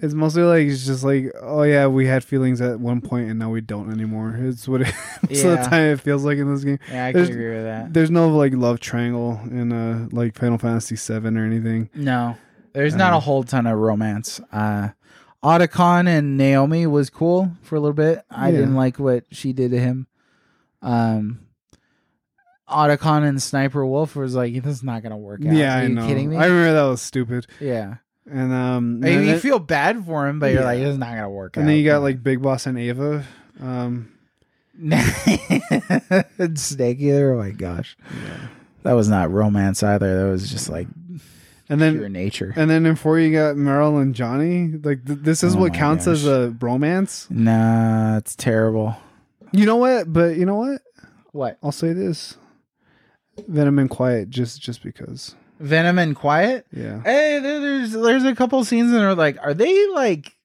It's mostly like it's just like, oh yeah, we had feelings at one point and now we don't anymore. It's what it, of the time it feels like in this game. Yeah, I can There's- agree with that. There's no like love triangle in uh like Final Fantasy VII or anything. No, there's not a Uh, whole ton of romance. Uh, Otacon and Naomi was cool for a little bit. I Yeah. didn't like what she did to him. Um, Otacon and Sniper Wolf was like, this is not gonna work out. Yeah, Are I you know. kidding me? I remember that was stupid. yeah. And um, I mean, you feel bad for him, but you're Yeah. like, this is not gonna work out. and then you got like Big Boss and Ava. Um, Snake Eater. Oh my gosh, that was not romance either. That was just like and pure then nature. and then before you got Meryl and Johnny. Like th- this is Oh what my counts as gosh. a bromance. Nah, it's terrible. You know what? But you know what? What I'll say this: Venom and Quiet, just just because. Venom and Quiet? Yeah. Hey, there's there's a couple scenes that are like, are they like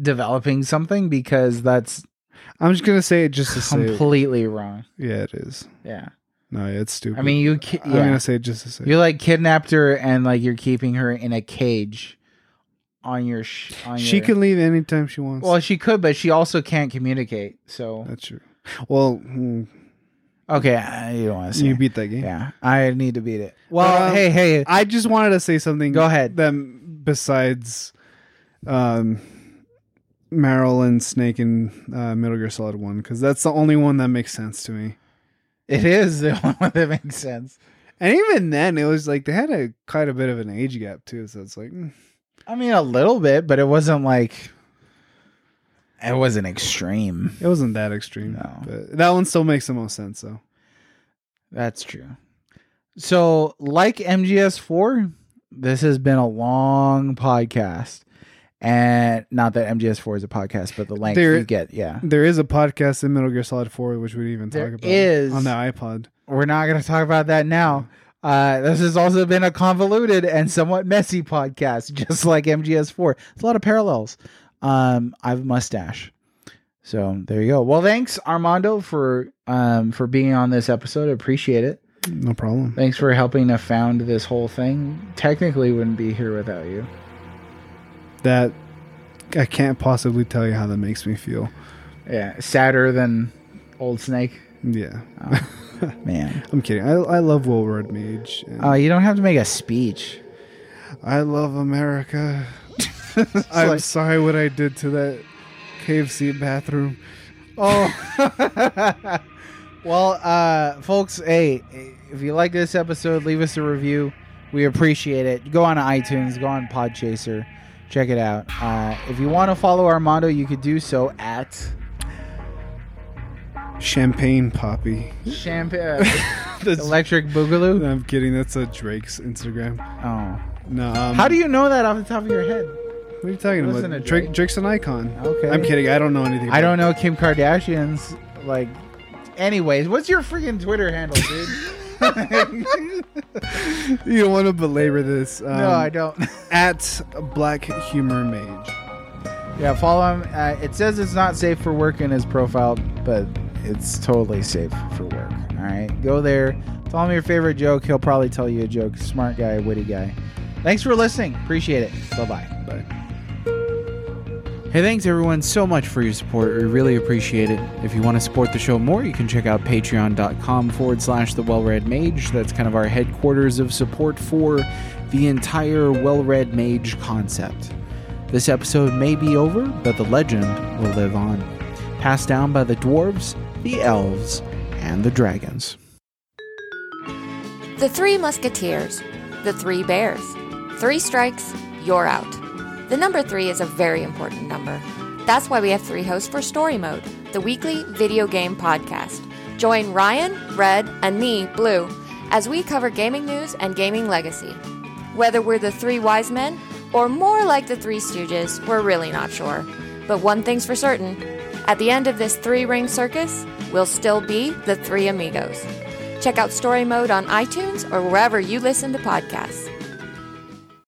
developing something? Because that's I'm just gonna say it just to say. it. completely wrong. Yeah, it is. Yeah, No, yeah, it's stupid. I mean, you ki- I'm gonna say it just to say. you like kidnapped her and like you're keeping her in a cage on your sh- on she your- can leave anytime she wants. Well, she could, but she also can't communicate. So That's true. Well, hmm, okay, I- you don't want to you beat that game. yeah, I need to beat it. Well, Um, hey, hey, I just wanted to say something. Go ahead. Them besides, um, Meryl and Snake and uh, Metal Gear Solid One, because that's the only one that makes sense to me. it is the only one that makes sense. And even then, it was like they had a quite a bit of an age gap too. So it's like, mm, I mean, a little bit, but it wasn't like it wasn't extreme. it wasn't that extreme. No. But that one still makes the most sense. though. That's true. So, like MGS4, this has been a long podcast. And not that MGS4 is a podcast, but the length There- you get, yeah. There is a podcast in Metal Gear Solid Four, which we even There talk about is. on the iPod. We're not going to talk about that now. Uh, this has also been a convoluted and somewhat messy podcast, just like MGS4. It's a lot of parallels. Um, I have a mustache. So there you go. Well, thanks Armando for um for being on this episode. I appreciate it. No problem. Thanks for helping to found this whole thing. Technically, wouldn't be here without you. That I can't possibly tell you how that makes me feel. Yeah, sadder than Old Snake. Yeah, Man, I'm kidding. I I love Well-Red Mage. uh, you don't have to make a speech. I love America. I'm like- sorry what I did to that KFC bathroom. Oh, well, uh, folks, hey, if you like this episode, leave us a review. We appreciate it. Go on iTunes, go on Podchaser, check it out. Uh, if you want to follow Armando, you could do so at Champagne Papi. Champagne That's, Electric Boogaloo. I'm kidding. That's a Drake's Instagram. Oh, No. Um, how do you know that off the top of your head? What are you talking Listen about? to Drake, Drake. Drake's an icon. Okay, I'm kidding. I don't know anything. I about don't know Kim Kardashian's like. Anyways, what's your freaking Twitter handle, dude? You don't want to belabor this. Um, no, I don't. At Black Humor Mage. Yeah, follow him. Uh, it says it's not safe for work in his profile, but it's totally safe for work. All right, go there. Tell him your favorite joke. He'll probably tell you a joke. Smart guy, witty guy. Thanks for listening. Appreciate it. Bye bye. Bye. Hey, thanks everyone so much for your support. We really appreciate it. If you want to support the show more, you can check out patreon.com forward slash the well read mage. That's kind of our headquarters of support for the entire well read mage concept. This episode may be over, but the legend will live on. Passed down by the dwarves, the elves, and the dragons. The Three Musketeers, The Three Bears. Three strikes, you're out. The number three is a very important number. That's why we have three hosts for Story Mode, the weekly video game podcast. Join Ryan, Red, and me, Blue, as we cover gaming news and gaming legacy. Whether we're the three wise men or more like the three stooges, we're really not sure. But one thing's for certain at the end of this three ring circus, we'll still be the three amigos. Check out Story Mode on iTunes or wherever you listen to podcasts.